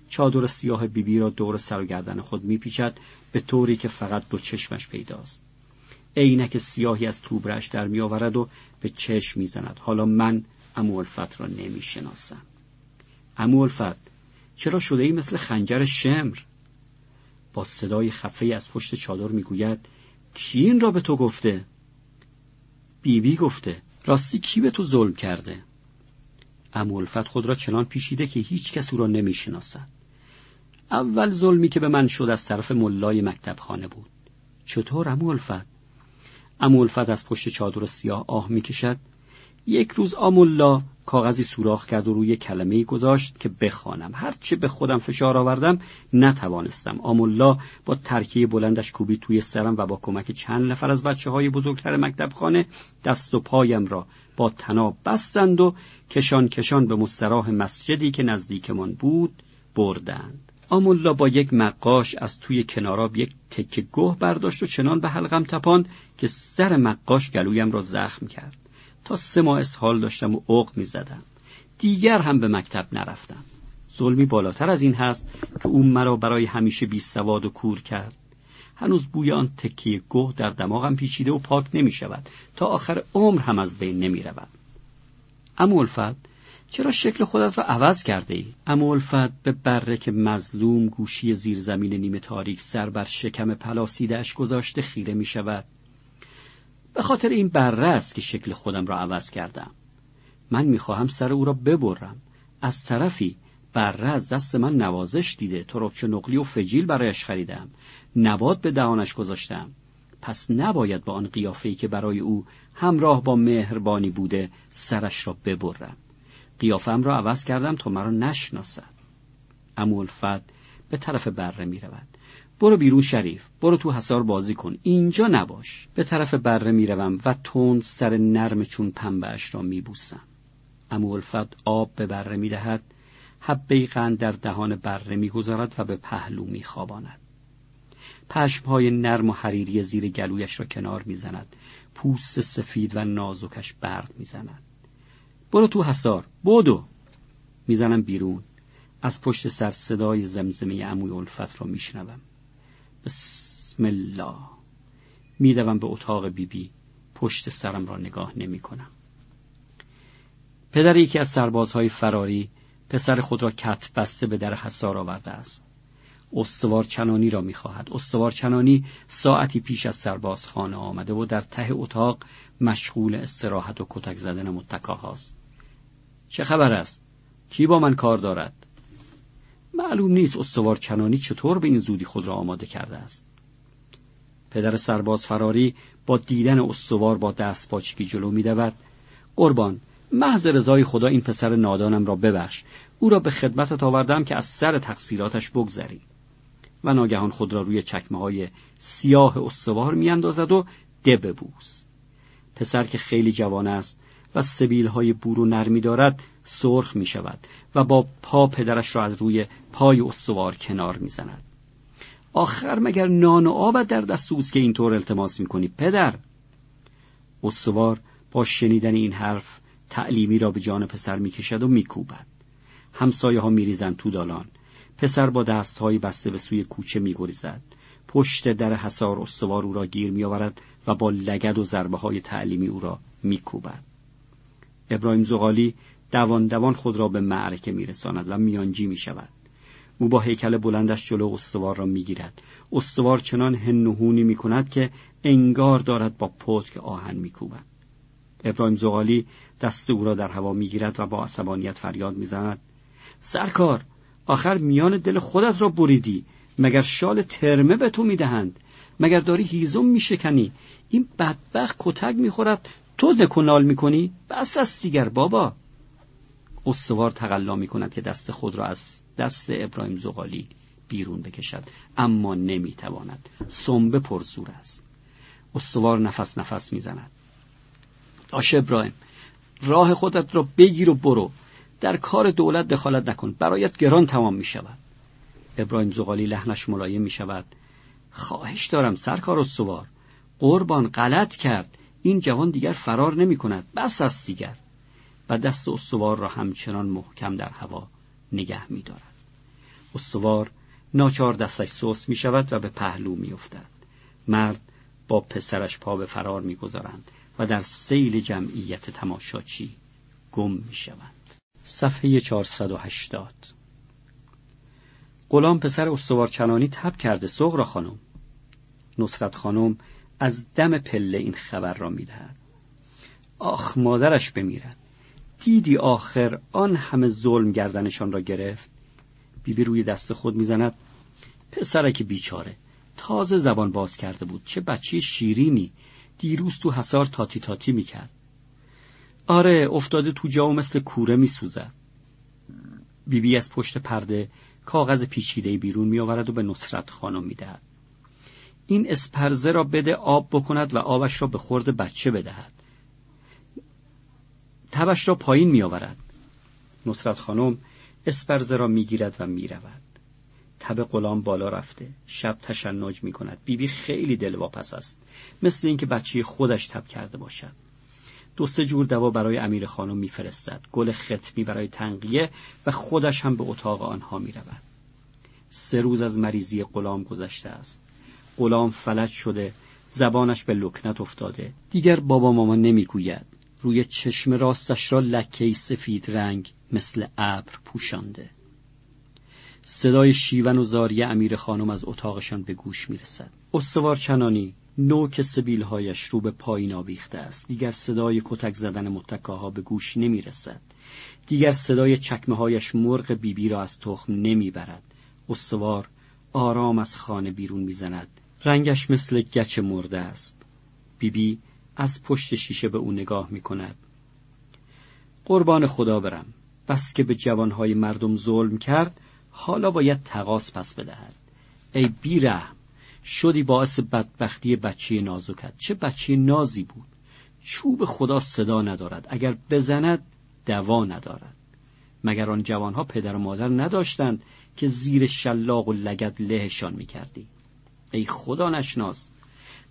چادر سیاه بیبی را دور سر و گردن خود میپیچد به طوری که فقط دو چشمش پیداست. عینک سیاهی از توبرش در میآورد و به چشم می‌زند. حالا من امولفت را نمی‌شناسم. امولفت چرا شده ای مثل خنجر شمر؟ با صدای خفه از پشت چادر می‌گوید کی این را به تو گفته. بیبی بی گفته راستی کی به تو ظلم کرده؟ امولفت خود را چنان پیشیده که هیچ کس او را نمی‌شناسد. اول ظلمی که به من شد از طرف ملای مکتب خانه بود. چطور امولفت امولفت از پشت چادر سیاه آه می‌کشد. یک روز آمولا کاغذی سوراخ کرد و روی کلمه گذاشت که بخوانم. هرچه به خودم فشار آوردم نتوانستم. آمولا با ترکیه بلندش کوبی توی سرم و با کمک چند نفر از بچه های بزرگتر مکتب خانه دست و پایم را با تناب بستند و کشان کشان به مستراح مسجدی که نزدیکمان بود بردند. آمولا با یک مقاش از توی کناراب یک تکه گوه برداشت و چنان به حلقم تپاند که سر مقاش گلویم را زخم کرد. تا سه ماه اسهال داشتم و عق می زدم. دیگر هم به مکتب نرفتم. ظلمی بالاتر از این هست که او مرا برای همیشه بی سواد و کور کرد. هنوز بوی آن تکیه گوه در دماغم پیچیده و پاک نمی شود تا آخر عمر هم از بین نمی رود. اما چرا شکل خودت را عوض کرده ای؟ اما به بره که مظلوم گوشی زیر زمین نیمه تاریک سر بر شکم پلاسیدهش گذاشته خیره می شود به خاطر این بره است که شکل خودم را عوض کردم. من می‌خواهم سر او را ببرم. از طرفی بره از دست من نوازش دیده تربچه نقلی و فجیل برایش خریدم. نباد به دهانش گذاشتم. پس نباید با آن قیافه‌ای که برای او همراه با مهربانی بوده سرش را ببرم. قیافم را عوض کردم تا مرا نشناسد. اما به طرف بره می رود برو بیرون شریف برو تو حسار بازی کن اینجا نباش. به طرف بره می‌روم و تند سر نرم چون پنبهاش را میبوسم. امو الفت آب به بره می‌دهد حبه قند در دهان بره می‌گذارد و به پهلو میخواباند. پشمهای نرم و حریری زیر گلویش را کنار می‌زند. پوست سفید و نازکش برق می‌زند. برو تو حسار بودو می‌زنم بیرون. از پشت سر صدای زمزمه عموی الفت را میشنوم. بسم الله میدوم به اتاق بیبی بی. پشت سرم را نگاه نمی کنم. پدر یکی از سربازهای فراری پسر خود را کت بسته به در حسار آورده است. استوار چنانی را می‌خواهد. استوار چنانی ساعتی پیش از سرباز خانه آمده و در ته اتاق مشغول استراحت و کتک زدن متکاهاست. چه خبر است؟ کی با من کار دارد؟ معلوم نیست استوار چنانی چطور به این زودی خود را آماده کرده است. پدر سرباز فراری با دیدن استوار با دست پاچگی جلو میدود قربان محض رضای خدا این پسر نادانم را ببخش. او را به خدمتت آوردم که از سر تقصیراتش بگذری. و ناگهان خود را روی چکمه های سیاه استوار میاندازد و دب بوس پسر که خیلی جوان است و سبیل های بور و نرمی دارد سرخ می شود و با پا پدرش را از روی پای استوار کنار می زند. آخر مگر نان و آبت در دست اوست که اینطور التماس می کنی پدر استوار با شنیدن این حرف تعلیمی را به جان پسر می کشد و می کوبد. همسایه ها می ریزند تو دالان پسر با دستهایی بسته به سوی کوچه می گریزد. پشت در حسار استوار او را گیر می آورد و با لگد و ضربه های تعلیمی او را می کوبد. ابراهیم زغالی دوان دوان خود را به معرکه میرساند و میانجی می شود. او با هیکل بلندش جلو استوار را می‌گیرد. استوار چنان هنهونی می کند که انگار دارد با پتک آهن میکوبد. ابراهیم زغالی دست او را در هوا می‌گیرد و با عصبانیت فریاد می‌زند. سرکار آخر میان دل خودت را بریدی. مگر شال ترمه به تو می‌دهند؟ مگر داری هیزم میشکنی؟ این بدبخت کتک می‌خورد. تو دکنال می‌کنی؟ بس است دیگر بابا. استوار تقلا می کند که دست خود را از دست ابراهیم زغالی بیرون بکشد اما نمی‌تواند. سنبه پرزور است. استوار نفس نفس می‌زند. آش ابراهیم راه خودت را بگیر و برو. در کار دولت دخالت نکن. برایت گران تمام می شود ابراهیم زغالی لحنش ملایم می شود خواهش دارم سرکار استوار. قربان غلط کرد. این جوان دیگر فرار نمی کند بس است دیگر. و دست استوار را همچنان محکم در هوا نگه می دارد. استوار ناچار دستش سوس می شود و به پهلو می افتد. مرد با پسرش پا به فرار می گذارند و در سیل جمعیت تماشاچی گم می شوند. صفحه 480 غلام پسر استوار چنانی تب کرده سغرا خانم نصرت خانم از دم پله این خبر را می‌دهد آخ مادرش بمیرد دیدی آخر آن همه ظلم گردنشان را گرفت؟ بیبی روی دست خود می‌زند. پسرک بیچاره تازه زبان باز کرده بود. چه بچه شیرینی. دیروز تو حسار تاتی تاتی می‌کرد. آره افتاده تو جا و مثل کوره میسوزد. بیبی از پشت پرده کاغذ پیچیده بیرون میآورد و به نصرت خانم می‌دهد. این اسپرزه را بده آب بکند و آبش را به خورد بچه بدهد. تبش را پایین میآورد. نصرت خانم اسپرزه را می‌گیرد و می‌رود. تب غلام بالا رفته. شب تشنج می کند بیبی خیلی دلواپس است. مثل اینکه بچه خودش تب کرده باشد. دو سه جور دوا برای امیر خانم میفرستد. گل ختمی برای تنقیه و خودش هم به اتاق آنها می رود. سه روز از مریضی غلام گذشته است. غلام فلج شده. زبانش به لکنت افتاده. دیگر بابا ماما نمی‌گوید. روی چشم راستش را لکه سفید رنگ مثل ابر پوشانده. صدای شیون و زاری امیر خانم از اتاقشان به گوش می‌رسد. استوار چنانی نوک سبیلهایش رو به پایین آویخته است. دیگر صدای کتک زدن متکاها به گوش نمی‌رسد. دیگر صدای چکمه هایش مرغ بیبی را از تخم نمی‌برد. استوار آرام از خانه بیرون می‌زند. رنگش مثل گچ مرده است. بیبی از پشت شیشه به او نگاه می کند قربان خدا برم. بس که به جوانهای مردم ظلم کرد حالا باید تقاس پس بدهد. ای بیرحم شدی باعث بدبختی بچه نازکت. چه بچه نازی بود. چوب خدا صدا ندارد. اگر بزند دوا ندارد. مگر آن جوانها پدر و مادر نداشتند که زیر شلاق و لگد لهشان می‌کردی؟ ای خدا نشناس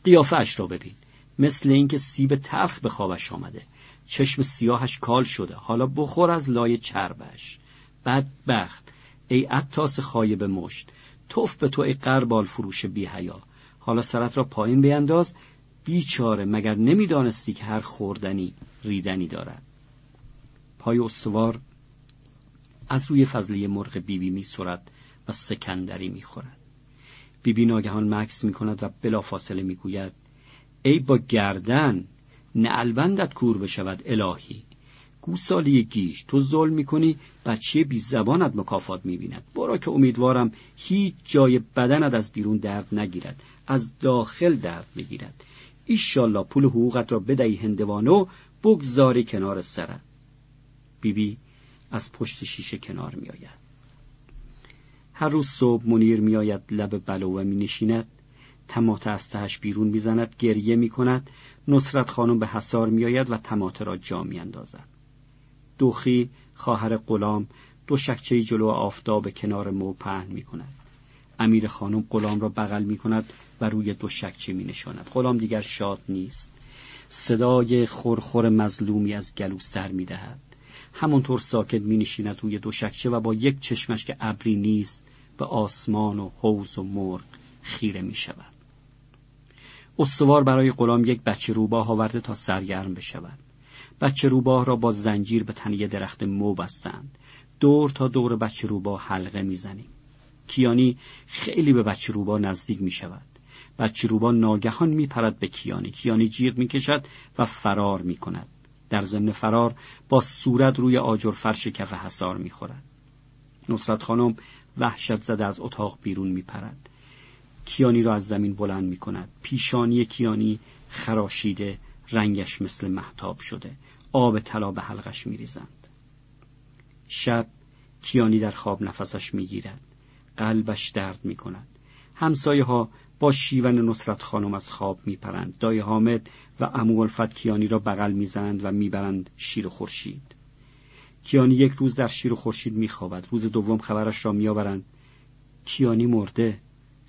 قیافه اش را ببین. مثل اینکه سیب تلخ به خوابش آمده. چشم سیاهش کال شده. حالا بخور از لای چربش. بدبخت. ای عطاس خایب مشت. توف به تو ای قربال فروش بی حیا. حالا سرت را پایین بینداز. بیچاره مگر نمی‌دانستی که هر خوردنی ریدنی دارد؟ پای استوار از روی فضله مرغ بیبی می سرد و سکندری می خورد بیبی ناگهان مکس می کند و بلافاصله می گوید ای با گردن نعلبندت کور بشود الهی. گوسالی گیش تو ظلم می‌کنی بچه بی زبانت مکافات می‌بیند. برا که امیدوارم هیچ جای بدنت از بیرون درد نگیرد از داخل درد بگیرد. ایشالله پول حقوقت را بدهی هندوانو بگذاری کنار سرت. بیبی از پشت شیشه کنار میآید. هر روز صبح منیر میآید لب بلوه می نشیند تماته از تهش بیرون می‌زند گریه می کند نصرت خانم به حسار میآید و تماته را جا میاندازد. دوخی خواهر غلام دو شکچه جلو آفتاب کنار مو پهن می کند امیر خانم غلام را بغل می کند و روی دو شکچه می نشاند غلام دیگر شاد نیست. صدای خورخور مظلومی از گلو سر می دهد همانطور ساکت می نشیند روی دو شکچه و با یک چشمش که ابری نیست به آسمان و حوز و مرغ خیره می شود استوار برای غلام یک بچه روباه آورده تا سرگرم بشود. بچه روباه را با زنجیر به تنیه درخت مو بستند. دور تا دور بچه روباه حلقه می‌زنیم. کیانی خیلی به بچه روباه نزدیک می شود بچه روباه ناگهان می پرد به کیانی. کیانی جیغ می کشد و فرار می کند در ضمن فرار با صورت روی آجر فرش کف حسار می خورد نصرت خانم وحشت زده از اتاق بیرون می پرد کیانی را از زمین بلند می کند پیشانی کیانی خراشیده رنگش مثل محتاب شده. آب طلا به حلقش می ریزند. شب کیانی در خواب نفسش می گیرد قلبش درد می کند همسایه ها با شیون نصرت خانم از خواب می پرند دای حامد و امو الفت کیانی را بغل می‌زنند و می‌برند شیر خورشید. کیانی یک روز در شیر و خورشید میخوابد. روز دوم خبرش را میآورند. کیانی مرده.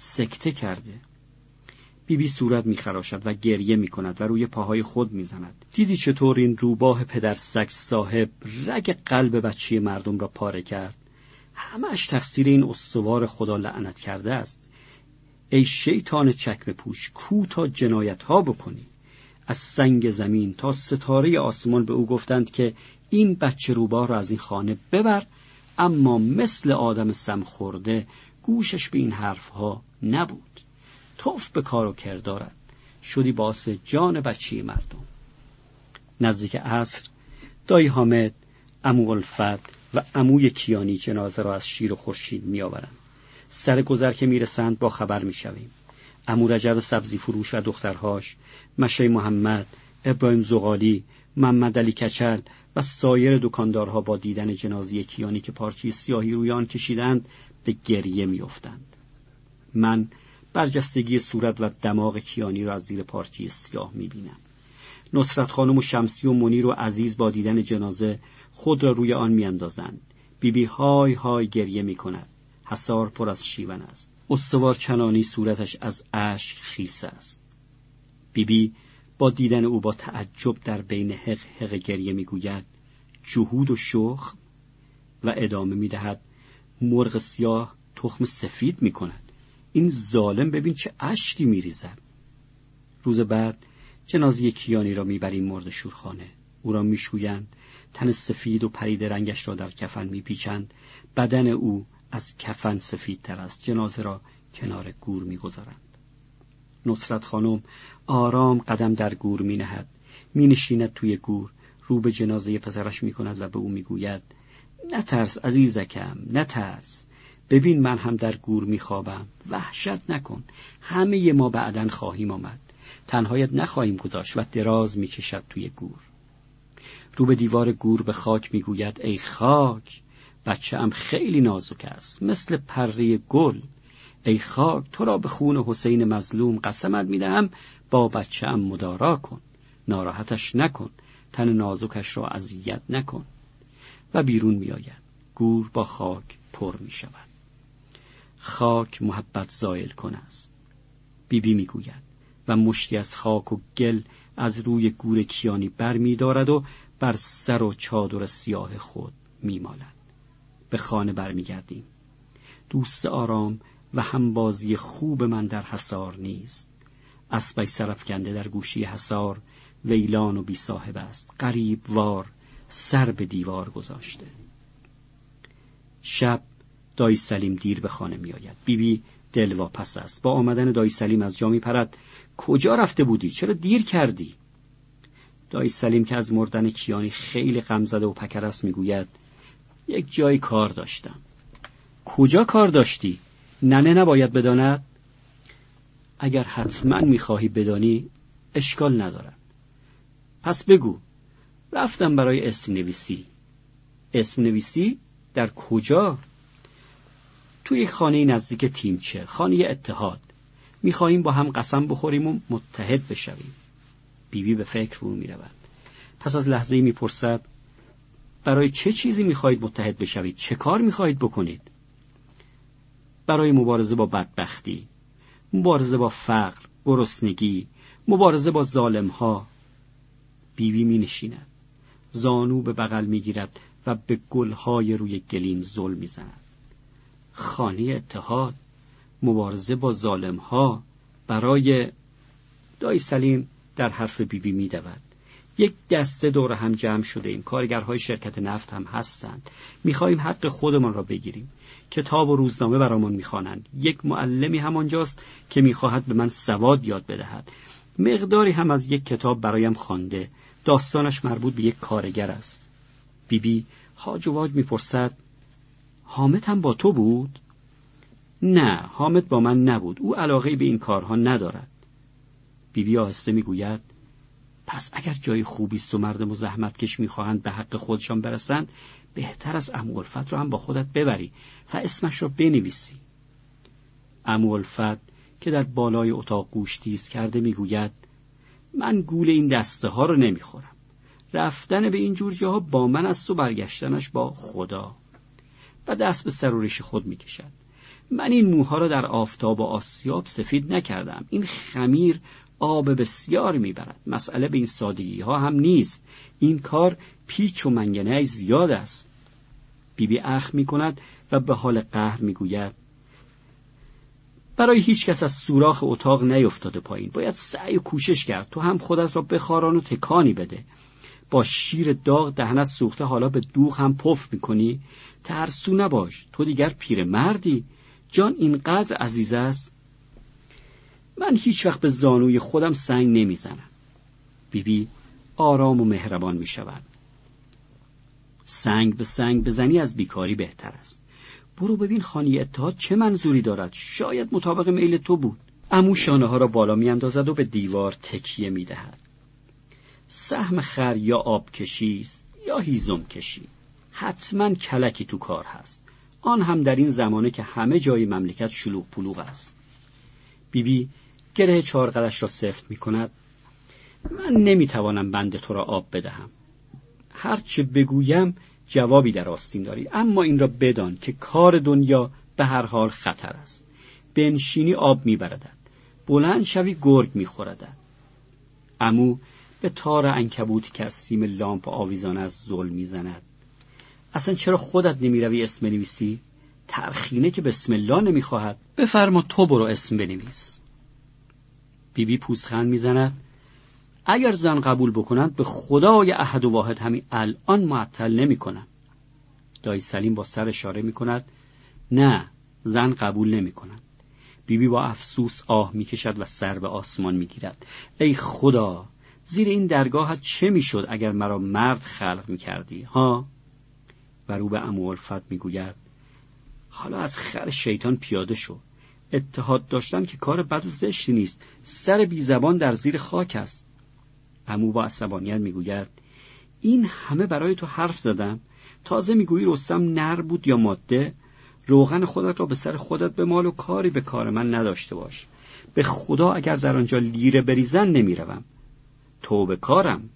سکته کرده. بیبی صورت میخراشد و گریه می‌کند و روی پاهای خود می‌زند. دیدی چطور این روباه پدر سکس صاحب رگ قلب بچه مردم را پاره کرد؟ همش تقصیر این استوار خدا لعنت کرده است. ای شیطان چکمه پوش کو تا جنایت ها بکنی؟ از سنگ زمین تا ستاره آسمان به او گفتند که این بچه روباه را از این خانه ببر اما مثل آدم سم خورده گوشش به این حرفها نبود. توف به کار و کردارد شدی باعث جان بچه مردم. نزدیک عصر دایی حامد امو الفت و اموی کیانی جنازه را از شیر و خورشید میآورند. سر گذر که می‌رسند با خبر می‌شویم. امو رجب سبزی فروش و دخترهاش مشه محمد ابراهیم زغالی محمد علی کچل و سایر دکاندارها با دیدن جنازی کیانی که پارچی سیاهی روی آن کشیدند به گریه میافتند. من برجستگی صورت و دماغ کیانی را از زیر پارچی سیاه می‌بینم. نصرت خانم و شمسی و منیر و عزیز با دیدن جنازه خود را روی آن میاندازند. بیبی های های گریه می‌کند. حسار پر از شیون است. استوار چنانی صورتش از اشک خیس است. بیبی با دیدن او با تعجب در بین حق حق گریه می‌گوید جهود و شخ و ادامه می‌دهد مرغ سیاه تخم سفید می‌کند. این ظالم ببین چه اشکی میریزد روز بعد جنازه کیانی را می‌بریم مرد شورخانه. او را میشویند تن سفید و پرید رنگش را در کفن میپیچند. بدن او از کفن سفیدتر است. جنازه را کنار گور می‌گذارند. نصرت خانم آرام قدم در گور می نهد می نشیند توی گور. رو به جنازه پسرش می کند و به او می گوید نترس عزیزکم نترس. ببین من هم در گور می خوابم وحشت نکن. همه ما بعدا خواهیم آمد. تنهایت نخواهیم گذاشت و دراز می کشد توی گور. رو به دیوار گور به خاک می گوید ای خاک بچه هم خیلی نازک است مثل پره گل. ای خاک تو را به خون حسین مظلوم قسمت می‌دهم با بچه ام مدارا کن. ناراحتش نکن تن نازکش را اذیت نکن. و بیرون میآید. گور با خاک پر می شود خاک محبت زایل کن است. بیبی می گوید و مشتی از خاک و گل از روی گور کیانی بر می و بر سر و چادر سیاه خود می مالد. به خانه برمیگردیم. دوست آرام و همبازی خوب من در حسار نیست. اسبش سرفکنده در گوشی حسار ویلان و بی صاحب است. قریب وار سر به دیوار گذاشته. شب دای سلیم دیر به خانه می آید بیبی دل واپس است. با آمدن دای سلیم از جا می پرد کجا رفته بودی؟ چرا دیر کردی؟ دای سلیم که از مردن کیانی خیلی غم زده و پکر است می‌گوید یک جای کار داشتم. کجا کار داشتی؟ ننه نباید بداند؟ اگر حتما می‌خواهی بدانی اشکال ندارد. پس بگو رفتم برای اسم نویسی اسم نویسی در کجا؟ توی یک خانه نزدیک تیمچه خانه اتحاد. می‌خواهیم با هم قسم بخوریم و متحد بشویم. بیبی به فکر فرو می‌رود. پس از لحظه می‌پرسد برای چه چیزی می‌خواهید متحد بشوید؟ چه کار می‌خواهید بکنید؟ برای مبارزه با بدبختی مبارزه با فقر گرسنگی مبارزه با ظالمها. بیبی می نشیند زانو به بغل می گیرد و به گلهای روی گلیم زل می زند خانه اتحاد مبارزه با ظالمها. برای دای سلیم در حرف بیبی می دود یک دسته دور هم جمع شده ایم. کارگرهای شرکت نفت هم هستند. می‌خواهیم حق خودمان را بگیریم. کتاب و روزنامه برامون می‌خوانند. یک معلمی همانجاست که می‌خواهد به من سواد یاد بدهد. مقداری هم از یک کتاب برایم خوانده. داستانش مربوط به یک کارگر است. بیبی بی هاج و واج می‌پرسد حامد هم با تو بود؟ نه حامد با من نبود. او علاقه به این کارها ندارد. بیبی بی آهسته می‌گوید پس اگر جای خوبی است و مردم و زحمتکش می‌خواهند به حق خودشان برسند بهتر از امولفت را هم با خودت ببری و اسمش را بنویسی. امولفت که در بالای اتاق گوش تیز کرده می‌گوید من گول این دسته ها رو نمی‌خورم. رفتن به این جور جاها با من است و برگشتنش با خدا. و دست به سر و ریش خود می‌کشد. من این موها را در آفتاب و آسیاب سفید نکردم. این خمیر آب بسیار می‌برد. مسئله به این سادگی ها هم نیست. این کار پیچ و منگنه زیاد است. بیبی اخ می کند و به حال قهر می‌گوید برای هیچ کس از سوراخ اتاق نیفتاده پایین. باید سعی و کوشش کرد. تو هم خودت را بخاران و تکانی بده. با شیر داغ دهنت سوخته حالا به دوغ هم پف می‌کنی. ترسو نباش. تو دیگر پیرمردی. جان اینقدر عزیز است. من هیچ وقت به زانوی خودم سنگ نمی‌زنم. بیبی آرام و مهربان می شود سنگ به سنگ بزنی از بیکاری بهتر است. برو ببین خانی اتحاد چه منظوری دارد. شاید مطابق میل تو بود. امو شانه ها را بالا میاندازد و به دیوار تکیه می‌دهد. سهم خر یا آب کشی است یا هیزم کشی حتما کلکی تو کار هست. آن هم در این زمانه که همه جای مملکت شلوغ پلوغ است. بیبی بی گره چارقدش را سفت می کند. من نمی‌توانم بند تو را آب بدهم. هرچه بگویم جوابی در آستین داری. اما این را بدان که کار دنیا به هر حال خطر است. بنشینی آب میبردد بلند شوی گرگ میخوردد امو به تار انکبوتی که از سیم لامپ آویزان از ظلم می‌زند اصلا چرا خودت نمی‌روی اسم بنویسی ترخینه که بسم الله نمی‌خواهد بفرما تو برو اسم بنویس بیبی بی پوزخند می‌زند اگر زن قبول بکنند به خدای احد و واحد همین الان معطل نمی کنم. دایی سلیم با سر اشاره می کند نه زن قبول نمی کنند. بیبی با افسوس آه می کشد و سر به آسمان می گیرد. ای خدا زیر این درگاهت چه می شد اگر مرا مرد خلق می کردی ها؟ و رو به امو الفت می گوید حالا از خر شیطان پیاده شو. اتحاد داشتن که کار بد و زشتی نیست. سر بی زبان در زیر خاک است. امو با عصبانیت می‌گوید این همه برای تو حرف زدم. تازه می‌گویی رستم نر بود یا ماده؟ روغن خودت را به سر خودت به مال و کاری به کار من نداشته باش. به خدا اگر در آنجا لیره بریزن نمی‌روم. تو به کارم.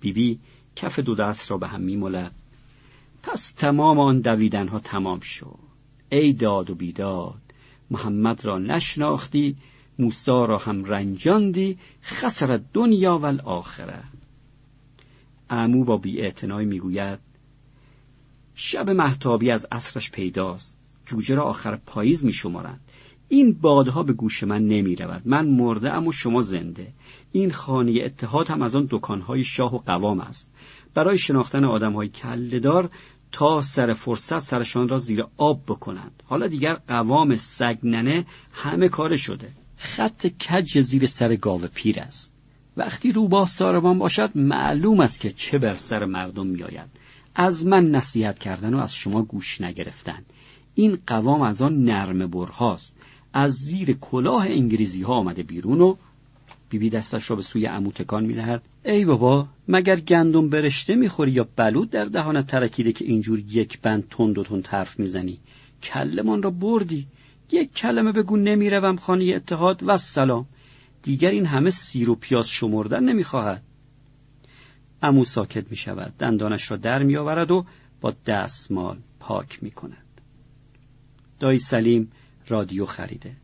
بیبی کف دو دست را به هم میمولد پس تمام آن دویدن ها تمام شد. ای داد و بیداد محمد را نشناختی موسا را هم رنجاندی خسر دنیا و الاخره. امو با بی می‌گوید شب محتابی از عصرش پیداست. جوجه را آخر پاییز میشمارند. این بادها به گوش من نمی رود. من مرده اما شما زنده. این خانه اتحاد هم از آن دکانهای شاه و قوام است. برای شناختن آدمهای کلدار تا سر فرصت سرشان را زیر آب بکنند. حالا دیگر قوام سگننه همه کار شده. خط کج زیر سر گاو پیر است. وقتی روباه ساربان باشد معلوم است که چه بر سر مردم میآید. از من نصیحت کردن و از شما گوش نگرفتن. این قوام از آن نرم برهاست. از زیر کلاه انگلیزی ها آمده بیرون و بیبی دستش را به سوی عمو تکان می‌دهد. ای بابا مگر گندم برشته می‌خوری یا بلود در دهانت ترکیده که اینجور یک بند تند و تند حرف می‌زنی؟ کلمان را بردی. یک کلمه بگو نمی‌روم خانه اتحاد. و سلام دیگر این همه سیر و پیاز شمردن نمی‌خواهد. امو ساکت می شود دندانش را در می آورد و با دستمال پاک می کند دایی سلیم رادیو خریده.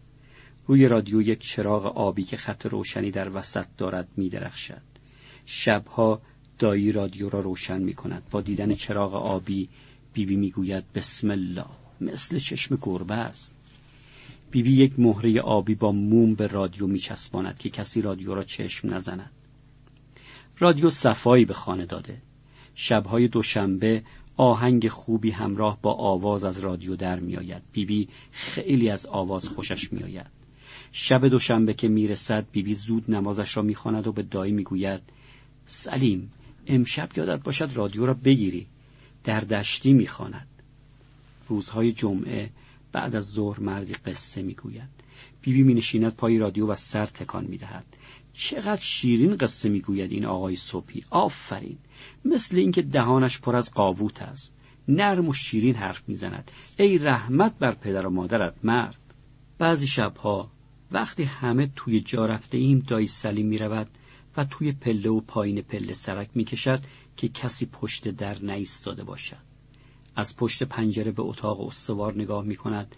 روی رادیو یک چراغ آبی که خط روشنی در وسط دارد می درخشد شبها دایی رادیو را روشن می کند با دیدن چراغ آبی بیبی می گوید بسم الله. مثل چشم گربه است. بیبی یک مهره آبی با موم به رادیو میچسباند که کسی رادیو را چشم نزند. رادیو صفایی به خانه داده. شبهای دوشنبه آهنگ خوبی همراه با آواز از رادیو در میآید. بیبی خیلی از آواز خوشش میآید. شب دوشنبه که می‌رسد بیبی زود نمازش را می‌خواند و به دایی می‌گوید سلیم امشب یادت باشد رادیو را بگیری. در دشتی می‌خواند. روزهای جمعه بعد از ظهر مردی قصه می‌گوید. بیبی می نشیند پای رادیو و سر تکان می‌دهد. چقدر شیرین قصه می‌گوید این آقای صبحی. آفرین. مثل اینکه دهانش پر از قاووت است. نرم و شیرین حرف می‌زند. ای رحمت بر پدر و مادرت مرد. بعضی شبها وقتی همه توی جا رفته ایم دایی سلیم می رود و توی پله و پایین پله سرک می کشد که کسی پشت در نایستاده باشد از پشت پنجره به اتاق استوار نگاه می کند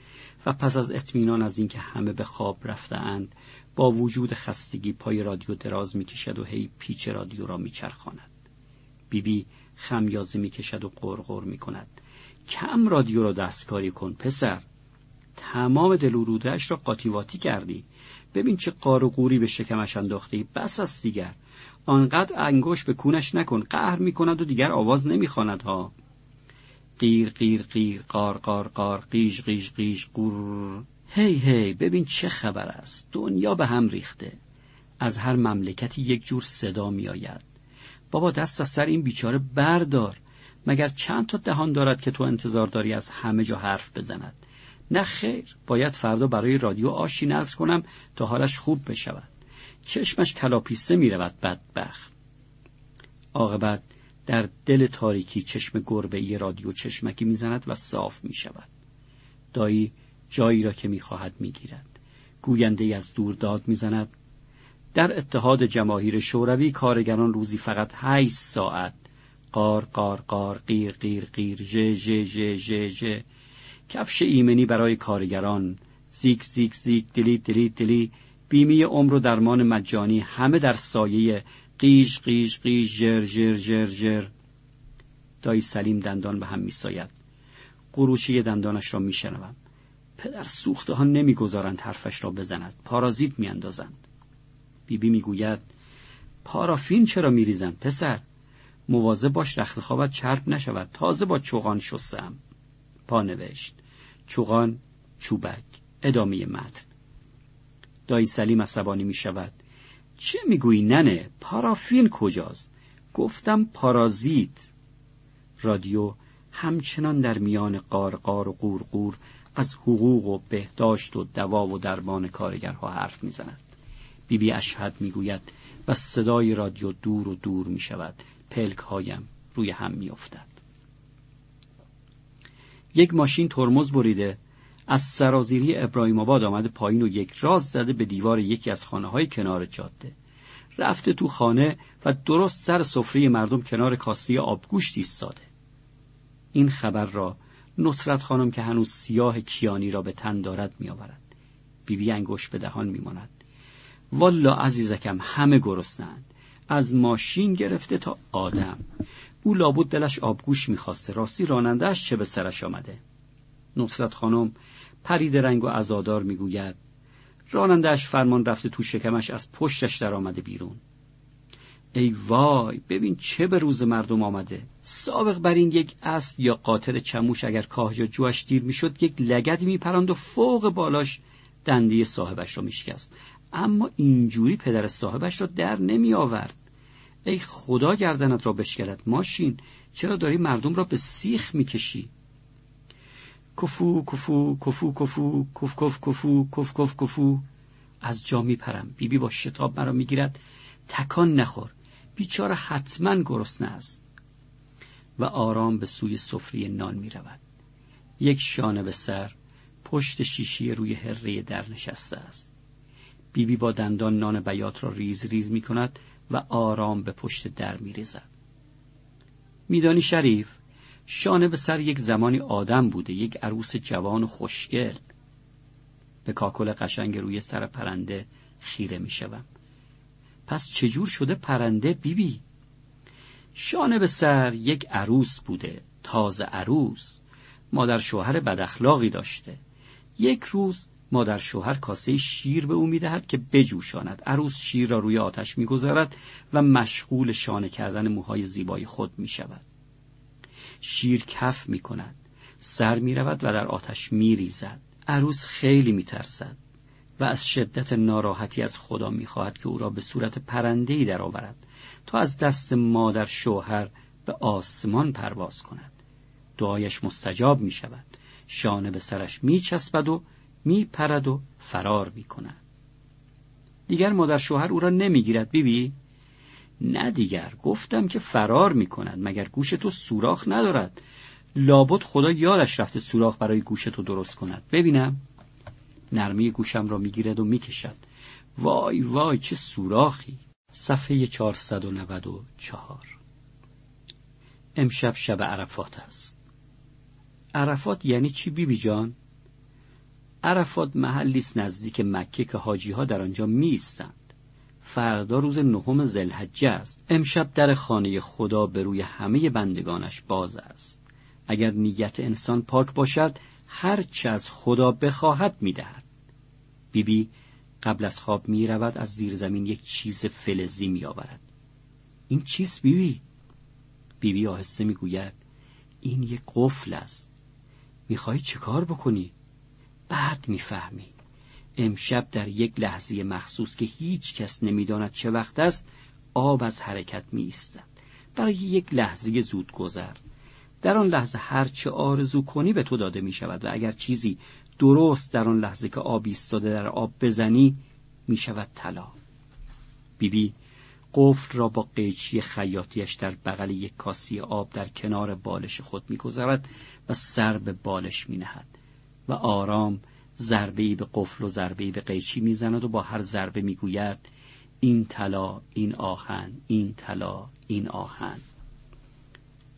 و پس از اطمینان از اینکه همه به خواب رفتهاند با وجود خستگی پای رادیو دراز می کشد و هی پیچ رادیو را می چرخاند. بیبی خمیازه می کشد و قرقر می کند. کم رادیو را دستکاری کن پسر. تمام دلورودهش را قاطیواتی کردی. ببین چه قار و قوری به شکمش انداختی. بس است دیگر. آنقدر انگوش به کونش نکن. قهر می کند و دیگر آواز نمی ها. قیر قیر قیر قار قار قار قیش قیش قیش قور هی هی ببین چه خبر است دنیا به هم ریخته از هر مملکتی یک جور صدا می آید بابا دست از سر این بیچاره بردار مگر چند تا دهان دارد که تو انتظار داری از همه جا حرف بزند نه خیر باید فردا برای رادیو آشی نزد کنم تا حالش خوب بشود چشمش کلاپیسه می رود بدبخت عاقبت در دل تاریکی چشم گربه ای رادیو چشمکی می‌زند و صاف می شود. دایی جایی را که می‌خواهد می‌گیرد. گوینده از دور داد می‌زند. در اتحاد جماهیر شوروی کارگران روزی فقط هشت ساعت قار قار قار قیر قیر قیر ژ ژ ژ ژ کفش ایمنی برای کارگران. زیک زیک زیک دلی دلی دلی. بیمی عمر و درمان مجانی همه در سایه قیش قیش قیش جر جر جر جر دایی سلیم دندان به هم میساید. قروچه دندانش را میشنوم. پدر سوخته ها نمی‌گذارند حرفش را بزند. پارازیت میاندازند. بیبی می‌گوید پارافین چرا میریزند پسر؟ مواظب باش رخت خوابت چرب نشود. تازه با چوغان شستم. پا نوشت. چوغان چوبک. ادامه متن. دایی سلیم عصبانی می شود. چه می‌گویی ننه؟ پارافین کجاست؟ گفتم پارازیت. رادیو همچنان در میان قارقار و قورقور از حقوق و بهداشت و دوا و درمان کارگرها حرف می‌زند بیبی اشهد می‌گوید و صدای رادیو دور و دور می شود. پلک هایم روی هم میافتد یک ماشین ترمز بریده. از سرازیری ابراهیم آباد آمده پایین و یک راز زده به دیوار یکی از خانه های کنار جاده رفته تو خانه و درست سر سفره مردم کنار کاستی آبگوشت ایستاده. این خبر را نصرت خانم که هنوز سیاه کیانی را به تن دارد میآورد. بیبی انگوش به دهان میماند. والا عزیزکم همه گرسنند از ماشین گرفته تا آدم. او لابود دلش آبگوش می‌خواسته. راستی رانندهش چه به سرش آمده؟ نصرت خانم پرید رنگ و ازادار می‌گوید رانندهش فرمان رفته تو شکمش از پشتش در آمده بیرون. ای وای ببین چه به روز مردم آمده. سابق بر این یک اسب یا قاطر چموش اگر کاه یا جوش دیر می‌شد یک لگدی میپراند و فوق بالاش دنده صاحبش را میشکست. اما اینجوری پدر صاحبش را در نمی آورد ای خدا گردنت را بشکلد ماشین چرا داری مردم را به سیخ می‌کشی؟ کفو کفو کفو کفو کف کف کفو کف کف کفو. از جا میپرم. بیبی با شتاب مرا می‌گیرد. تکان نخور. بیچاره حتما گرسنه است. و آرام به سوی سفره نان می‌رود. یک شانه به سر پشت شیشی روی هره در نشسته است. بیبی با دندان نان بیات را ریز ریز می کند و آرام به پشت در می ریزد. میدانی شریف شانه به سر یک زمانی آدم بوده یک عروس جوان و خوشگل به کاکل قشنگ روی سر پرنده خیره می شوم. پس چجور شده پرنده بیبی؟ بی؟ شانه به سر یک عروس بوده تازه عروس مادر شوهر بد داشته یک روز مادر شوهر کاسه شیر به او می‌دهد که بجوشاند. عروس شیر را روی آتش می‌گذارد و مشغول شانه کردن موهای زیبای خود می شود شیر کف می کند سر می رود و در آتش می ریزد عروس خیلی می ترسد و از شدت ناراحتی از خدا می خواهد که او را به صورت پرندهی درآورد تا از دست مادر شوهر به آسمان پرواز کند. دعایش مستجاب می شود شانه به سرش می چسبد و می پرد و فرار می کند دیگر مادر شوهر او را نمی گیرد بیبی؟ نه دیگر گفتم که فرار می کند مگر گوش تو سوراخ ندارد. لابد خدا یادش رفته سوراخ برای گوش تو درست کند. ببینم. نرمی گوشم را می‌گیرد و می‌کشد. وای وای چه سوراخی. صفحه 494 امشب شب عرفات است. عرفات یعنی چی بیبی جان؟ عرفات محلی است نزدیک مکه که حاجی ها در آنجا می فردا روز نهم زلحجه است امشب در خانه خدا به روی همه بندگانش باز است اگر نیت انسان پاک باشد هر چه از خدا بخواهد می‌دهد بیبی قبل از خواب می رود از زیر زمین یک چیز فلزی می آورد. این چیز بیبی؟ بیبی آهسته می گوید این یک قفل است. می‌خوای چیکار بکنی؟ بعد می‌فهمی. امشب در یک لحظه مخصوص که هیچ کس نمی‌داند چه وقت است آب از حرکت می ایستد. برای یک لحظه زود گذر در آن لحظه هر چه آرزو کنی به تو داده می شود و اگر چیزی درست در آن لحظه که آب ایستاده در آب بزنی می شود طلا بیبی قفل را با قیچی خیاطیش در بغل یک کاسی آب در کنار بالش خود می‌گذارد و سر به بالش می نهد و آرام ضربه به قفل و ضربه به قیچی می‌زند و با هر ضربه می‌گوید این طلا این آهن این طلا این آهن.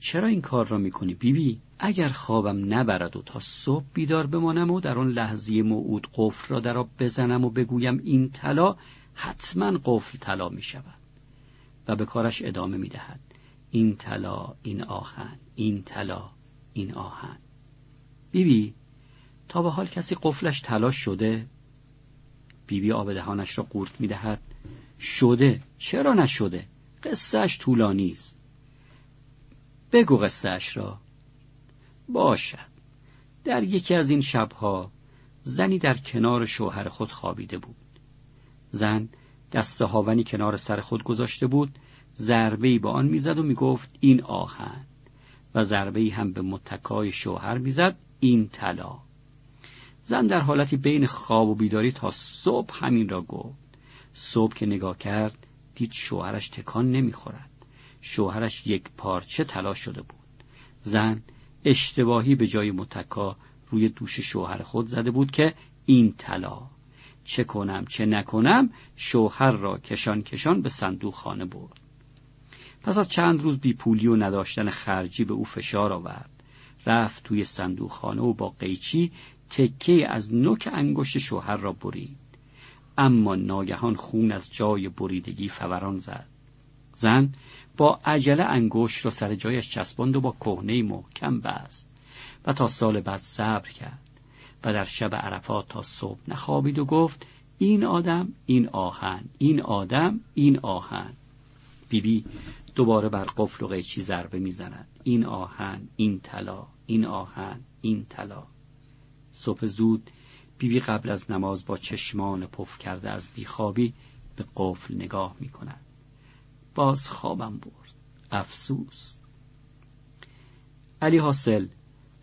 چرا این کار را می‌کنی بیبی؟ اگر خوابم نبرد و تا صبح بیدار بمانم و در آن لحظه موعود قفل را در بزنم و بگویم این طلا حتما قفل طلا می شود و به کارش ادامه می دهد این طلا این آهن این طلا این آهن. بیبی به حال کسی قفلش طلا شده بیبی آب دهانش را قورت می دهد شده. چرا نشده؟ قصهش طولانی است. بگو قصهش را. باشد در یکی از این شبها زنی در کنار شوهر خود خوابیده بود. زن دست هاونی کنار سر خود گذاشته بود. ضربه ای به آن می‌زد و می‌گفت این آهن. و ضربه ای هم به متکای شوهر می‌زد. این طلا. زن در حالتی بین خواب و بیداری تا صبح همین را گفت. صبح که نگاه کرد دید شوهرش تکان نمی‌خورد. شوهرش یک پارچه طلا شده بود. زن اشتباهی به جای متکا روی دوش شوهر خود زده بود که این طلا. چه کنم چه نکنم شوهر را کشان کشان به صندوق خانه برد. پس از چند روز بی پولی و نداشتن خرجی به او فشار آورد. رفت توی صندوق خانه و با قیچی تکه از نوک انگشت شوهر را برید. اما ناگهان خون از جای بریدگی فوران زد. زن با عجله انگشت را سر جایش چسباند و با کهنه محکم بست و تا سال بعد صبر کرد و در شب عرفات تا صبح نخوابید و گفت این آدم این آهن این آدم این آهن. بیبی بی دوباره بر قفل و قیچی ضربه می‌زند. این آهن این طلا این آهن این طلا. صبح زود بیبی بی قبل از نماز با چشمان پف کرده از بیخوابی به قفل نگاه می کند. باز خوابم برد افسوس علی حاصل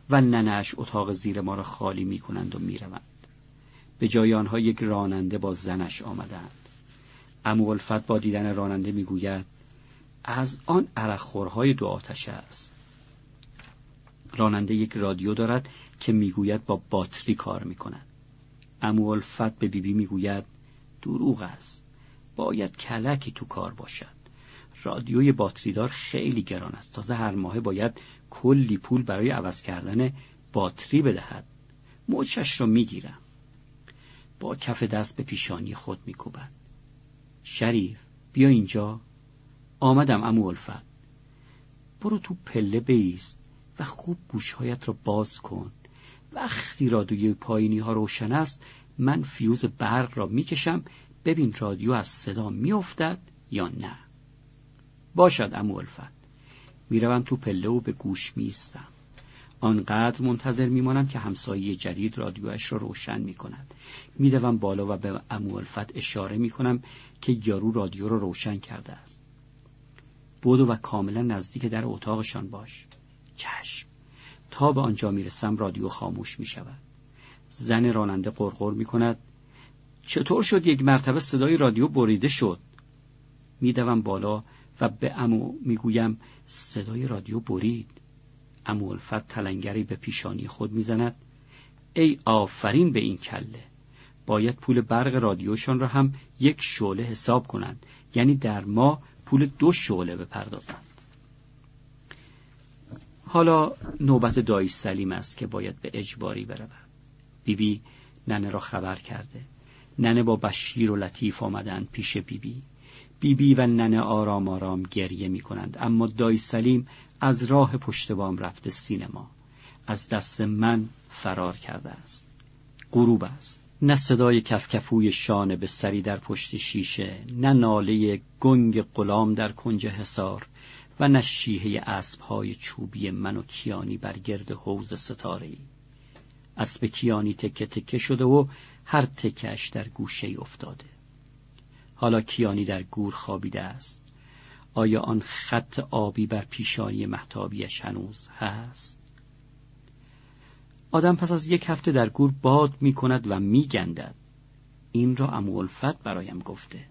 و ننش اتاق زیر ما را خالی می کنند و می روند. به جای آنها یک راننده با زنش آمدند امو الفت با دیدن راننده می‌گوید از آن عرقخورهای دو آتش است راننده یک رادیو دارد که می‌گوید با باتری کار می‌کند. امو الفت به بیبی می‌گوید دروغ است. باید کلکی تو کار باشد. رادیوی باتریدار خیلی گران است. تازه هر ماه باید کلی پول برای عوض کردن باتری بدهد. موچش را می‌گیرم. با کف دست به پیشانی خود میکوبد. شریف بیا اینجا. آمدم عمو الفت برو تو پله بایست و خوب گوشهایت را باز کن. وقتی رادیوی پایینی ها روشن است من فیوز برق را می‌کشم ببین رادیو از صدا میافتد یا نه. باشد عمو الفت. می‌روم تو پله و به گوش می‌ایستم آنقدر منتظر میمانم که همسایه جدید رادیوش را روشن می‌کند. میدوم بالا و به عمو الفت اشاره می‌کنم که یارو رادیو را روشن کرده است. بودو و کاملا نزدیک در اتاقشان باش. چشم. تا به آنجا می‌رسم رادیو خاموش می‌شود. زن راننده قرقر می‌کند. چطور شد یک مرتبه صدای رادیو بریده شد؟ میدوم بالا و به امو می‌گویم صدای رادیو برید. امو الفت تلنگری به پیشانی خود می‌زند. ای آفرین به این کله! باید پول برق رادیوشان را هم یک شعله حساب کنند. یعنی در ما پول دو شعله بپردازند. حالا نوبت دایی سلیم است که باید به اجباری برود. بیبی ننه را خبر کرده. ننه با بشیر و لطیف آمدن پیش بیبی. بیبی و ننه آرام آرام گریه می کنند. اما دایی سلیم از راه پشت بام رفته سینما. از دست من فرار کرده است. غروب است. نه صدای کفکفوی شانه به سری در پشت شیشه نه ناله گنگ غلام در کنج حصار. و نه شیهه اسبهای چوبی من و کیانی بر گرد حوز ستاره ای اسب کیانی تکه تکه شده و هر تکش در گوشه افتاده حالا کیانی در گور خوابیده است آیا آن خط آبی بر پیشانی محتابیش هنوز هست؟ آدم پس از یک هفته در گور باد می کند و می گندد. این را امو برایم گفته.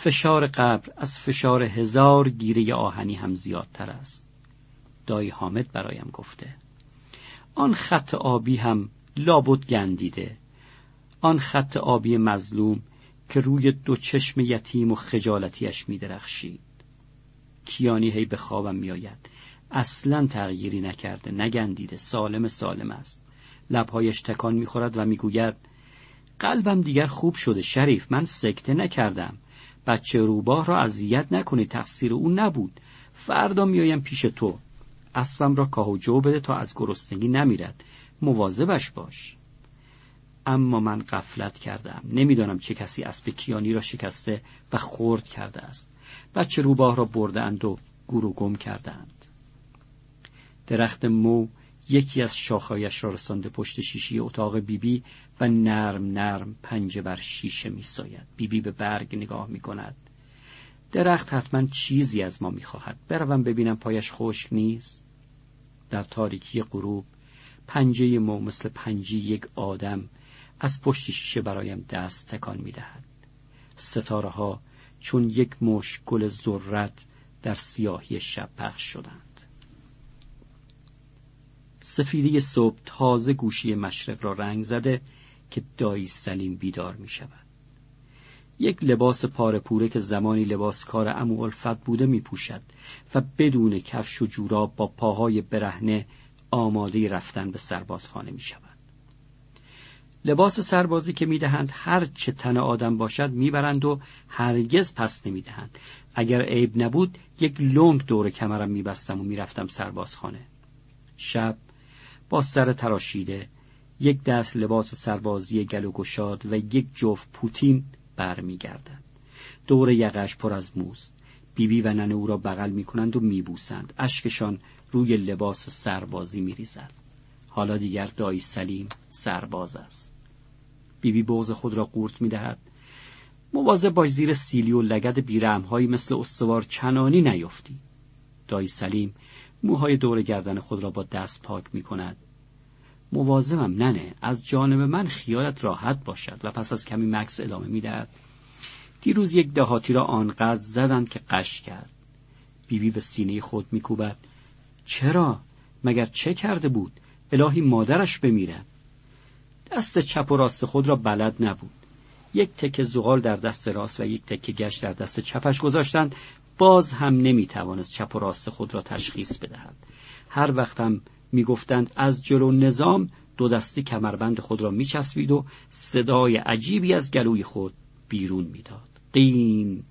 فشار قبر از فشار هزار گیره آهنی هم زیادتر است. دایی حامد برایم گفته. آن خط آبی هم لابد گندیده. آن خط آبی مظلوم که روی دو چشم یتیم و خجالتیش می درخشید. کیانی هی به خوابم میآید اصلا تغییری نکرده نگندیده سالم سالم است لبهایش تکان می‌خورد و می‌گوید قلبم دیگر خوب شده شریف من سکته نکردم بچه روباه را اذیت نکنی تقصیر او نبود. فردا میایم پیش تو. اسبم را کاه و جو بده تا از گرسنگی نمیرد. مواظبش باش. اما من قفلت کردم. نمی‌دانم چه کسی اسب کیانی را شکسته و خرد کرده است. بچه روباه را بردند و گورو گم کردند. درخت مو یکی از شاخهایش را رسانده پشت شیشی اتاق بیبی و نرم نرم پنجه بر شیشه میساید. بیبی به برگ نگاه می کند درخت حتما چیزی از ما می‌خواهد. بروم ببینم پایش خشک نیست. در تاریکی غروب پنجه مو مثل پنجه یک آدم از پشت شیشه برایم دست تکان می‌دهد. ستاره ها چون یک مش گل ذرت در سیاهی شب پخش شدند. سفیدی صبح تازه گوشی مشرق را رنگ زده که دایی سلیم بیدار می شود. یک لباس پاره پوره که زمانی لباس کار امو الفت بوده می پوشد و بدون کفش و جوراب با پاهای برهنه آماده رفتن به سربازخانه می شود. لباس سربازی که می‌دهند هر چه تن آدم باشد می‌برند و هرگز پس نمی‌دهند اگر عیب نبود یک لنگ دور کمرم میبستم و می‌رفتم سربازخانه. شب با سر تراشیده یک دست لباس سربازی گل و یک جفت پوتین برمیگردند دور یقش پر از موست بیبی و ننه او را بغل می‌کنند و میبوسند. اشکشان روی لباس سربازی میریزد. حالا دیگر دایی سلیم سرباز است. بیبی بغز خود را قورت می‌دهد. مواظب باش زیر سیلی و لگد بیرمهایی مثل استوار چنانی نیفتی. دایی سلیم موهای دور گردن خود را با دست پاک می کند مواظبم ننه از جانب من خیالت راحت باشد و پس از کمی مکس ادامه می‌دهد. دیروز یک دهاتی را آنقدر زدند که قش کرد. بیبی به سینه خود میکوبد. چرا؟ مگر چه کرده بود؟ الهی مادرش بمیرد. دست چپ و راست خود را بلد نبود. یک تکه زغال در دست راست و یک تکه گشت در دست چپش گذاشتند باز هم نمی‌توانست چپ و راست خود را تشخیص بدهد. هر وقت هم می‌گفتند از جلو نظام دو دستی کمربند خود را میچسبید و صدای عجیبی از گلوی خود بیرون می‌داد. قین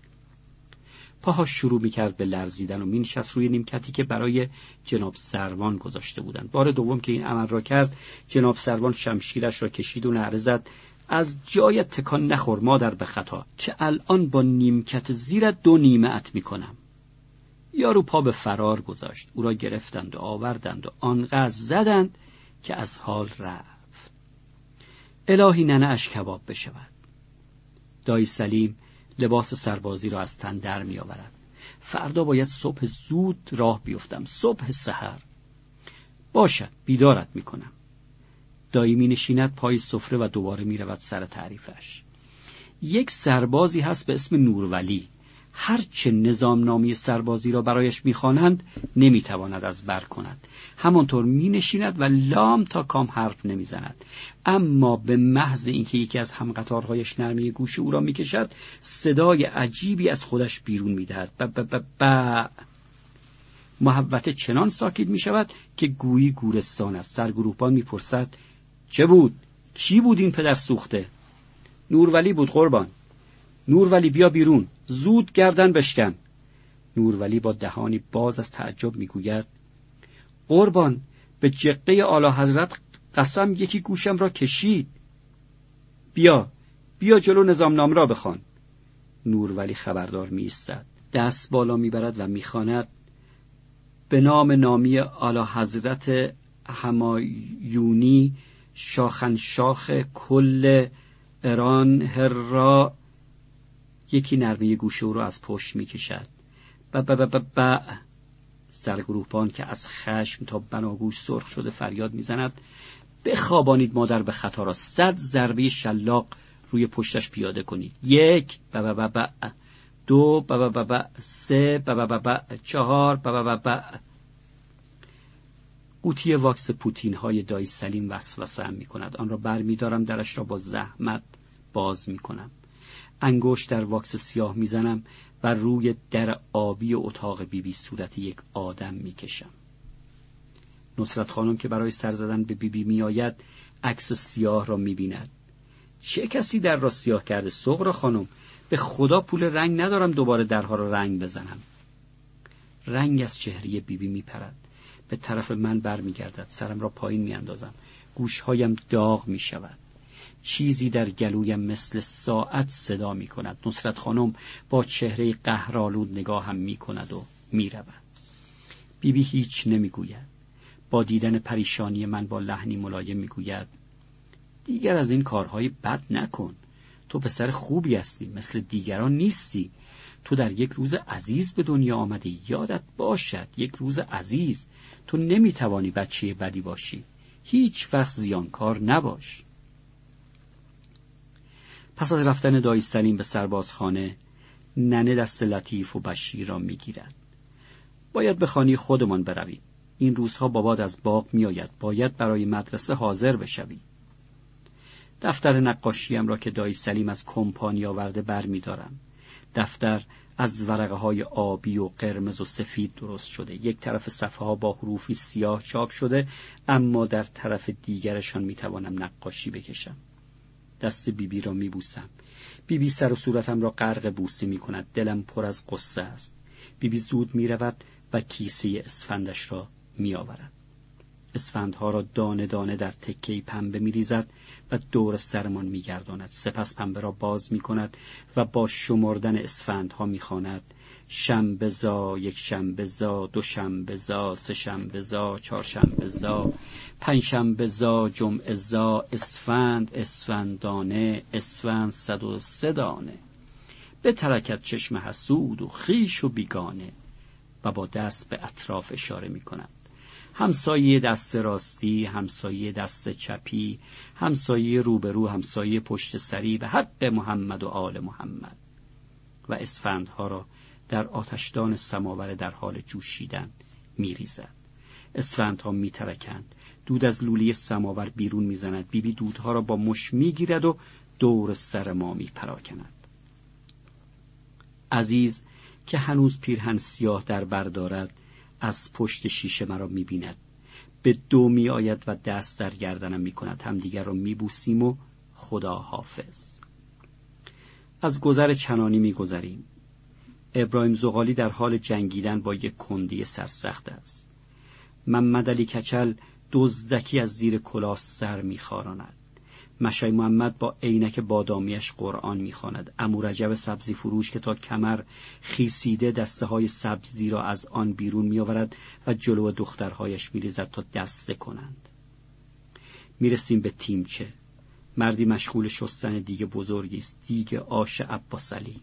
پاهاش شروع می‌کرد به لرزیدن و مینشست روی نیمکتی که برای جناب سروان گذاشته بودند. بار دوم که این عمل را کرد جناب سروان شمشیرش را کشید و نعره از جای تکان نخور مادر به خطا که الان با نیمکت زیرت دو نیمه می‌کنم. یارو پا به فرار گذاشت. او را گرفتند و آوردند و آنقدر زدند که از حال رفت. الهی ننه اش کباب بشود. دایی سلیم لباس سربازی را از تن در می آورد. فردا باید صبح زود راه بیفتم. صبح سحر. باشد بیدارت می کنم دایی می نشیند پای سفره و دوباره می رود سر تعریفش. یک سربازی هست به اسم نورولی هرچه نظام نامی سربازی را برایش می‌خوانند نمی‌تواند از بر کند. همانطور می نشیند و لام تا کام حرف نمی‌زند اما به محض اینکه یکی از همقطارهایش نرمی گوش او را می‌کشد صدای عجیبی از خودش بیرون می‌دهد ب ب ب ب. محوته چنان ساکت می شود که گویی گورستان است. سرگروهبان می‌پرسد چه بود؟ کی بود این پدر سوخته؟ نورولی بود قربان. نورولی بیا بیرون. زود گردن بشکن. نورولی با دهانی باز از تعجب می‌گوید قربان به جقه آلا حضرت قسم یکی گوشم را کشید. بیا بیا جلو نظام نام را بخوان. نورولی خبردار می دست بالا می‌برد و می‌خواند به نام نامی آلا حضرت همایونی شاخنشاخ کل ایران هررا یکی نرمه گوشه او را از پشت می‌کشد ب ب ب ب سرگروهبان که از خشم تا بناگوش سرخ شده فریاد می‌زند بخوابانید مادر به خطا را صد ضربه شلاق روی پشتش پیاده کنید یک ب ب ب دو ب ب ب سه ب ب ب چهار ب ب ب قوطی واکس پوتین های دایی سلیم وسوسه هم می کند آن را بر می دارم درش را با زحمت باز می کنم انگشت در واکس سیاه می‌زنم و روی در آبی اتاق بیبی بی صورت یک آدم می‌کشم. نصرت خانم که برای سر زدن به بیبی بی میآید عکس سیاه را می‌بیند. چه کسی در را سیاه کرده؟ سغرا خانم به خدا پول رنگ ندارم دوباره درها را رنگ بزنم. رنگ از چهره بیبی بی میپرد. به طرف من برمیگردد. سرم را پایین میاندازم. گوشهایم داغ می‌شود. چیزی در گلویم مثل ساعت صدا می کند نصرت خانم با چهره قهرآلود نگاه هم می کند و می رود بیبی هیچ نمی گوید با دیدن پریشانی من با لحنی ملایم می گوید دیگر از این کارهای بد نکن. تو پسر خوبی هستی مثل دیگران نیستی. تو در یک روز عزیز به دنیا آمدی. یادت باشد یک روز عزیز. تو نمی‌توانی بچه بدی باشی. هیچ وقت زیانکار نباش. پس از رفتن دایی سلیم به سربازخانه ننه دست لطیف و بشیر را می‌گیرد. باید به خانی خودمان برویم. این روزها باباد از باغ میآید. باید برای مدرسه حاضر بشوی دفتر نقاشیم را که دایی سلیم از کمپانی آورده برمیدارم. دفتر از ورقه های آبی و قرمز و سفید درست شده. یک طرف صفحه ها با حروفی سیاه چاپ شده اما در طرف دیگرشان می‌توانم نقاشی بکشم. دست بیبی بی را میبوسم. بیبی بی سر و صورتم را غرق بوسه می کند دلم پر از قصه است. بیبی بی زود می رود و کیسه اسفندش را می آورد اسفندها را دانه دانه در تکه پنبه می ریزد و دور سرمان می گرداند. سپس پنبه را باز می کند و با شمردن اسفندها می خواند شنبه زا یک شنبه زا دو شنبه زا سه شنبه زا چهار شنبه زا پنج شنبه زا جمعه زا اسفند اسفندانه اسفند صد و سه دانه. به ترکت چشم حسود و خیش و بیگانه و با دست به اطراف اشاره می کند همسایه دست راستی همسایه دست چپی همسایه روبرو همسایه پشت سری به حق محمد و آل محمد. و اسفندها را در آتشدان سماور در حال جوشیدن میریزد. اسفندها میترکند. دود از لولی سماور بیرون می‌زند. بیبی دودها را با مش می‌گیرد و دور سر ما میپراکند. عزیز که هنوز پیرهن سیاه در بردارد از پشت شیشه مرا می‌بیند. به دو می آید و دست در گردنم می کند همدیگر را می بوسیم و خدا حافظ. از گذر چنانی می گذریم ابراهیم زغالی در حال جنگیدن با یک کندی سرسخت است. محمد علی کچل دزدکی از زیر کلاه سر میخواراند مشای محمد با عینک بادامیش قرآن می‌خواند. امو رجب سبزی فروش که تا کمر خیسیده دسته های سبزی را از آن بیرون میآورد و جلو دخترهایش میریزد تا دسته کنند. می‌رسیم به تیمچه. مردی مشغول شستن دیگه بزرگی است. دیگ آش عباسلی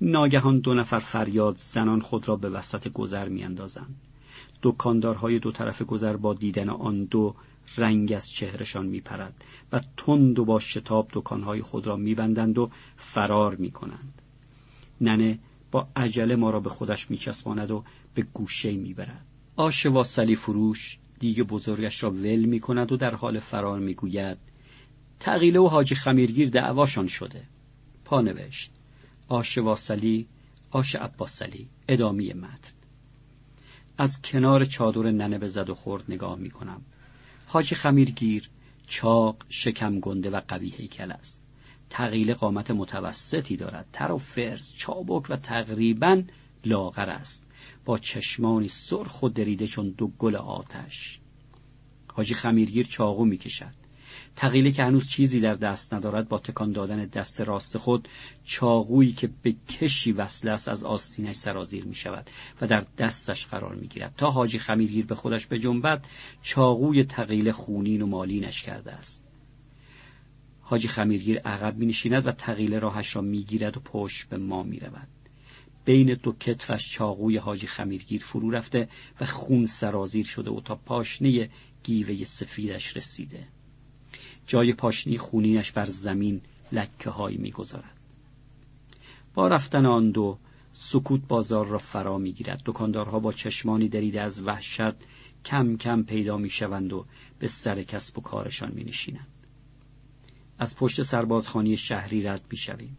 ناگهان دو نفر فریاد زنان خود را به وسط گذر میاندازند. دکاندارهای دو طرف گذر با دیدن آن دو رنگ از چهرشان میپرد و تند و با شتاب دکانهای خود را میبندند و فرار می‌کنند. ننه با عجله ما را به خودش میچسباند و به گوشه می‌برد. آش واسلی فروش دیگه بزرگش را ول می‌کند و در حال فرار می‌گوید تقیله و حاجی خمیرگیر دعواشان شده. پا نوشت آش واسلی آش عباسلی ادامی متن. از کنار چادر ننه به زد و خورد نگاه می کنم حاجی خمیرگیر چاق شکم گنده و قوی هیکل است. تغییل قامت متوسطی دارد. تر و فرز چابک و تقریبا لاغر است. با چشمانی سرخ و دریده چون دو گل آتش. حاجی خمیرگیر چاقو می‌کشد. تقیله که هنوز چیزی در دست ندارد با تکان دادن دست راست خود چاقویی که به کشی وصله است از آستینش سرازیر می شود و در دستش قرار می گیرد تا حاجی خمیرگیر به خودش به جنبت چاقوی تقیله خونین و مالینش کرده است. حاجی خمیرگیر عقب می نشیند و تقیله راهش را می گیرد و پشت به ما می رود. بین دو کتفش چاقوی حاجی خمیرگیر فرو رفته و خون سرازیر شده و تا پاشنه گیوه سفیدش رسیده. جای پاشنی خونینش بر زمین لکه هایی می‌گذارد. با رفتن آن دو سکوت بازار را فرا می‌گیرد. دکاندارها با چشمانی دریده از وحشت کم کم پیدا می‌شوند و به سر کسب و کارشان می نشینند. از پشت سربازخانی شهری رد می‌شویم.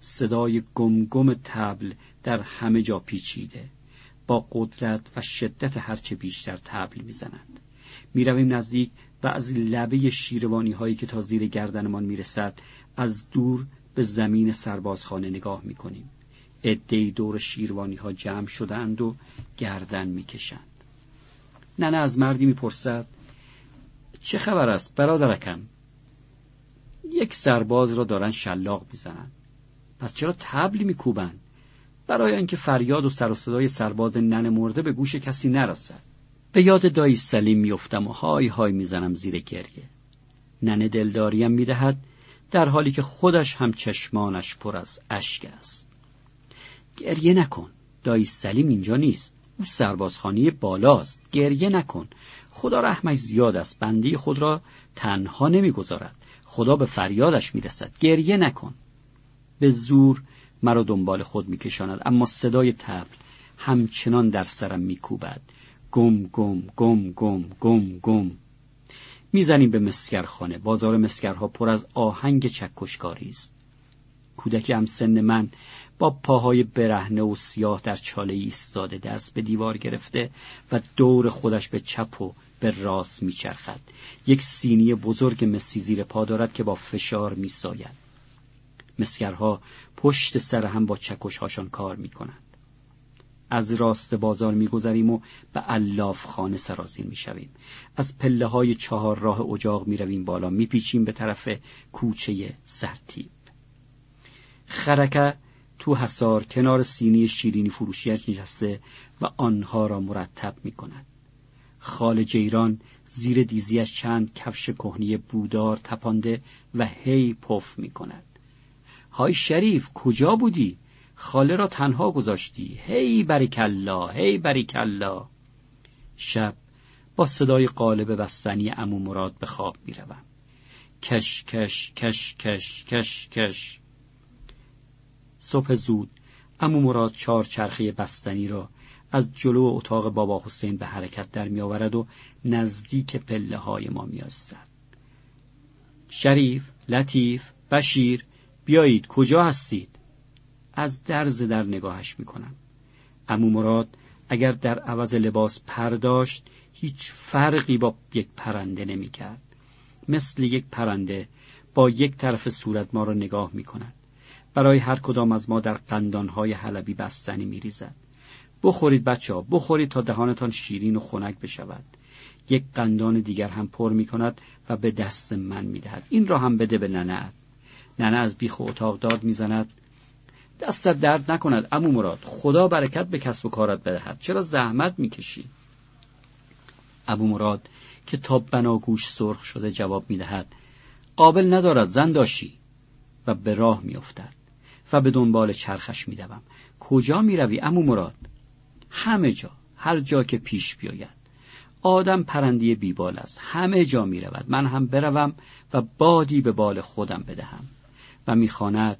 صدای گمگم تبل در همه جا پیچیده. با قدرت و شدت هرچه بیشتر تبل می‌زنند می‌رویم نزدیک و از لبه شیروانی هایی که تا زیر گردنمان می‌رسد از دور به زمین سربازخانه نگاه می‌کنیم. عدهای دور شیروانی ها جمع شدند و گردن می‌کشند. ننه از مردی می‌پرسد چه خبر است برادرکم؟ یک سرباز را دارن شلاق می‌زنند پس چرا تبلی میکوبند؟ برای آنکه فریاد و سر و صدای سرباز ننه مرده به گوش کسی نرسد. به یاد دایی سلیم میفتم و های های می‌زنم زیر گریه. ننه دلداریم می‌دهد در حالی که خودش هم چشمانش پر از اشک است. گریه نکن دایی سلیم اینجا نیست. او سربازخانی بالاست. گریه نکن. خدا رحمش زیاد است. بندی خود را تنها نمی‌گذارد. خدا به فریادش می‌رسد. گریه نکن. به زور مرا دنبال خود میکشاند اما صدای تبل همچنان در سرم میکوبد. گم گم گم گم گم گم. می‌زنیم به مسکرخانه. بازار مسکرها پر از آهنگ چکشکاری است. کودکی هم سن من با پاهای برهنه و سیاه در چاله ایستاده دست به دیوار گرفته و دور خودش به چپ و به راست میچرخد. یک سینی بزرگ مسی زیر پا دارد که با فشار میساید. مسکرها پشت سر هم با چکشهاشان کار می‌کنند. از راست بازار میگذریم و به الاف خانه سرازیر می‌شویم از پله های چهار راه اجاق می‌رویم بالا میپیچیم به طرف کوچه سرتیب خرکه تو حسار کنار سینی شیرینی فروشیش نشسته و آنها را مرتب می کند. خال جیران زیر دیزیش چند کفش کهنی بودار تپانده و هی پف می کند. های شریف کجا بودی؟ خاله را تنها گذاشتی. هی بریکلا هی بریکلا. شب با صدای قالب بستنی امو مراد به خواب می‌روم. کش کش کش کش کش کش. صبح زود امو مراد چهار چرخه بستنی را از جلو اتاق بابا حسین به حرکت در می آورد و نزدیک پله های ما می شریف، لطیف، بشیر بیایید کجا هستید؟ از درز در نگاهش می‌کنم امو مراد اگر در عوض لباس پرداشت هیچ فرقی با یک پرنده نمی‌کرد مثل یک پرنده با یک طرف صورت ما را نگاه می کند. برای هر کدام از ما در قندانهای حلبی بستنی می ریزد. بخورید بچه ها بخورید تا دهانتان شیرین و خنک بشود یک قندان دیگر هم پر می کند و به دست من می دهد. این را هم بده به ننه ننه از بیخ اتاق داد می‌زند دستت درد نکند امو مراد. خدا برکت به کسب و کارت بدهد. چرا زحمت می‌کشی؟ ابو مراد که تا بناگوش سرخ شده جواب می‌دهد قابل ندارد زن داشی و به راه میافتد و به دنبال چرخش میدوم. کجا می‌روی امو مراد؟ همه جا هر جا که پیش بیاید. آدم پرندی بیبال است همه جا می‌رود. من هم بروم و بادی به بال خودم بدهم و می‌خواند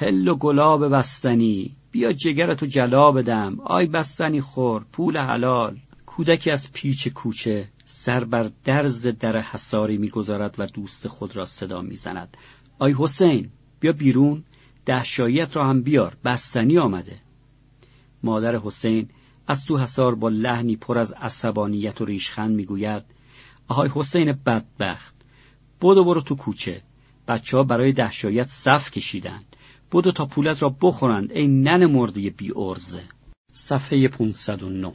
هل و گلاب بستنی؟ بیا جگرتو جلا بدم. آی بستنی خور پول حلال. کودکی از پیچ کوچه سر بر درز در حساری می‌گذارد و دوست خود را صدا می‌زند. آی حسین بیا بیرون. دهشاییت را هم بیار. بستنی آمده. مادر حسین از تو حسار با لحنی پر از عصبانیت و ریشخند می‌گوید آهای حسین بدبخت. بدو برو تو کوچه. بچه ها برای دهشایت صف کشیدن بدو تا پولت را بخورند. ای نن مرده بی ارزه صفحه 509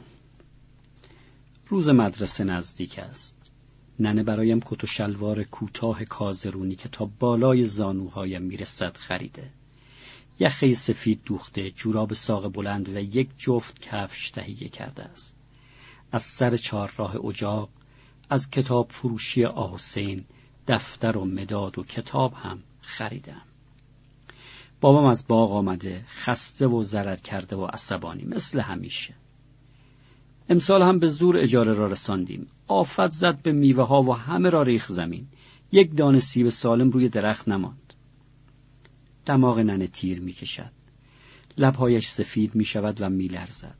روز مدرسه نزدیک است. ننه برایم کت و شلوار کوتاه کازرونی که تا بالای زانوهایم می‌رسد خریده. یخه سفید دوخته جوراب ساق بلند و یک جفت کفش تهیه کرده است. از سر چهارراه اجاق از کتاب فروشی آحسین دفتر و مداد و کتاب هم خریدم. بابام از باغ آمده خسته و زرد کرده و عصبانی مثل همیشه امسال هم به زور اجاره را رساندیم آفت زد به میوه ها و همه را ریخ زمین یک دانه سیب سالم روی درخت نماند دماغ ننه تیر می‌کشد لبهایش سفید می شود و می لرزد.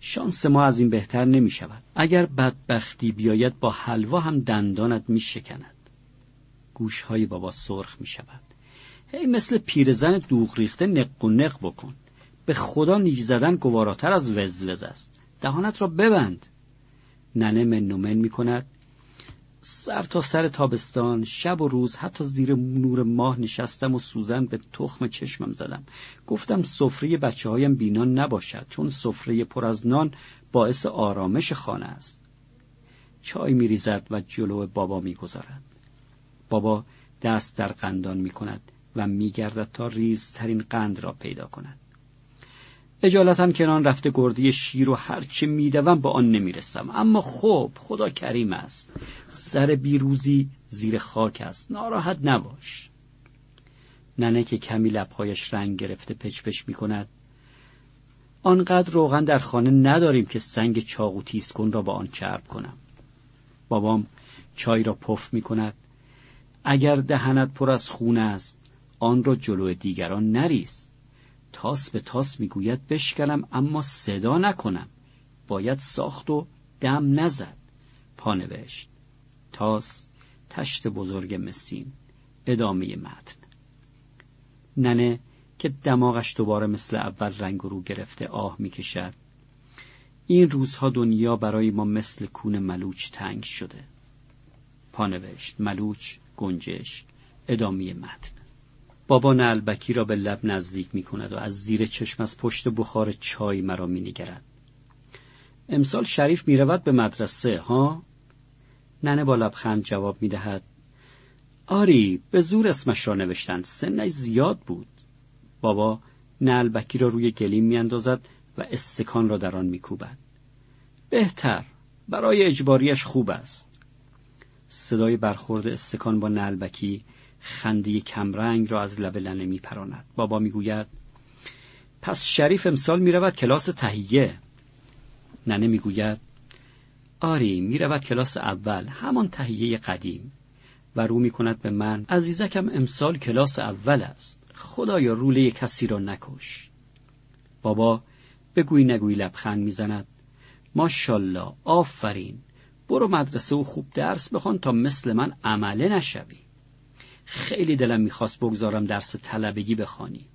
شانس ما از این بهتر نمی شود. اگر بدبختی بیاید با حلوا هم دندانت می شکند. گوشهای بابا سرخ می شود. هی مثل پیرزن دوغ ریخته نق و نق بکن. به خدا نیج زدن گواراتر از وزوز است. دهانت را ببند. ننه منومن می کند سر تا سر تابستان شب و روز حتی زیر نور ماه نشستم و سوزن به تخم چشمم زدم گفتم سفره بچه هایم بینان نباشد چون سفره پر از نان باعث آرامش خانه است چای میریزد و جلو بابا می‌گذارد بابا دست در قندان می کند و میگردد تا ریزترین قند را پیدا کند. اجالتا کنان رفته گردی شیر و هرچه میدوم به آن نمی‌رسم. اما خب خدا کریم است. سر بیروزی زیر خاک است. ناراحت نباش. ننه که کمی لبهایش رنگ گرفته پچ پچ می کند آنقدر روغن در خانه نداریم که سنگ چاقو تیز کن را با آن چرب کنم. بابام چای را پف می کند اگر دهنت پر از خون است آن را جلو دیگران نریز. تاس به تاس می‌گوید بشکنم اما صدا نکنم. باید ساخت و دم نزد. پانوشت تاس تشت بزرگ مسین. ادامه متن. ننه که دماغش دوباره مثل اول رنگ رو گرفته آه می‌کشد. این روزها دنیا برای ما مثل کون ملوچ تنگ شده. پانوشت ملوچ گنجش. ادامه متن. بابا نلبکی را به لب نزدیک می کند و از زیر چشم از پشت بخار چای مرا می نگرد. امسال شریف می رود به مدرسه ها؟ ننه با لبخند جواب می دهد. آری به زور اسمش را نوشتند سنش زیاد بود بابا نلبکی را روی گلیم می اندازد و استکان را در آن می کوبد. بهتر برای اجباریش خوب است صدای برخورد استکان با نلبکی خنده کمرنگ را از لب لنه می پراند. بابا می‌گوید پس شریف امسال می رود کلاس تهیه. ننه می‌گوید آری می رود کلاس اول همان تهیه قدیم. و رو می کند به من عزیزکم امسال کلاس اول است. خدایا روله کسی را نکش. بابا بگوی نگوی لبخند می‌زند. ماشالله آفرین. برو مدرسه و خوب درس بخوان تا مثل من عمله نشوی. خیلی دلم می‌خواست بگذارم درس طلبگی بخوانی.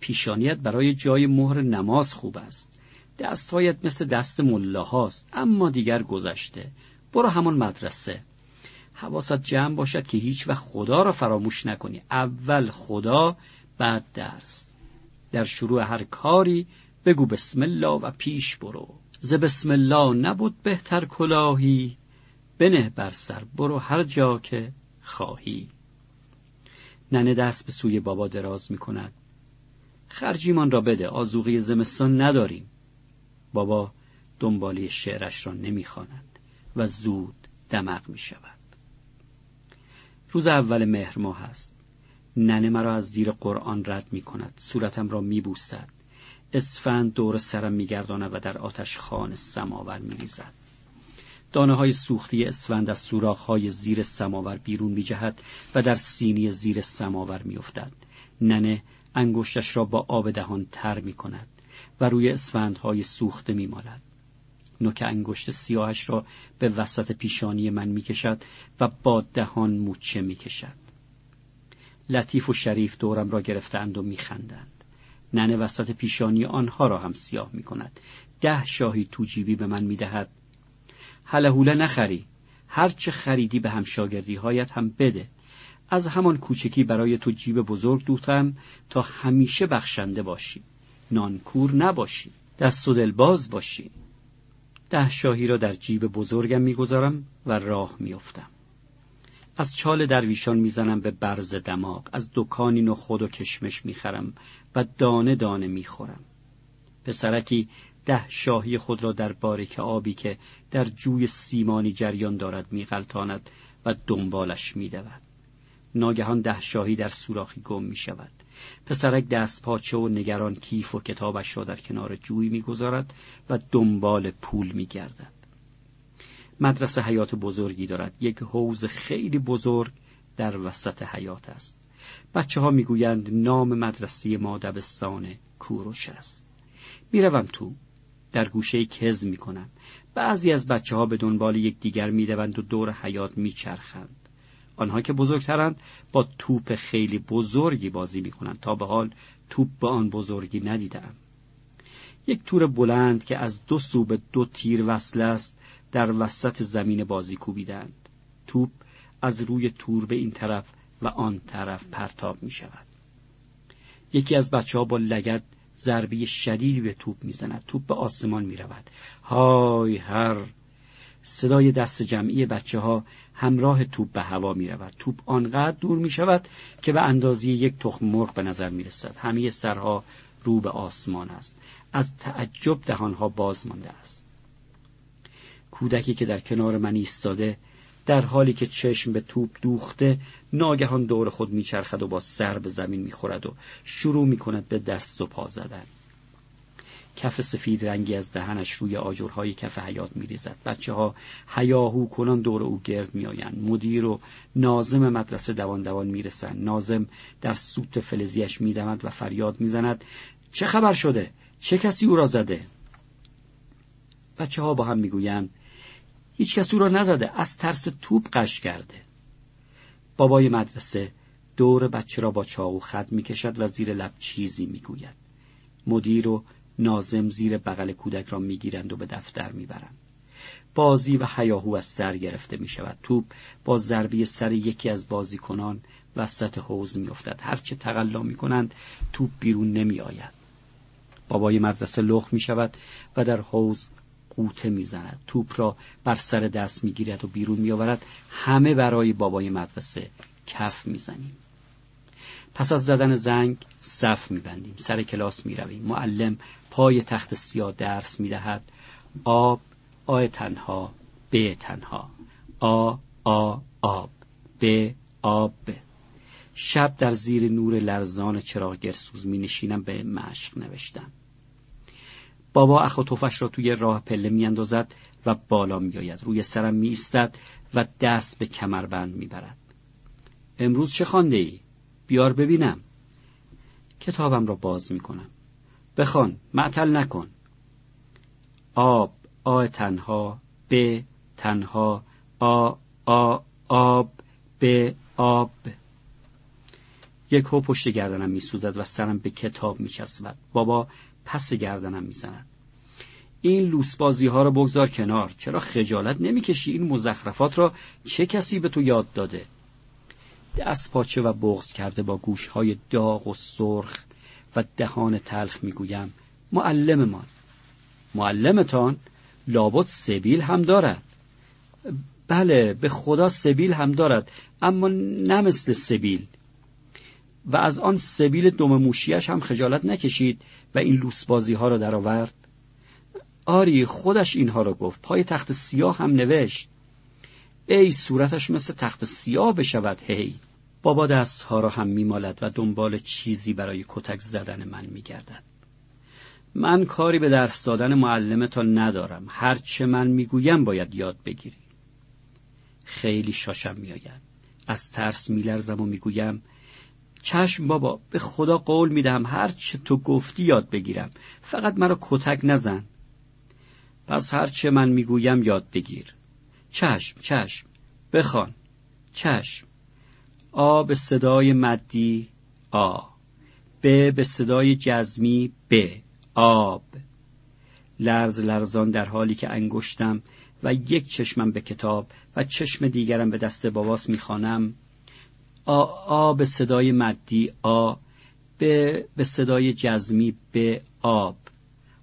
پیشانیت برای جای مهر نماز خوب است. دستهایت مثل دست ملاهاست اما دیگر گذشته. برو همان مدرسه. حواست جمع باشد که هیچ وقت خدا را فراموش نکنی. اول خدا بعد درس. در شروع هر کاری بگو بسم الله و پیش برو. ز بسم الله نبود بهتر کلاهی بنه بر سر برو هر جا که خواهی. ننه دست به سوی بابا دراز می کند. خرجیمان را بده آزوغی زمستان نداریم. بابا دنبالی شعرش را نمی‌خواند و زود دمق می شود. روز اول مهر ماه است. ننه مرا از زیر قرآن رد می کند. صورتم را می بوسد. اسفند دور سرم می گرداند و در آتش خان سماور می ریزد. دانه های سوختی اسفند از سوراخ های زیر سماور بیرون می جهد و در سینی زیر سماور می افتد. ننه انگشتش را با آب دهان تر می کند و روی های سوخته می مالد. نوک انگشت سیاهش را به وسط پیشانی من می کشد و با دهان موچه می کشد. لطیف و شریف دورم را گرفتند و می خندند. ننه وسط پیشانی آنها را هم سیاه می کند. ده شاهی تو جیبی به من می‌دهد هلهوله نخری. هرچه خریدی به هم شاگردی هایت هم بده. از همان کوچکی برای تو جیب بزرگ دوختم تا همیشه بخشنده باشی. نانکور نباشی. دست و دلباز باشی. ده شاهی را در جیب بزرگم می‌گذارم و راه میافتم. از چال درویشان می‌زنم به برز دماغ. از دکانی نخود و کشمش می‌خرم و دانه دانه می‌خورم. پسرکی ده شاهی خود را در باریک آبی که در جوی سیمانی جریان دارد میغلطاند و دنبالش میدود. ناگهان ده شاهی در سوراخی گم می شود پسرک دست پاچه و نگران کیف و کتابش را در کنار جوی می‌گذارد و دنبال پول میگردد. مدرسه حیات بزرگی دارد. یک حوز خیلی بزرگ در وسط حیات است. بچه ها می‌گویند نام مدرسه ما دبستان کوروش است. می‌روم تو. در گوشه کز می‌کنم بعضی از بچه ها به دنبال یکدیگر می‌دوند و دور حیات میچرخند. آنها که بزرگترند با توپ خیلی بزرگی بازی می‌کنند تا به حال توپ به آن بزرگی ندیدم یک تور بلند که از دو سو به دو تیر وصل است در وسط زمین بازی کوبیدند توپ از روی تور به این طرف و آن طرف پرتاب می شود یکی از بچه ها با لگت ضربه شدیدی به توپ می‌زند. توپ به آسمان می رود های هر. صدای دست جمعی بچه ها همراه توپ به هوا می رود توپ آنقدر دور می شود که به اندازه یک تخم مرغ به نظر می رسد همه سرها رو به آسمان است. از تعجب دهانها باز مانده است. کودکی که در کنار من ایستاده در حالی که چشم به توپ دوخته ناگهان دور خود میچرخد و با سر به زمین می‌خورد و شروع می‌کند به دست و پا زدن. کف سفید رنگی از دهنش روی آجرهای کف حیات میریزد. بچه ها هیاهو کنان دور او گرد میآیند. مدیر و نازم مدرسه دوان دوان می‌رسند. نازم در سوت فلزیش میدمد و فریاد می‌زند چه خبر شده؟ چه کسی او را زده؟ بچه ها با هم می‌گویند هیچ کس او را نزده از ترس توپ قش کرده. بابای مدرسه دور بچه را با چاقو خط می‌کشد و زیر لب چیزی می‌گوید. مدیر و نازم زیر بغل کودک را می‌گیرند و به دفتر می‌برند. بازی و حیاهو از سر گرفته می شود توپ با ضربی سر یکی از بازیکنان وسط حوز میافتد. هرچه تقلا می کنند توپ بیرون نمی آید بابای مدرسه لخ می شود و در حوز قوطه می‌زند. توپ را بر سر دست می‌گیرد و بیرون میآورد. همه برای بابای مدرسه کف می‌زنیم. پس از زدن زنگ صف میبندیم. سر کلاس می‌رویم. معلم پای تخت سیاه درس می‌دهد. آب آ تنها ب تنها. آ آ آب. ب آب. شب در زیر نور لرزان چراغ گرسوز می نشینم به مشق نوشتم. بابا اخ و توفش را توی راه پله میاندازد و بالا میآید. روی سرم میایستد و دست به کمربند می‌برد. امروز چه خوانده ای؟ بیار ببینم. کتابم را باز می‌کنم. بخوان معطل نکن. آب آ تنها ب تنها آ آ آب ب آب. یک هو پشت گردنم میسوزد و سرم به کتاب میچسبد. بابا پس گردنم می‌زند. این لوسبازی ها رو بگذار کنار. چرا خجالت نمی‌کشی؟ این مزخرفات را چه کسی به تو یاد داده؟ دست پاچه و بغز کرده با گوشهای داغ و سرخ و دهان تلخ می‌گویم معلممان. معلمتان؟ لابد سبیل هم دارد. بله به خدا سبیل هم دارد اما نه مثل سبیل. و از آن سبیل دم موشیش هم خجالت نکشید. و این لوسبازی ها را درآورد. آری خودش اینها را گفت. پای تخت سیاه هم نوشت. ای صورتش مثل تخت سیاه بشود هی بابا دستها را هم میمالد و دنبال چیزی برای کتک زدن من میگردد. من کاری به درس دادن معلمتان ندارم. هرچه من می‌گویم باید یاد بگیری. خیلی شاشم میآید. از ترس میلرزم و می‌گویم چشم بابا به خدا قول می‌دهم هر چه تو گفتی یاد بگیرم. فقط مرا کتک نزن. پس هر چه من می‌گویم یاد بگیر. چشم چشم. بخوان. چشم. آ به صدای مدی. آ. ب به صدای جزمی. ب. آب. لرز لرزان در حالی که انگشتم و یک چشمم به کتاب و چشم دیگرم به دست باباس می‌خوانم. آ آ به صدای مدی آ به به صدای جزمی به آب.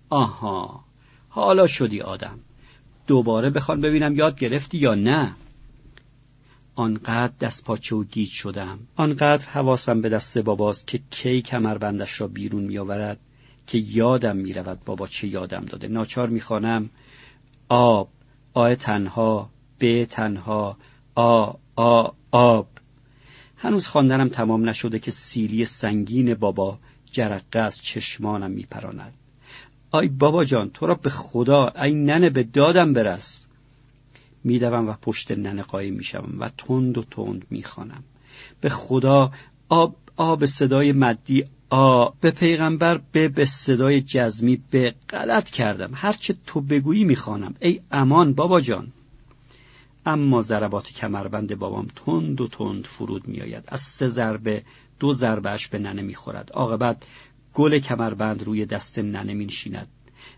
آها. حالا شدی آدم. دوباره بخوان ببینم یاد گرفتی یا نه. آنقدر دست پاچه و گیج شدم. آنقدر حواسم به دست باباست که کی کمربندش را بیرون میآورد که یادم می‌رود بابا چه یادم داده. ناچار می‌خوانم. آب. آ تنها. ب تنها. آ آ آب. هنوز خواندنم تمام نشده که سیلی سنگین بابا جرقه از چشمانم میپراند. آی بابا جان تو را به خدا ای ننه به دادم برس. میدوم و پشت ننه قایم می‌شوم و تند و تند می‌خوانم. به خدا آب آب صدای مدی آ به پیغمبر به به صدای جزمی به غلط کردم. هرچه تو بگویی می‌خوانم. ای امان بابا جان. اما ضربات کمربند بابام تند و تند فرود میآید. از سه ضربه دو ضربهش به ننه می‌خورد. عاقبت گل کمربند روی دست ننه مینشیند.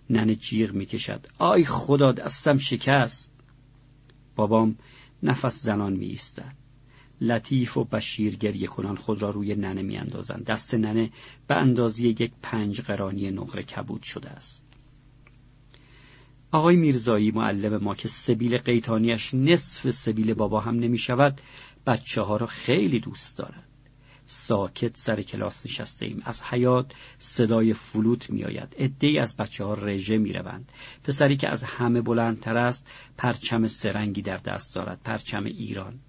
ننه جیغ می‌کشد. آی خدا دستم شکست. بابام نفس زنان می ایستد لطیف و بشیر گریه کنان خود را روی ننه می اندازند. دست ننه به اندازی یک پنج قرانی نقره کبود شده است. آقای میرزایی معلم ما که سبیل قیتانیش نصف سبیل بابا هم نمی شود بچه ها را خیلی دوست دارد. ساکت سر کلاس نشسته ایم. از حیات صدای فلوت میآید. عدهای از بچه ها رژه می‌روند. پسری که از همه بلندتر است پرچم سرنگی در دست دارد. پرچم ایران.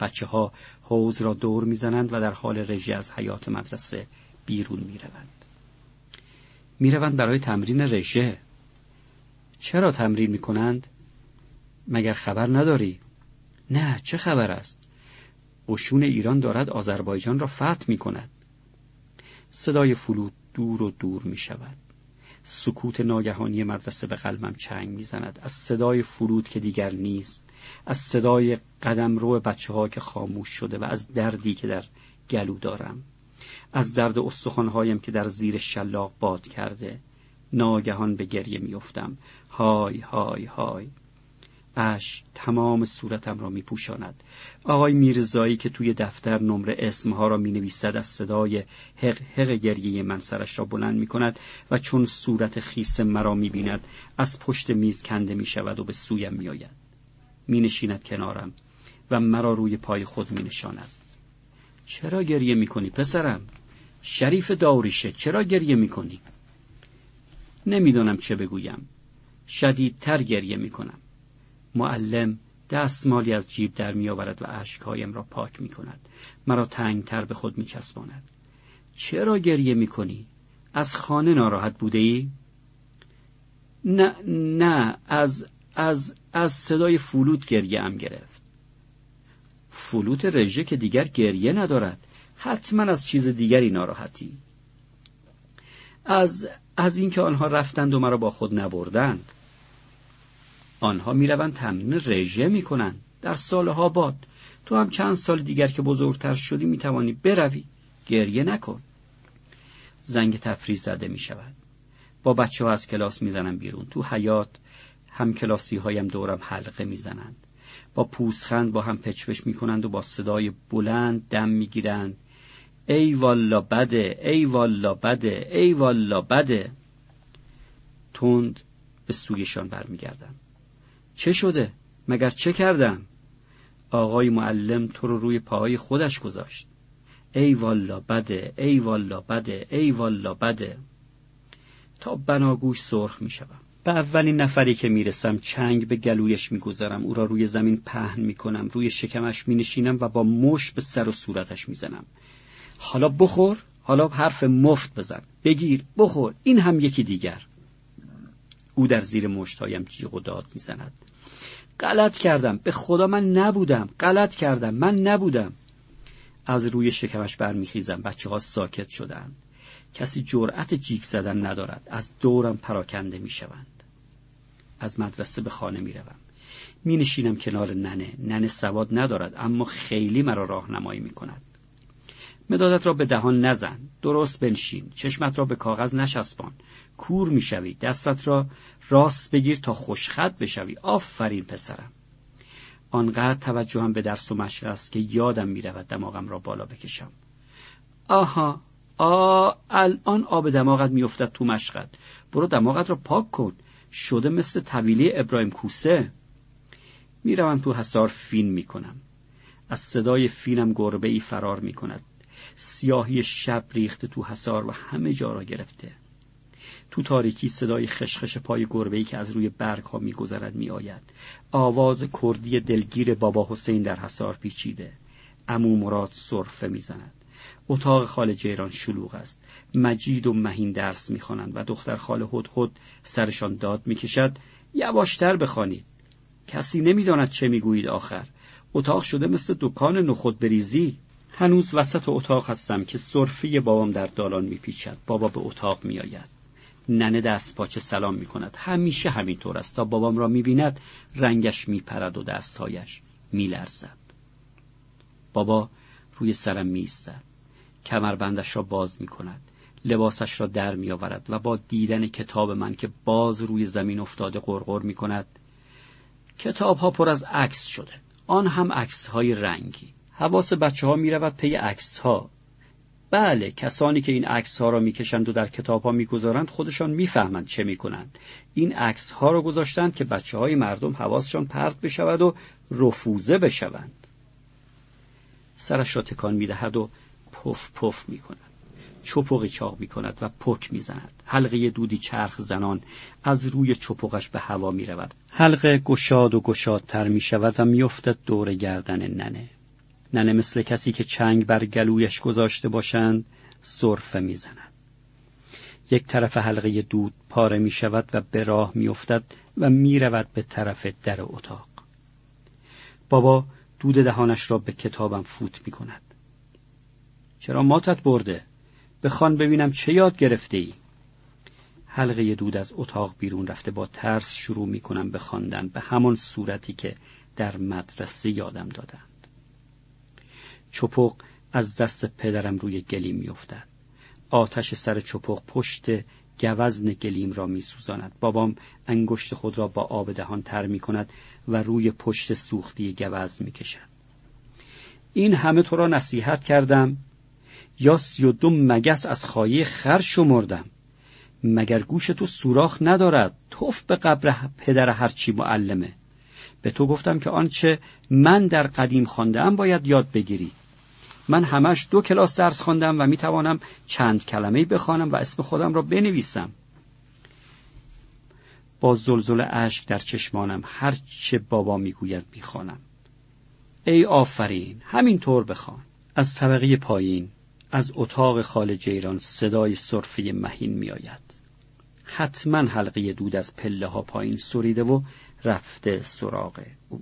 بچه ها حوز را دور می‌زنند و در حال رژه از حیات مدرسه بیرون می‌روند. می‌روند برای تمرین رژه. چرا تمرین می‌کنند؟ مگر خبر نداری؟ نه چه خبر است؟ قشون ایران دارد آذربایجان را فتح می کند. صدای فلوت دور و دور می شود. سکوت ناگهانی مدرسه به قلبم چنگ می‌زند. از صدای فرود که دیگر نیست از صدای قدم رو بچه ها که خاموش شده و از دردی که در گلو دارم. از درد استخوانهایم که در زیر شلاق باد کرده ناگهان به گریه میافتم. های های های اش تمام صورتم را می پوشاند. آقای میرزایی که توی دفتر نمره اسمها را می نویسد از صدای حق حق گریه من سرش را بلند می کند و چون صورت خیس مرا می بیند از پشت میز کنده می شود و به سویم می آید. می نشیند کنارم و مرا روی پای خود می نشاند. چرا گریه می کنی پسرم؟ شریف داوریشه چرا گریه می کنی؟ نمی‌دانم چه بگویم. شدیدتر گریه می کنم. معلم دستمالی از جیب در می آورد و اشکهایم را پاک می کند. مرا تنگتر به خود می چسباند. چرا گریه می کنی؟ از خانه ناراحت بوده ای؟ نه نه از از از صدای فلوت گریه ام گرفت. فلوت رژه که دیگر گریه ندارد. حتما از چیز دیگری ناراحتی. از از اینکه آنها رفتند و مرا با خود نبردند. آنها می‌روند تمرین رژه می‌کنند. در سالها باد. تو هم چند سال دیگر که بزرگتر شدی می‌توانی بروی. گریه نکن. زنگ تفریح زده می شود با بچه ها از کلاس می‌زنم بیرون. تو حیات هم کلاسی هایم دورم حلقه می‌زنند. با پوسخند با هم پچپش می‌کنند و با صدای بلند دم می‌گیرند. ای والا بده ای والا بده ای والا بده. تند به سویشان برمیگردم. چه شده؟ مگر چه کردم؟ آقای معلم تو رو روی پاهای خودش گذاشت. ای والا بده ای والا بده ای والا بده. تا بناگوش سرخ می شدم. به اولین نفری که می‌رسم چنگ به گلویش می‌گذارم. او را روی زمین پهن می‌کنم روی شکمش مینشینم و با مش به سر و صورتش می‌زنم حالا بخور حالا حرف مفت بزن. بگیر بخور. این هم یکی دیگر. او در زیر مشتایم جیغ و داد می‌زند غلط کردم. به خدا من نبودم. غلط کردم. من نبودم. از روی شکمش برمیخیزم. بچه ها ساکت شدند. کسی جرأت جیک زدن ندارد. از دورم پراکنده می‌شوند. از مدرسه به خانه می‌روم. می نشینم کنار ننه. ننه سواد ندارد اما خیلی مرا راهنمایی می کند مدادت را به دهان نزن. درست بنشین. چشمت را به کاغذ نشسبان کور می‌شوی. دستت را راست بگیر تا خوشخط بشوی. آفرین پسرم. آنقدر توجهم به درس و مشق است که یادم می‌رود دماغم را بالا بکشم. آها. آ الان آب دماغت میافتد تو مشقت. برو دماغت را پاک کن. شده مثل طویلی ابراهیم کوسه. می‌روم تو حسار فین می‌کنم. از صدای فینم گربه ای فرار می‌کند. سیاهی شب ریخته تو حسار و همه جا را گرفته. تو تاریکی صدای خشخش پای گربه‌ای که از روی برگ ها میگذرد میآید. آواز کردی دلگیر بابا حسین در حسار پیچیده. امو مراد سرفه می‌زند. اتاق خال جیران شلوغ است. مجید و مهین درس می‌خوانند و دختر خال هد سرشان داد می‌کشد. یواشتر بخوانید. کسی نمی‌داند چه می‌گویید آخر. اتاق شده مثل دکان نخود بریزی. هنوز وسط اتاق هستم که صرفی بابام در دالان میپیچد. بابا به اتاق میآید. ننه دست پاچه سلام می کند همیشه همینطور است. تا بابام را می بیند رنگش می پرد و دستهایش می لرزد. بابا روی سرم می ایستد کمربندش را باز می کند لباسش را در می آورد و با دیدن کتاب من که باز روی زمین افتاده غرغر می کند کتاب ها پر از عکس شده. آن هم عکس های رنگی. حواس بچه ها می رود پی عکس ها بله کسانی که این عکس ها را می‌کشند و در کتاب ها می‌گذارند خودشان می‌فهمند چه می‌کنند. این عکس ها را گذاشتند که بچه های مردم حواسشان پرت بشود و رفوزه بشوند. سرش را تکان می‌دهد و پف پف می‌کند. چپقی چاق می‌کند و پک می‌زند. حلقه دودی چرخ زنان از روی چپقش به هوا می‌رود. حلقه گشاد و گشادتر می‌شود و میافتد دور گردن ننه. ننه مثل کسی که چنگ بر گلویش گذاشته باشند سرفه می‌زند یک طرف حلقه دود پاره می شود و به راه می افتد و می رود به طرف در اتاق. بابا دود دهانش را به کتابم فوت می کند. چرا ماتت برده؟ بخوان ببینم چه یاد گرفته ای؟ حلقه دود از اتاق بیرون رفته با ترس شروع می کنم به خواندن به همان صورتی که در مدرسه یادم دادن. چپق از دست پدرم روی گلیم میافتد. آتش سر چپق پشت گوزن گلیم را میسوزاند. بابام انگشت خود را با آب دهان تر می کند و روی پشت سوختی گوزن می کشد. این همه تو را نصیحت کردم. یا سی و دو مگس از خایه خر شمردم. مگر گوش تو سوراخ ندارد. توف به قبر پدر هرچی معلمه. به تو گفتم که آنچه من در قدیم خواندم باید یاد بگیری. من همش دو کلاس درس خواندم و می‌توانم چند کلمه بخوانم و اسم خودم را بنویسم. با زلزل اشک در چشمانم هر چه بابا می‌گوید می‌خوانم. ای آفرین همین طور بخوان. از طبقه پایین از اتاق خال جیران صدای صرفه مهین میآید. حتما حلقه دود از پله ها پایین سریده و رفته سراغ او.